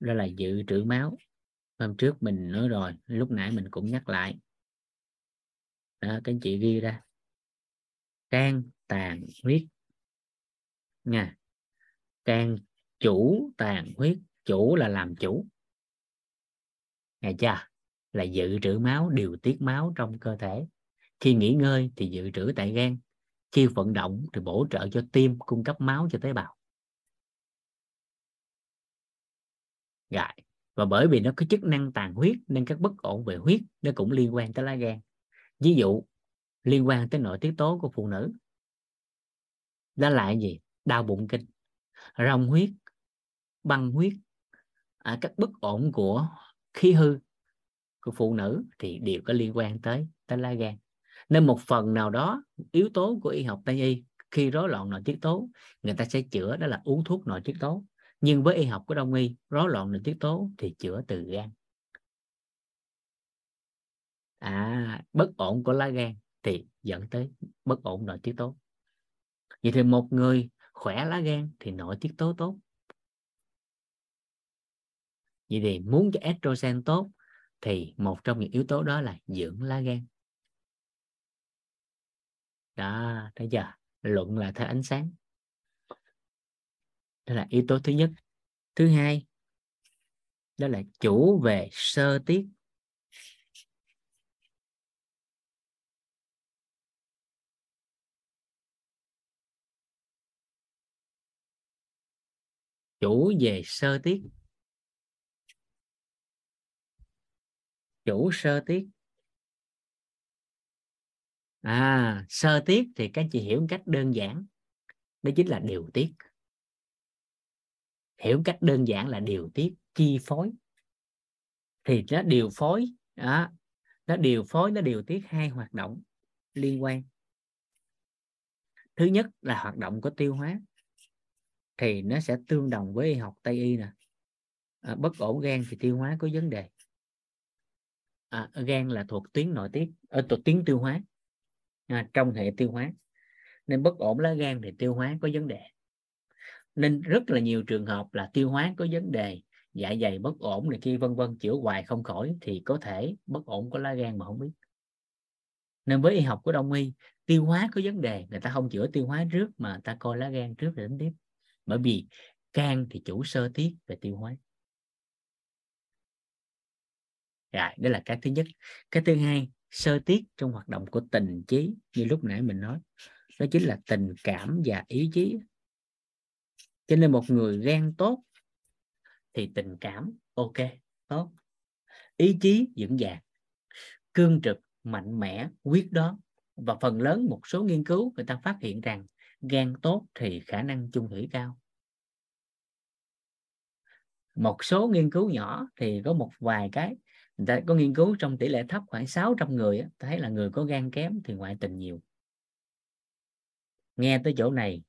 Đó là dự trữ máu. Hôm trước mình nói rồi, lúc nãy mình cũng nhắc lại. Đó, các anh chị ghi ra. Can tàn huyết. Nha. Can chủ tàn huyết, chủ là làm chủ. Nghe chưa là dự trữ máu, điều tiết máu trong cơ thể. Khi nghỉ ngơi thì dự trữ tại gan. Khi vận động thì bổ trợ cho tim, cung cấp máu cho tế bào. Rồi, và bởi vì nó có chức năng tàn huyết nên các bất ổn về huyết nó cũng liên quan tới lá gan. Ví dụ, liên quan tới nội tiết tố của phụ nữ. Đó là gì? Đau bụng kinh, rong huyết băng huyết à, các bất ổn của khí hư của phụ nữ thì đều có liên quan tới tới lá gan nên một phần nào đó yếu tố của y học tây y khi rối loạn nội tiết tố người ta sẽ chữa đó là uống thuốc nội tiết tố. Nhưng với y học của đông y rối loạn nội tiết tố thì chữa từ gan. À bất ổn của lá gan thì dẫn tới bất ổn nội tiết tố. Vậy thì một người khỏe lá gan thì nội tiết tố tốt vậy thì muốn cho estrogen tốt thì một trong những yếu tố đó là dưỡng lá gan. Đó, thấy chưa? Luận là theo ánh sáng. Đó là yếu tố thứ nhất. Thứ hai, đó là chủ về sơ tiết. Chủ về sơ tiết. Chủ sơ tiết. À sơ tiết thì các chị hiểu một cách đơn giản. Đó chính là điều tiết. Hiểu cách đơn giản là điều tiết chi phối. Thì nó điều phối đó, nó điều phối nó điều tiết hai hoạt động liên quan. Thứ nhất là hoạt động của tiêu hóa. Thì nó sẽ tương đồng với y học tây y nè. À, bất ổn gan thì tiêu hóa có vấn đề à, gan là thuộc tuyến nội tiết ở thuộc tuyến tiêu hóa. À, trong hệ tiêu hóa. Nên bất ổn lá gan thì tiêu hóa có vấn đề. Nên rất là nhiều trường hợp là tiêu hóa có vấn đề dạ dày bất ổn này kia vân vân chữa hoài không khỏi thì có thể bất ổn của lá gan mà không biết. Nên với y học của đông y tiêu hóa có vấn đề người ta không chữa tiêu hóa trước mà người ta coi lá gan trước rồi đến tiếp. Bởi vì can thì chủ sơ tiết về tiêu hóa rồi, đó là cái thứ nhất. Cái thứ hai, sơ tiết trong hoạt động của tình trí như lúc nãy mình nói. Đó chính là tình cảm và ý chí. Cho nên một người gan tốt thì tình cảm, ok, tốt. Ý chí vững vàng, cương trực, mạnh mẽ, quyết đoán. Và phần lớn một số nghiên cứu người ta phát hiện rằng gan tốt thì khả năng chung thủy cao. Một số nghiên cứu nhỏ thì có một vài cái ta có nghiên cứu trong tỷ lệ thấp khoảng 600 người thấy là người có gan kém thì ngoại tình nhiều. Nghe tới chỗ này,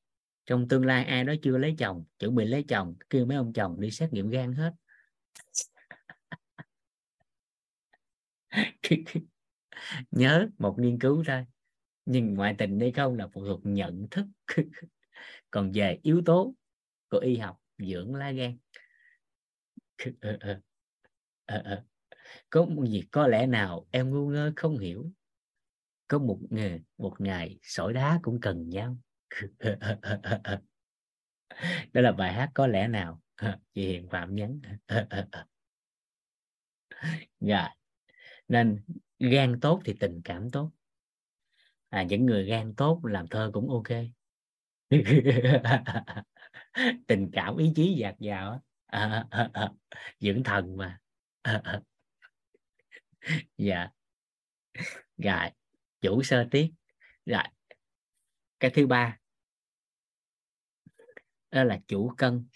trong tương lai ai đó chưa lấy chồng, chuẩn bị lấy chồng, kêu mấy ông chồng đi xét nghiệm gan hết. [laughs] Nhớ một nghiên cứu thôi, nhưng ngoại tình hay không là phụ thuộc nhận thức. [laughs] Còn về yếu tố của y học, dưỡng lá gan. [laughs] Ờ, ờ, ờ, có một việc có lẽ nào em ngu ngơ không hiểu? Có một nghề một ngày sỏi đá cũng cần nhau. [laughs] Đó là bài hát có lẽ nào? [laughs] Chị Hiền Phạm nhấn dạ [laughs] nên gan tốt thì tình cảm tốt. À những người gan tốt làm thơ cũng ok. Tình cảm ý chí dạt dào à, à, à, dưỡng thần mà. à, à dạ. Rồi, chủ sơ tiết rồi, cái thứ ba. Đó là chủ cân.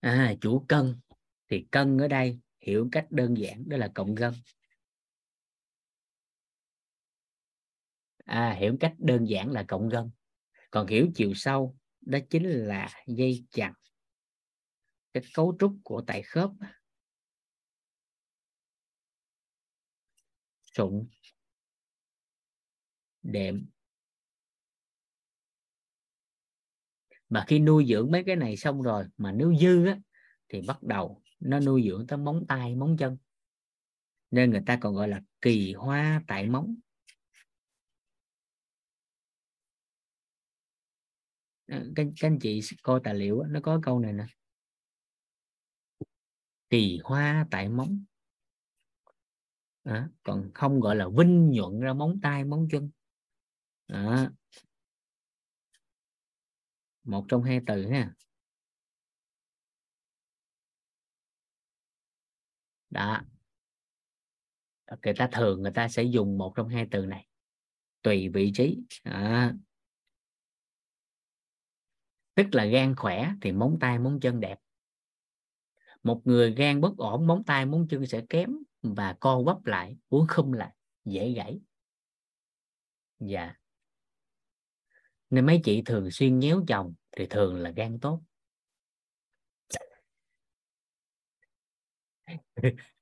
À chủ cân. Thì cân ở đây hiểu cách đơn giản, đó là cộng gân à hiểu cách đơn giản là cộng gân còn hiểu chiều sâu đó chính là dây chằng cái cấu trúc của tại khớp. Sụn đệm. Mà khi nuôi dưỡng mấy cái này xong rồi mà nếu dư á, thì bắt đầu nó nuôi dưỡng tới móng tay móng chân. Nên người ta còn gọi là kỳ hoa tại móng. Ờ, các, các anh chị coi tài liệu nó có câu này nè. Kỳ hoa tại móng. À, còn không gọi là vinh nhuận ra móng tay móng chân. À. một trong hai từ ha. Đó. Người ta thường người ta sẽ dùng một trong hai từ này. Tùy vị trí. À tức là gan khỏe thì móng tay, móng chân đẹp. Một người gan bất ổn, móng tay, móng chân sẽ kém và co quắp lại uống không lại, dễ gãy. Dạ. Nên mấy chị thường xuyên nhéo chồng thì thường là gan tốt. [laughs]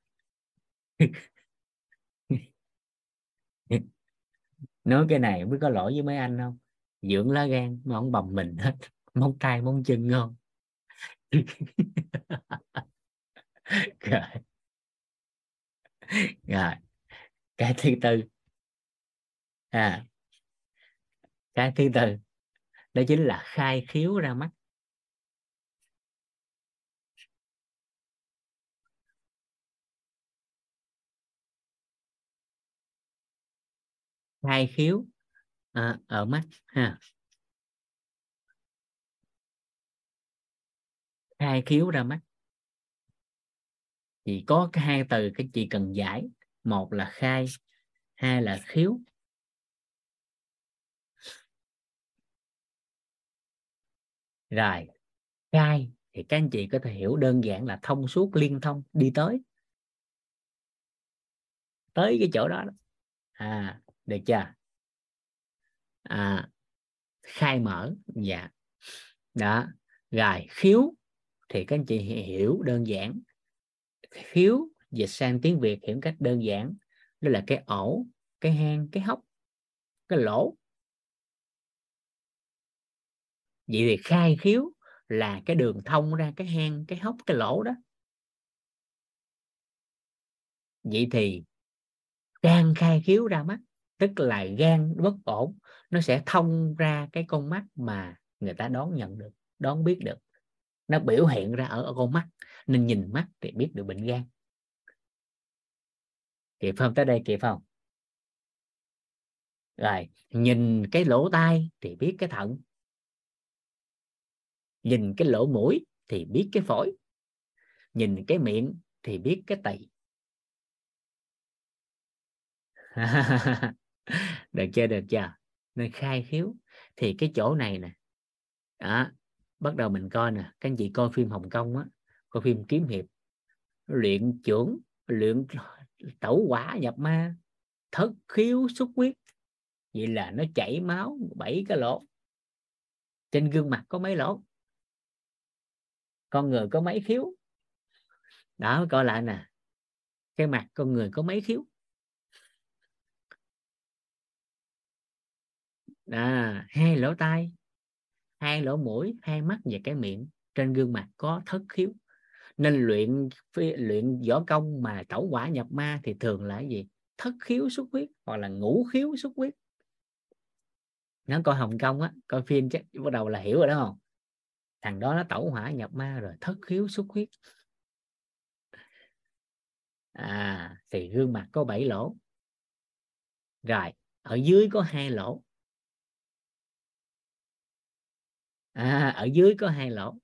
Nói cái này mới có lỗi với mấy anh không? Dưỡng lá gan mà không bầm mình hết móng tay móng chân ngon [laughs] rồi. Rồi. Cái thứ tư. À. Cái thứ tư. Đó chính là khai khiếu ra mắt. Khai khiếu à, ở mắt ha. Khai khiếu ra mắt. Thì có cái hai từ cái chị cần giải. Một là khai hai là khiếu. Rồi khai thì các anh chị có thể hiểu đơn giản là thông suốt liên thông đi tới. Tới cái chỗ đó, đó. à được chưa? À khai mở. Dạ. Đó. Rồi khiếu thì các anh chị hiểu đơn giản. Khiếu dịch sang tiếng việt hiểu cách đơn giản. Đó là cái ổ cái hang, cái hốc, cái lỗ. Vậy thì khai khiếu là cái đường thông ra, cái hang, cái hốc, cái lỗ đó. Vậy thì gan khai khiếu ra mắt, tức là gan bất ổn, nó sẽ thông ra cái con mắt mà người ta đón nhận được, đón biết được nó biểu hiện ra ở, ở con mắt. Nên nhìn mắt thì biết được bệnh gan. Kịp không? Tới đây kịp không? Rồi nhìn cái lỗ tai thì biết cái thận. Nhìn cái lỗ mũi thì biết cái phổi. Nhìn cái miệng thì biết cái tỳ. [laughs] Được chưa? Được chưa? Nên khai khiếu. Thì cái chỗ này nè đó, bắt đầu mình coi nè các anh chị coi phim Hồng Kông á coi phim kiếm hiệp luyện trưởng luyện tẩu quả nhập ma thất khiếu xuất huyết. Vậy là nó chảy máu bảy cái lỗ. Trên gương mặt có mấy lỗ? Con người có mấy khiếu? Đó coi lại nè. Cái mặt con người có mấy khiếu? À, hai lỗ tai hai lỗ mũi, hai mắt và cái miệng. Trên gương mặt có thất khiếu. Nên luyện luyện võ công mà tẩu quả nhập ma thì thường là cái gì? Thất khiếu xuất huyết hoặc là ngũ khiếu xuất huyết. Nó coi hồng kông á, coi phim chắc bắt đầu là hiểu rồi đó không? Thằng đó nó tẩu hỏa nhập ma rồi, thất khiếu xuất huyết. À thì gương mặt có bảy lỗ. Rồi, ở dưới có hai lỗ. À, ở dưới có hai lỗ.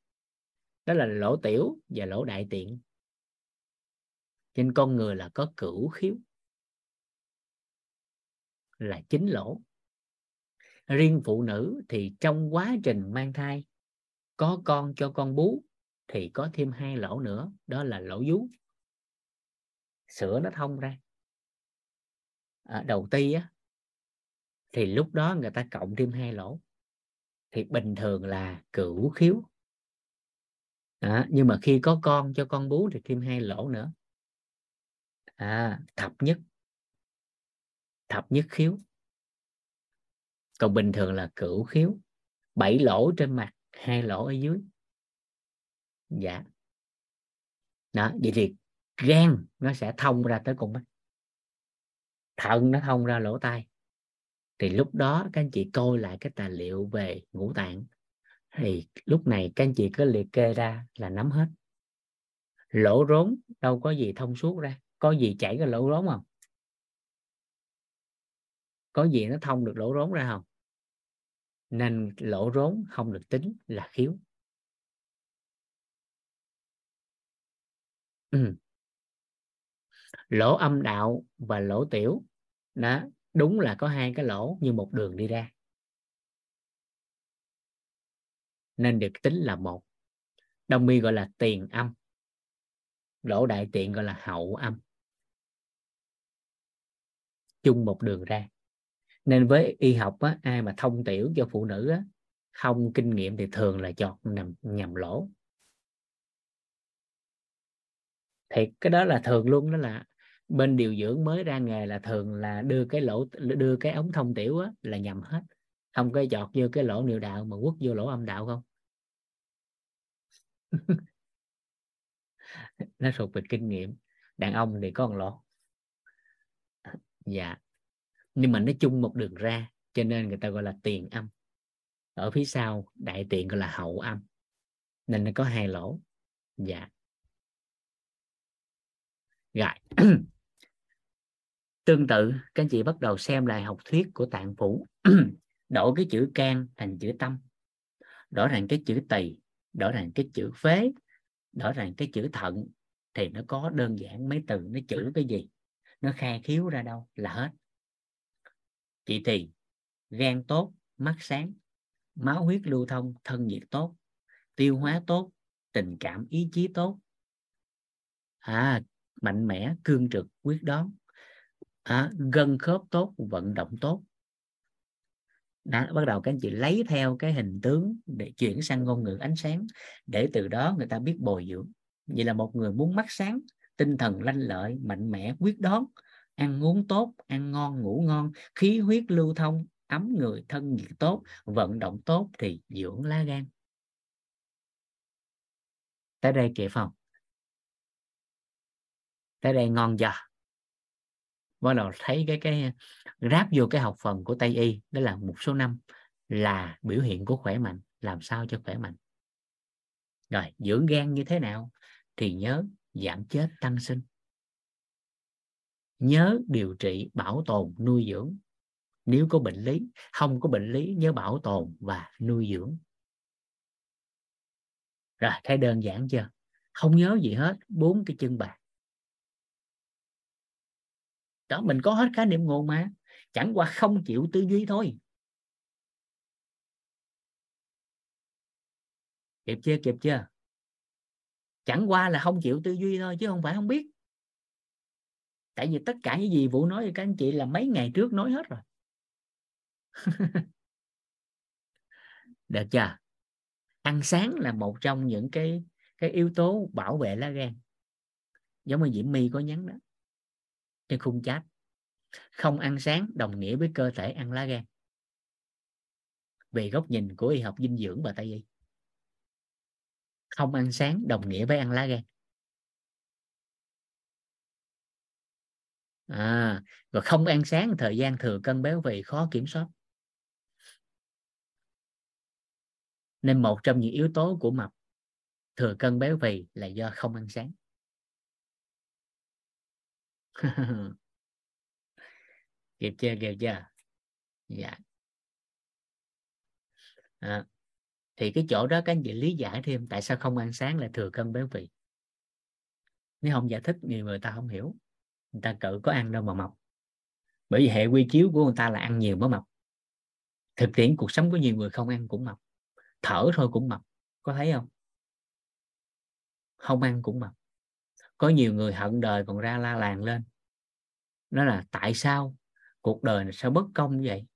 Đó là lỗ tiểu và lỗ đại tiện. Trên con người là có cửu khiếu. Là chín lỗ. Riêng phụ nữ thì trong quá trình mang thai có con cho con bú thì có thêm hai lỗ nữa đó là lỗ vú. Sữa nó thông ra. À, đầu ti á thì lúc đó người ta cộng thêm hai lỗ thì bình thường là cửu khiếu. À, nhưng mà khi có con cho con bú thì thêm hai lỗ nữa. À, thập nhất. Thập nhất khiếu. Còn bình thường là cửu khiếu. Bảy lỗ trên mặt hai lỗ ở dưới. Dạ. Đó vậy thì gan nó sẽ thông ra tới cùng mắt. Thận nó thông ra lỗ tai thì lúc đó các anh chị coi lại cái tài liệu về ngũ tạng. Thì lúc này các anh chị cứ liệt kê ra là nắm hết. Lỗ rốn, đâu có gì thông suốt ra. Có gì chảy cái lỗ rốn không? Có gì nó thông được lỗ rốn ra không? Nên lỗ rốn không được tính là khiếu. Ừ. lỗ âm đạo và lỗ tiểu, đó đúng là có hai cái lỗ như một đường đi ra. Nên được tính là một. Đông mi gọi là tiền âm. Lỗ đại tiện gọi là hậu âm. Chung một đường ra. Nên với y học á, ai mà thông tiểu cho phụ nữ á, không kinh nghiệm thì thường là chọt nằm nhầm lỗ. Thì cái đó là thường luôn đó là bên điều dưỡng mới ra nghề là thường là đưa cái lỗ đưa cái ống thông tiểu á, là nhầm hết. Không có chọt vô cái lỗ niệu đạo mà quất vô lỗ âm đạo không? [laughs] Nó thuộc về kinh nghiệm. Đàn ông thì có một lỗ. Dạ. Nhưng mà nó chung một đường ra cho nên người ta gọi là tiền âm. Ở phía sau đại tiện gọi là hậu âm. Nên nó có hai lỗ. Dạ. Rồi. [clears throat] tương tự các anh chị bắt đầu xem lại học thuyết của tạng phủ. [clears throat] Đổi cái chữ can thành chữ tâm. Đổi thành cái chữ tỳ đổi thành cái chữ phế đổi thành cái chữ thận thì nó có đơn giản mấy từ nó chữ cái gì? Nó khai khiếu ra đâu là hết. Chị thì gan tốt mắt sáng máu huyết lưu thông thân nhiệt tốt tiêu hóa tốt tình cảm ý chí tốt. À, mạnh mẽ cương trực quyết đoán à, gân khớp tốt vận động tốt. Đã bắt đầu các anh chị lấy theo cái hình tướng để chuyển sang ngôn ngữ ánh sáng. Để từ đó người ta biết bồi dưỡng. Vậy là một người muốn mắt sáng tinh thần lanh lợi mạnh mẽ quyết đoán ăn uống tốt ăn ngon ngủ ngon khí huyết lưu thông ấm người thân nhiệt tốt vận động tốt thì dưỡng lá gan. Tới đây kệ phòng, tới đây ngon giờ bắt đầu thấy cái cái ráp vô cái học phần của tây y, đó là một số năm, là biểu hiện của khỏe mạnh, làm sao cho khỏe mạnh. Rồi, dưỡng gan như thế nào thì nhớ giảm chết tăng sinh. Nhớ điều trị bảo tồn, nuôi dưỡng. Nếu có bệnh lý, không có bệnh lý, nhớ bảo tồn và nuôi dưỡng. Rồi, thấy đơn giản chưa? Không nhớ gì hết, bốn cái chân bạc đó, mình có hết khái niệm nguồn mà. Chẳng qua không chịu tư duy thôi. Kịp chưa kịp chưa? Chẳng qua là không chịu tư duy thôi, chứ không phải không biết. Tại vì tất cả những gì vũ nói với các anh chị, là mấy ngày trước nói hết rồi. [laughs] Được chưa? Ăn sáng là một trong những cái cái yếu tố bảo vệ lá gan. Giống như diễm my có nhắn đó trên khung chat không ăn sáng đồng nghĩa với cơ thể ăn lá gan. Về góc nhìn của y học dinh dưỡng và tây y. Không ăn sáng đồng nghĩa với ăn lá gan. À, rồi không ăn sáng thời gian thừa cân béo phì khó kiểm soát. Nên một trong những yếu tố của mập thừa cân béo phì là do không ăn sáng. [laughs] kịp chưa kịp chưa? Dạ. À, thì cái chỗ đó các anh chị lý giải thêm? Tại sao không ăn sáng là thừa cân béo phì nếu không giải thích nhiều người ta không hiểu. Người ta cự có ăn đâu mà mập. Bởi vì hệ quy chiếu của người ta là ăn nhiều mới mập. Thực tiễn cuộc sống của nhiều người không ăn cũng mập. Thở thôi cũng mập. Có thấy không? Không ăn cũng mập có nhiều người hận đời còn ra la làng lên. Đó là, tại sao cuộc đời này sao bất công như vậy?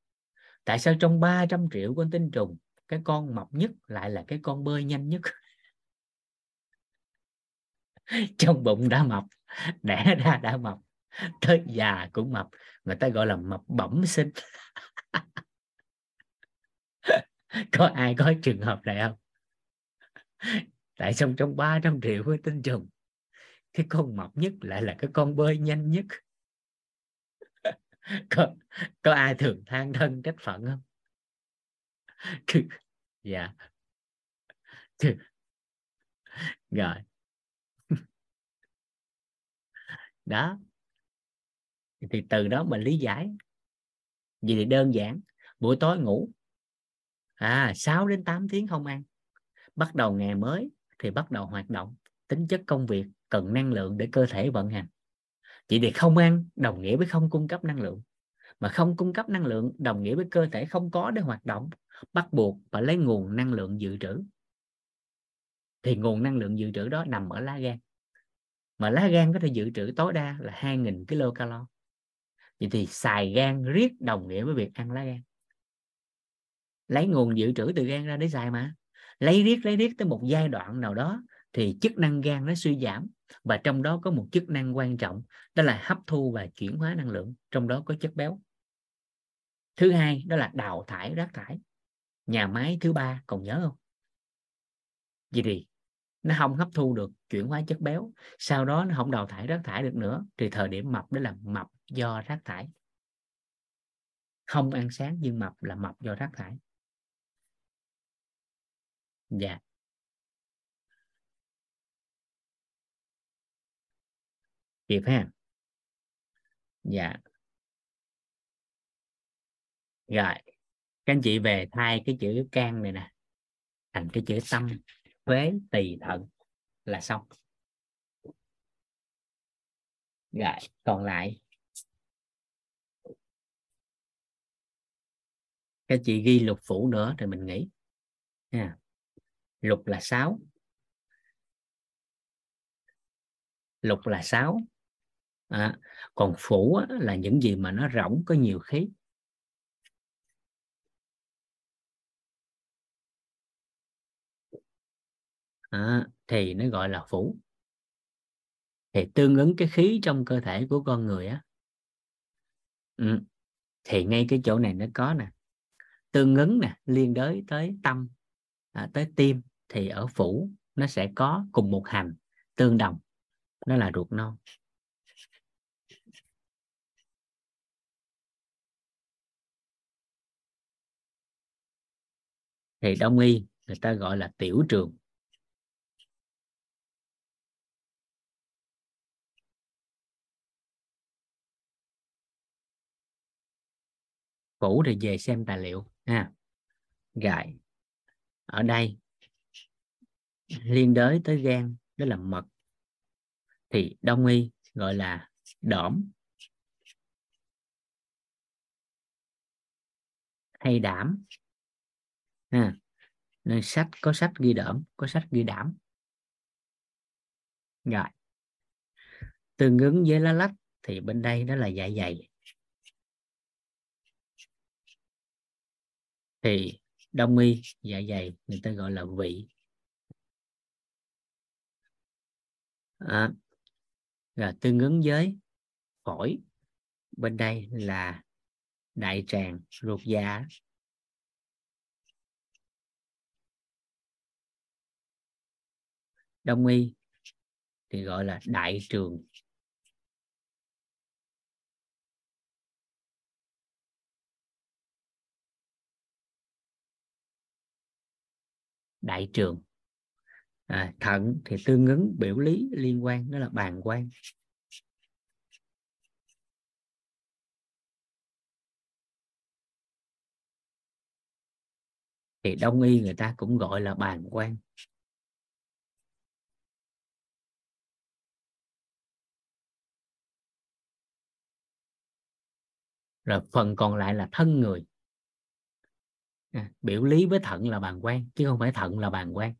Tại sao trong 300 triệu con tinh trùng, cái con mập nhất lại là cái con bơi nhanh nhất? [laughs] Trong bụng đã mập, đẻ ra đã mập, tới già cũng mập, người ta gọi là mập bẩm sinh. [laughs] Có ai có trường hợp này không? Tại sao trong 300 triệu với tinh trùng cái con mập nhất lại là cái con bơi nhanh nhất. [laughs] Có, có ai thường than thân trách phận không? [laughs] Dạ. [laughs] Rồi. Đó. Thì từ đó mình lý giải. Vì thì đơn giản. Buổi tối ngủ. À 6 đến 8 tiếng không ăn. Bắt đầu ngày mới thì bắt đầu hoạt động. Tính chất công việc cần năng lượng để cơ thể vận hành. Chỉ để không ăn đồng nghĩa với không cung cấp năng lượng. Mà không cung cấp năng lượng đồng nghĩa với cơ thể không có để hoạt động, bắt buộc phải lấy nguồn năng lượng dự trữ. Thì nguồn năng lượng dự trữ đó nằm ở lá gan. Mà lá gan có thể dự trữ tối đa là 2.000 kcal vậy thì xài gan riết đồng nghĩa với việc ăn lá gan. Lấy nguồn dự trữ từ gan ra để xài mà. Lấy riết lấy riết tới một giai đoạn nào đó thì chức năng gan nó suy giảm và trong đó có một chức năng quan trọng, đó là hấp thu và chuyển hóa năng lượng, trong đó có chất béo. Thứ hai, đó là đào thải rác thải. Nhà máy thứ ba, còn nhớ không? Gì gì nó không hấp thu được chuyển hóa chất béo, sau đó nó không đào thải rác thải được nữa, thì thời điểm mập, đó là mập do rác thải. Không ăn sáng nhưng mập là mập do rác thải. Dạ. Kịp ha? Dạ. Rồi các anh chị về thay cái chữ can này nè thành cái chữ tâm phế tỳ thận là xong. Rồi còn lại. Các chị ghi lục phủ nữa thì mình nghĩ nha lục là sáu, lục là sáu à, còn phủ á, là những gì mà nó rỗng có nhiều khí. À, thì nó gọi là phủ. Thì tương ứng cái khí trong cơ thể của con người á ừ. thì ngay cái chỗ này nó có nè. Tương ứng nè liên đới tới tâm à, tới tim thì ở phủ nó sẽ có cùng một hành tương đồng đó là ruột non. Thì đông y người ta gọi là tiểu trường. Cũ thì về xem tài liệu, ha. Gại ở đây, liên đới tới gan, đó là mật. Thì đông y gọi là đỏm. Hay đảm à, nên sách có sách ghi đỡm có sách ghi đảm. Rồi. Tương ứng với lá lách thì bên đây đó là dạ dày. Thì đông y dạ dày người ta gọi là vị. À, rồi tương ứng với phổi bên đây là đại tràng ruột già đông y thì gọi là đại trường. Đại trường. À, thận thì tương ứng biểu lý liên quan đó là bàn quan thì đông y người ta cũng gọi là bàn quan rồi phần còn lại là thân người. À, biểu lý với thận là bàn quan chứ không phải thận là bàn quan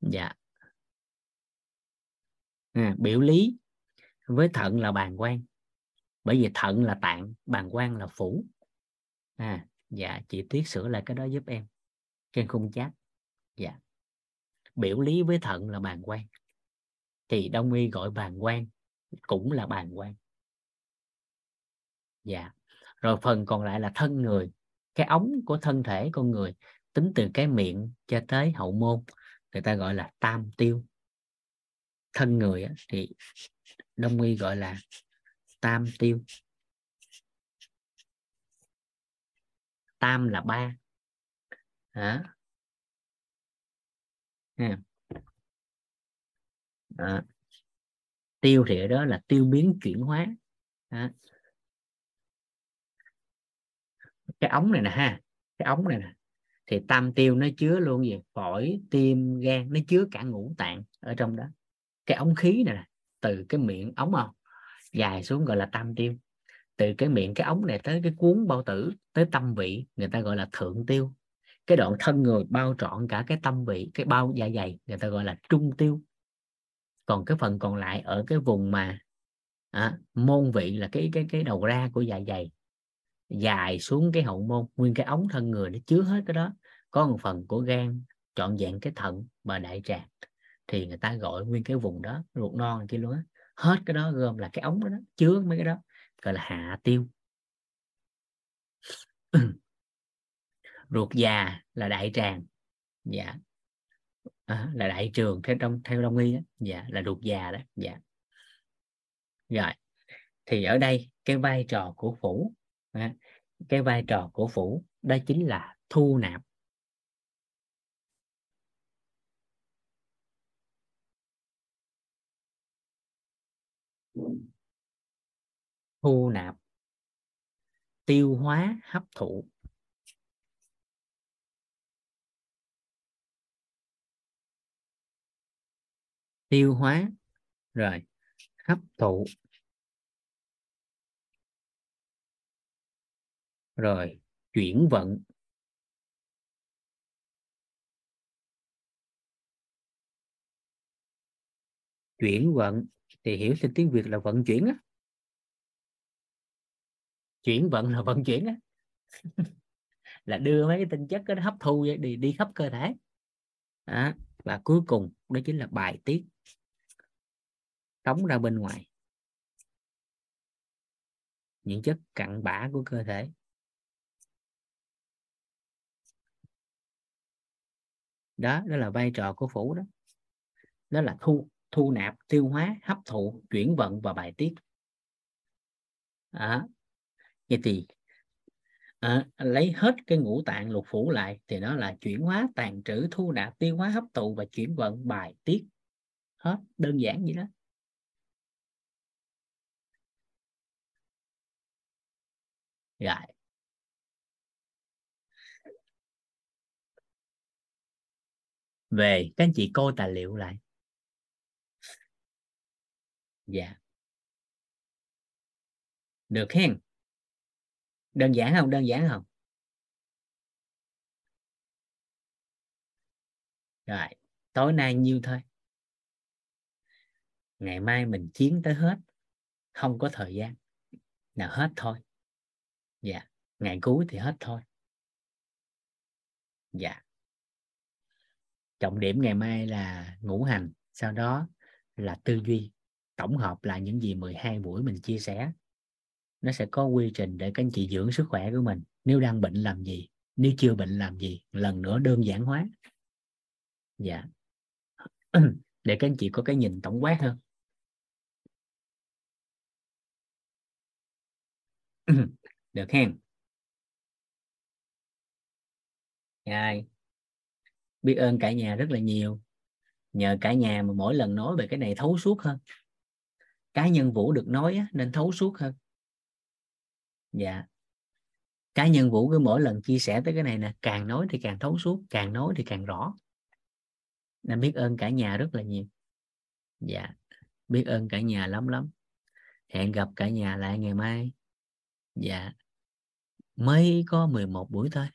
dạ. À, biểu lý với thận là bàn quan bởi vì thận là tạng bàn quan là phủ. À dạ chị tuyết sửa lại cái đó giúp em. Trên khung chat. Dạ. Biểu lý với thận là bàn quan thì đông y gọi bàn quan cũng là bàn quan dạ rồi phần còn lại là thân người, cái ống của thân thể con người, tính từ cái miệng cho tới hậu môn, người ta gọi là tam tiêu thân người thì đông y gọi là tam tiêu tam là ba à. À. tiêu thì ở đó là tiêu biến chuyển hóa à. Cái ống này nè ha cái ống này nè. Thì tam tiêu nó chứa luôn gì? Phổi tim gan nó chứa cả ngũ tạng ở trong đó. Cái ống khí này nè từ cái miệng ống không dài xuống gọi là tam tiêu. Từ cái miệng cái ống này tới cái cuốn bao tử tới tâm vị người ta gọi là thượng tiêu. Cái đoạn thân người bao trọn cả cái tâm vị cái bao dạ dày người ta gọi là trung tiêu. Còn cái phần còn lại ở cái vùng mà à, môn vị là cái cái cái đầu ra của dạ dày dài xuống cái hậu môn nguyên cái ống thân người nó chứa hết cái đó. Có một phần của gan trọn dạng cái thận và đại tràng thì người ta gọi nguyên cái vùng đó ruột non kia luôn á. Hết cái đó gồm là cái ống đó, đó chứa mấy cái đó gọi là hạ tiêu. [clears throat] Ruột già là đại tràng dạ. À, là đại trường theo trong theo đông y đó. dạ là ruột già đó dạ. Rồi thì ở đây cái vai trò của phủ à, cái vai trò của phủ đó chính là thu nạp. Thu nạp. Tiêu hóa hấp thụ. Tiêu hóa. Rồi hấp thụ. Rồi, chuyển vận. Chuyển vận, thì hiểu theo tiếng Việt là vận chuyển á. Chuyển vận là vận chuyển á. [laughs] Là đưa mấy cái tinh chất đó hấp thu đi đi khắp cơ thể. Đó. và cuối cùng, đó chính là bài tiết. Tống ra bên ngoài. Những chất cặn bã của cơ thể. Đó đó là vai trò của phủ đó. Đó là thu thu nạp tiêu hóa hấp thụ chuyển vận và bài tiết. À, vậy thì à, lấy hết cái ngũ tạng lục phủ lại thì nó là chuyển hóa tàn trữ thu nạp tiêu hóa hấp thụ và chuyển vận bài tiết. Hết đơn giản vậy đó. Rồi. Về, các anh chị coi tài liệu lại. Dạ. Được hen. Đơn giản không? Đơn giản không? Rồi, tối nay nhiêu thôi? Ngày mai mình chiến tới hết. Không có thời gian. Nào hết thôi. Dạ ngày cuối thì hết thôi. Dạ trọng điểm ngày mai là ngũ hành, sau đó là tư duy. Tổng hợp lại những gì 12 buổi mình chia sẻ. Nó sẽ có quy trình để các anh chị dưỡng sức khỏe của mình. Nếu đang bệnh làm gì? Nếu chưa bệnh làm gì? Lần nữa đơn giản hóa. Dạ. [clears throat] Để các anh chị có cái nhìn tổng quát hơn. [clears throat] Được hen? Rồi biết ơn cả nhà rất là nhiều. Nhờ cả nhà mà mỗi lần nói về cái này thấu suốt hơn. Cá nhân vũ được nói á, nên thấu suốt hơn. Dạ. Cá nhân vũ cứ mỗi lần chia sẻ tới cái này nè càng nói thì càng thấu suốt càng nói thì càng rõ. Nên biết ơn cả nhà rất là nhiều. Dạ. Biết ơn cả nhà lắm lắm. Hẹn gặp cả nhà lại ngày mai. Dạ. Mới có 11 buổi thôi.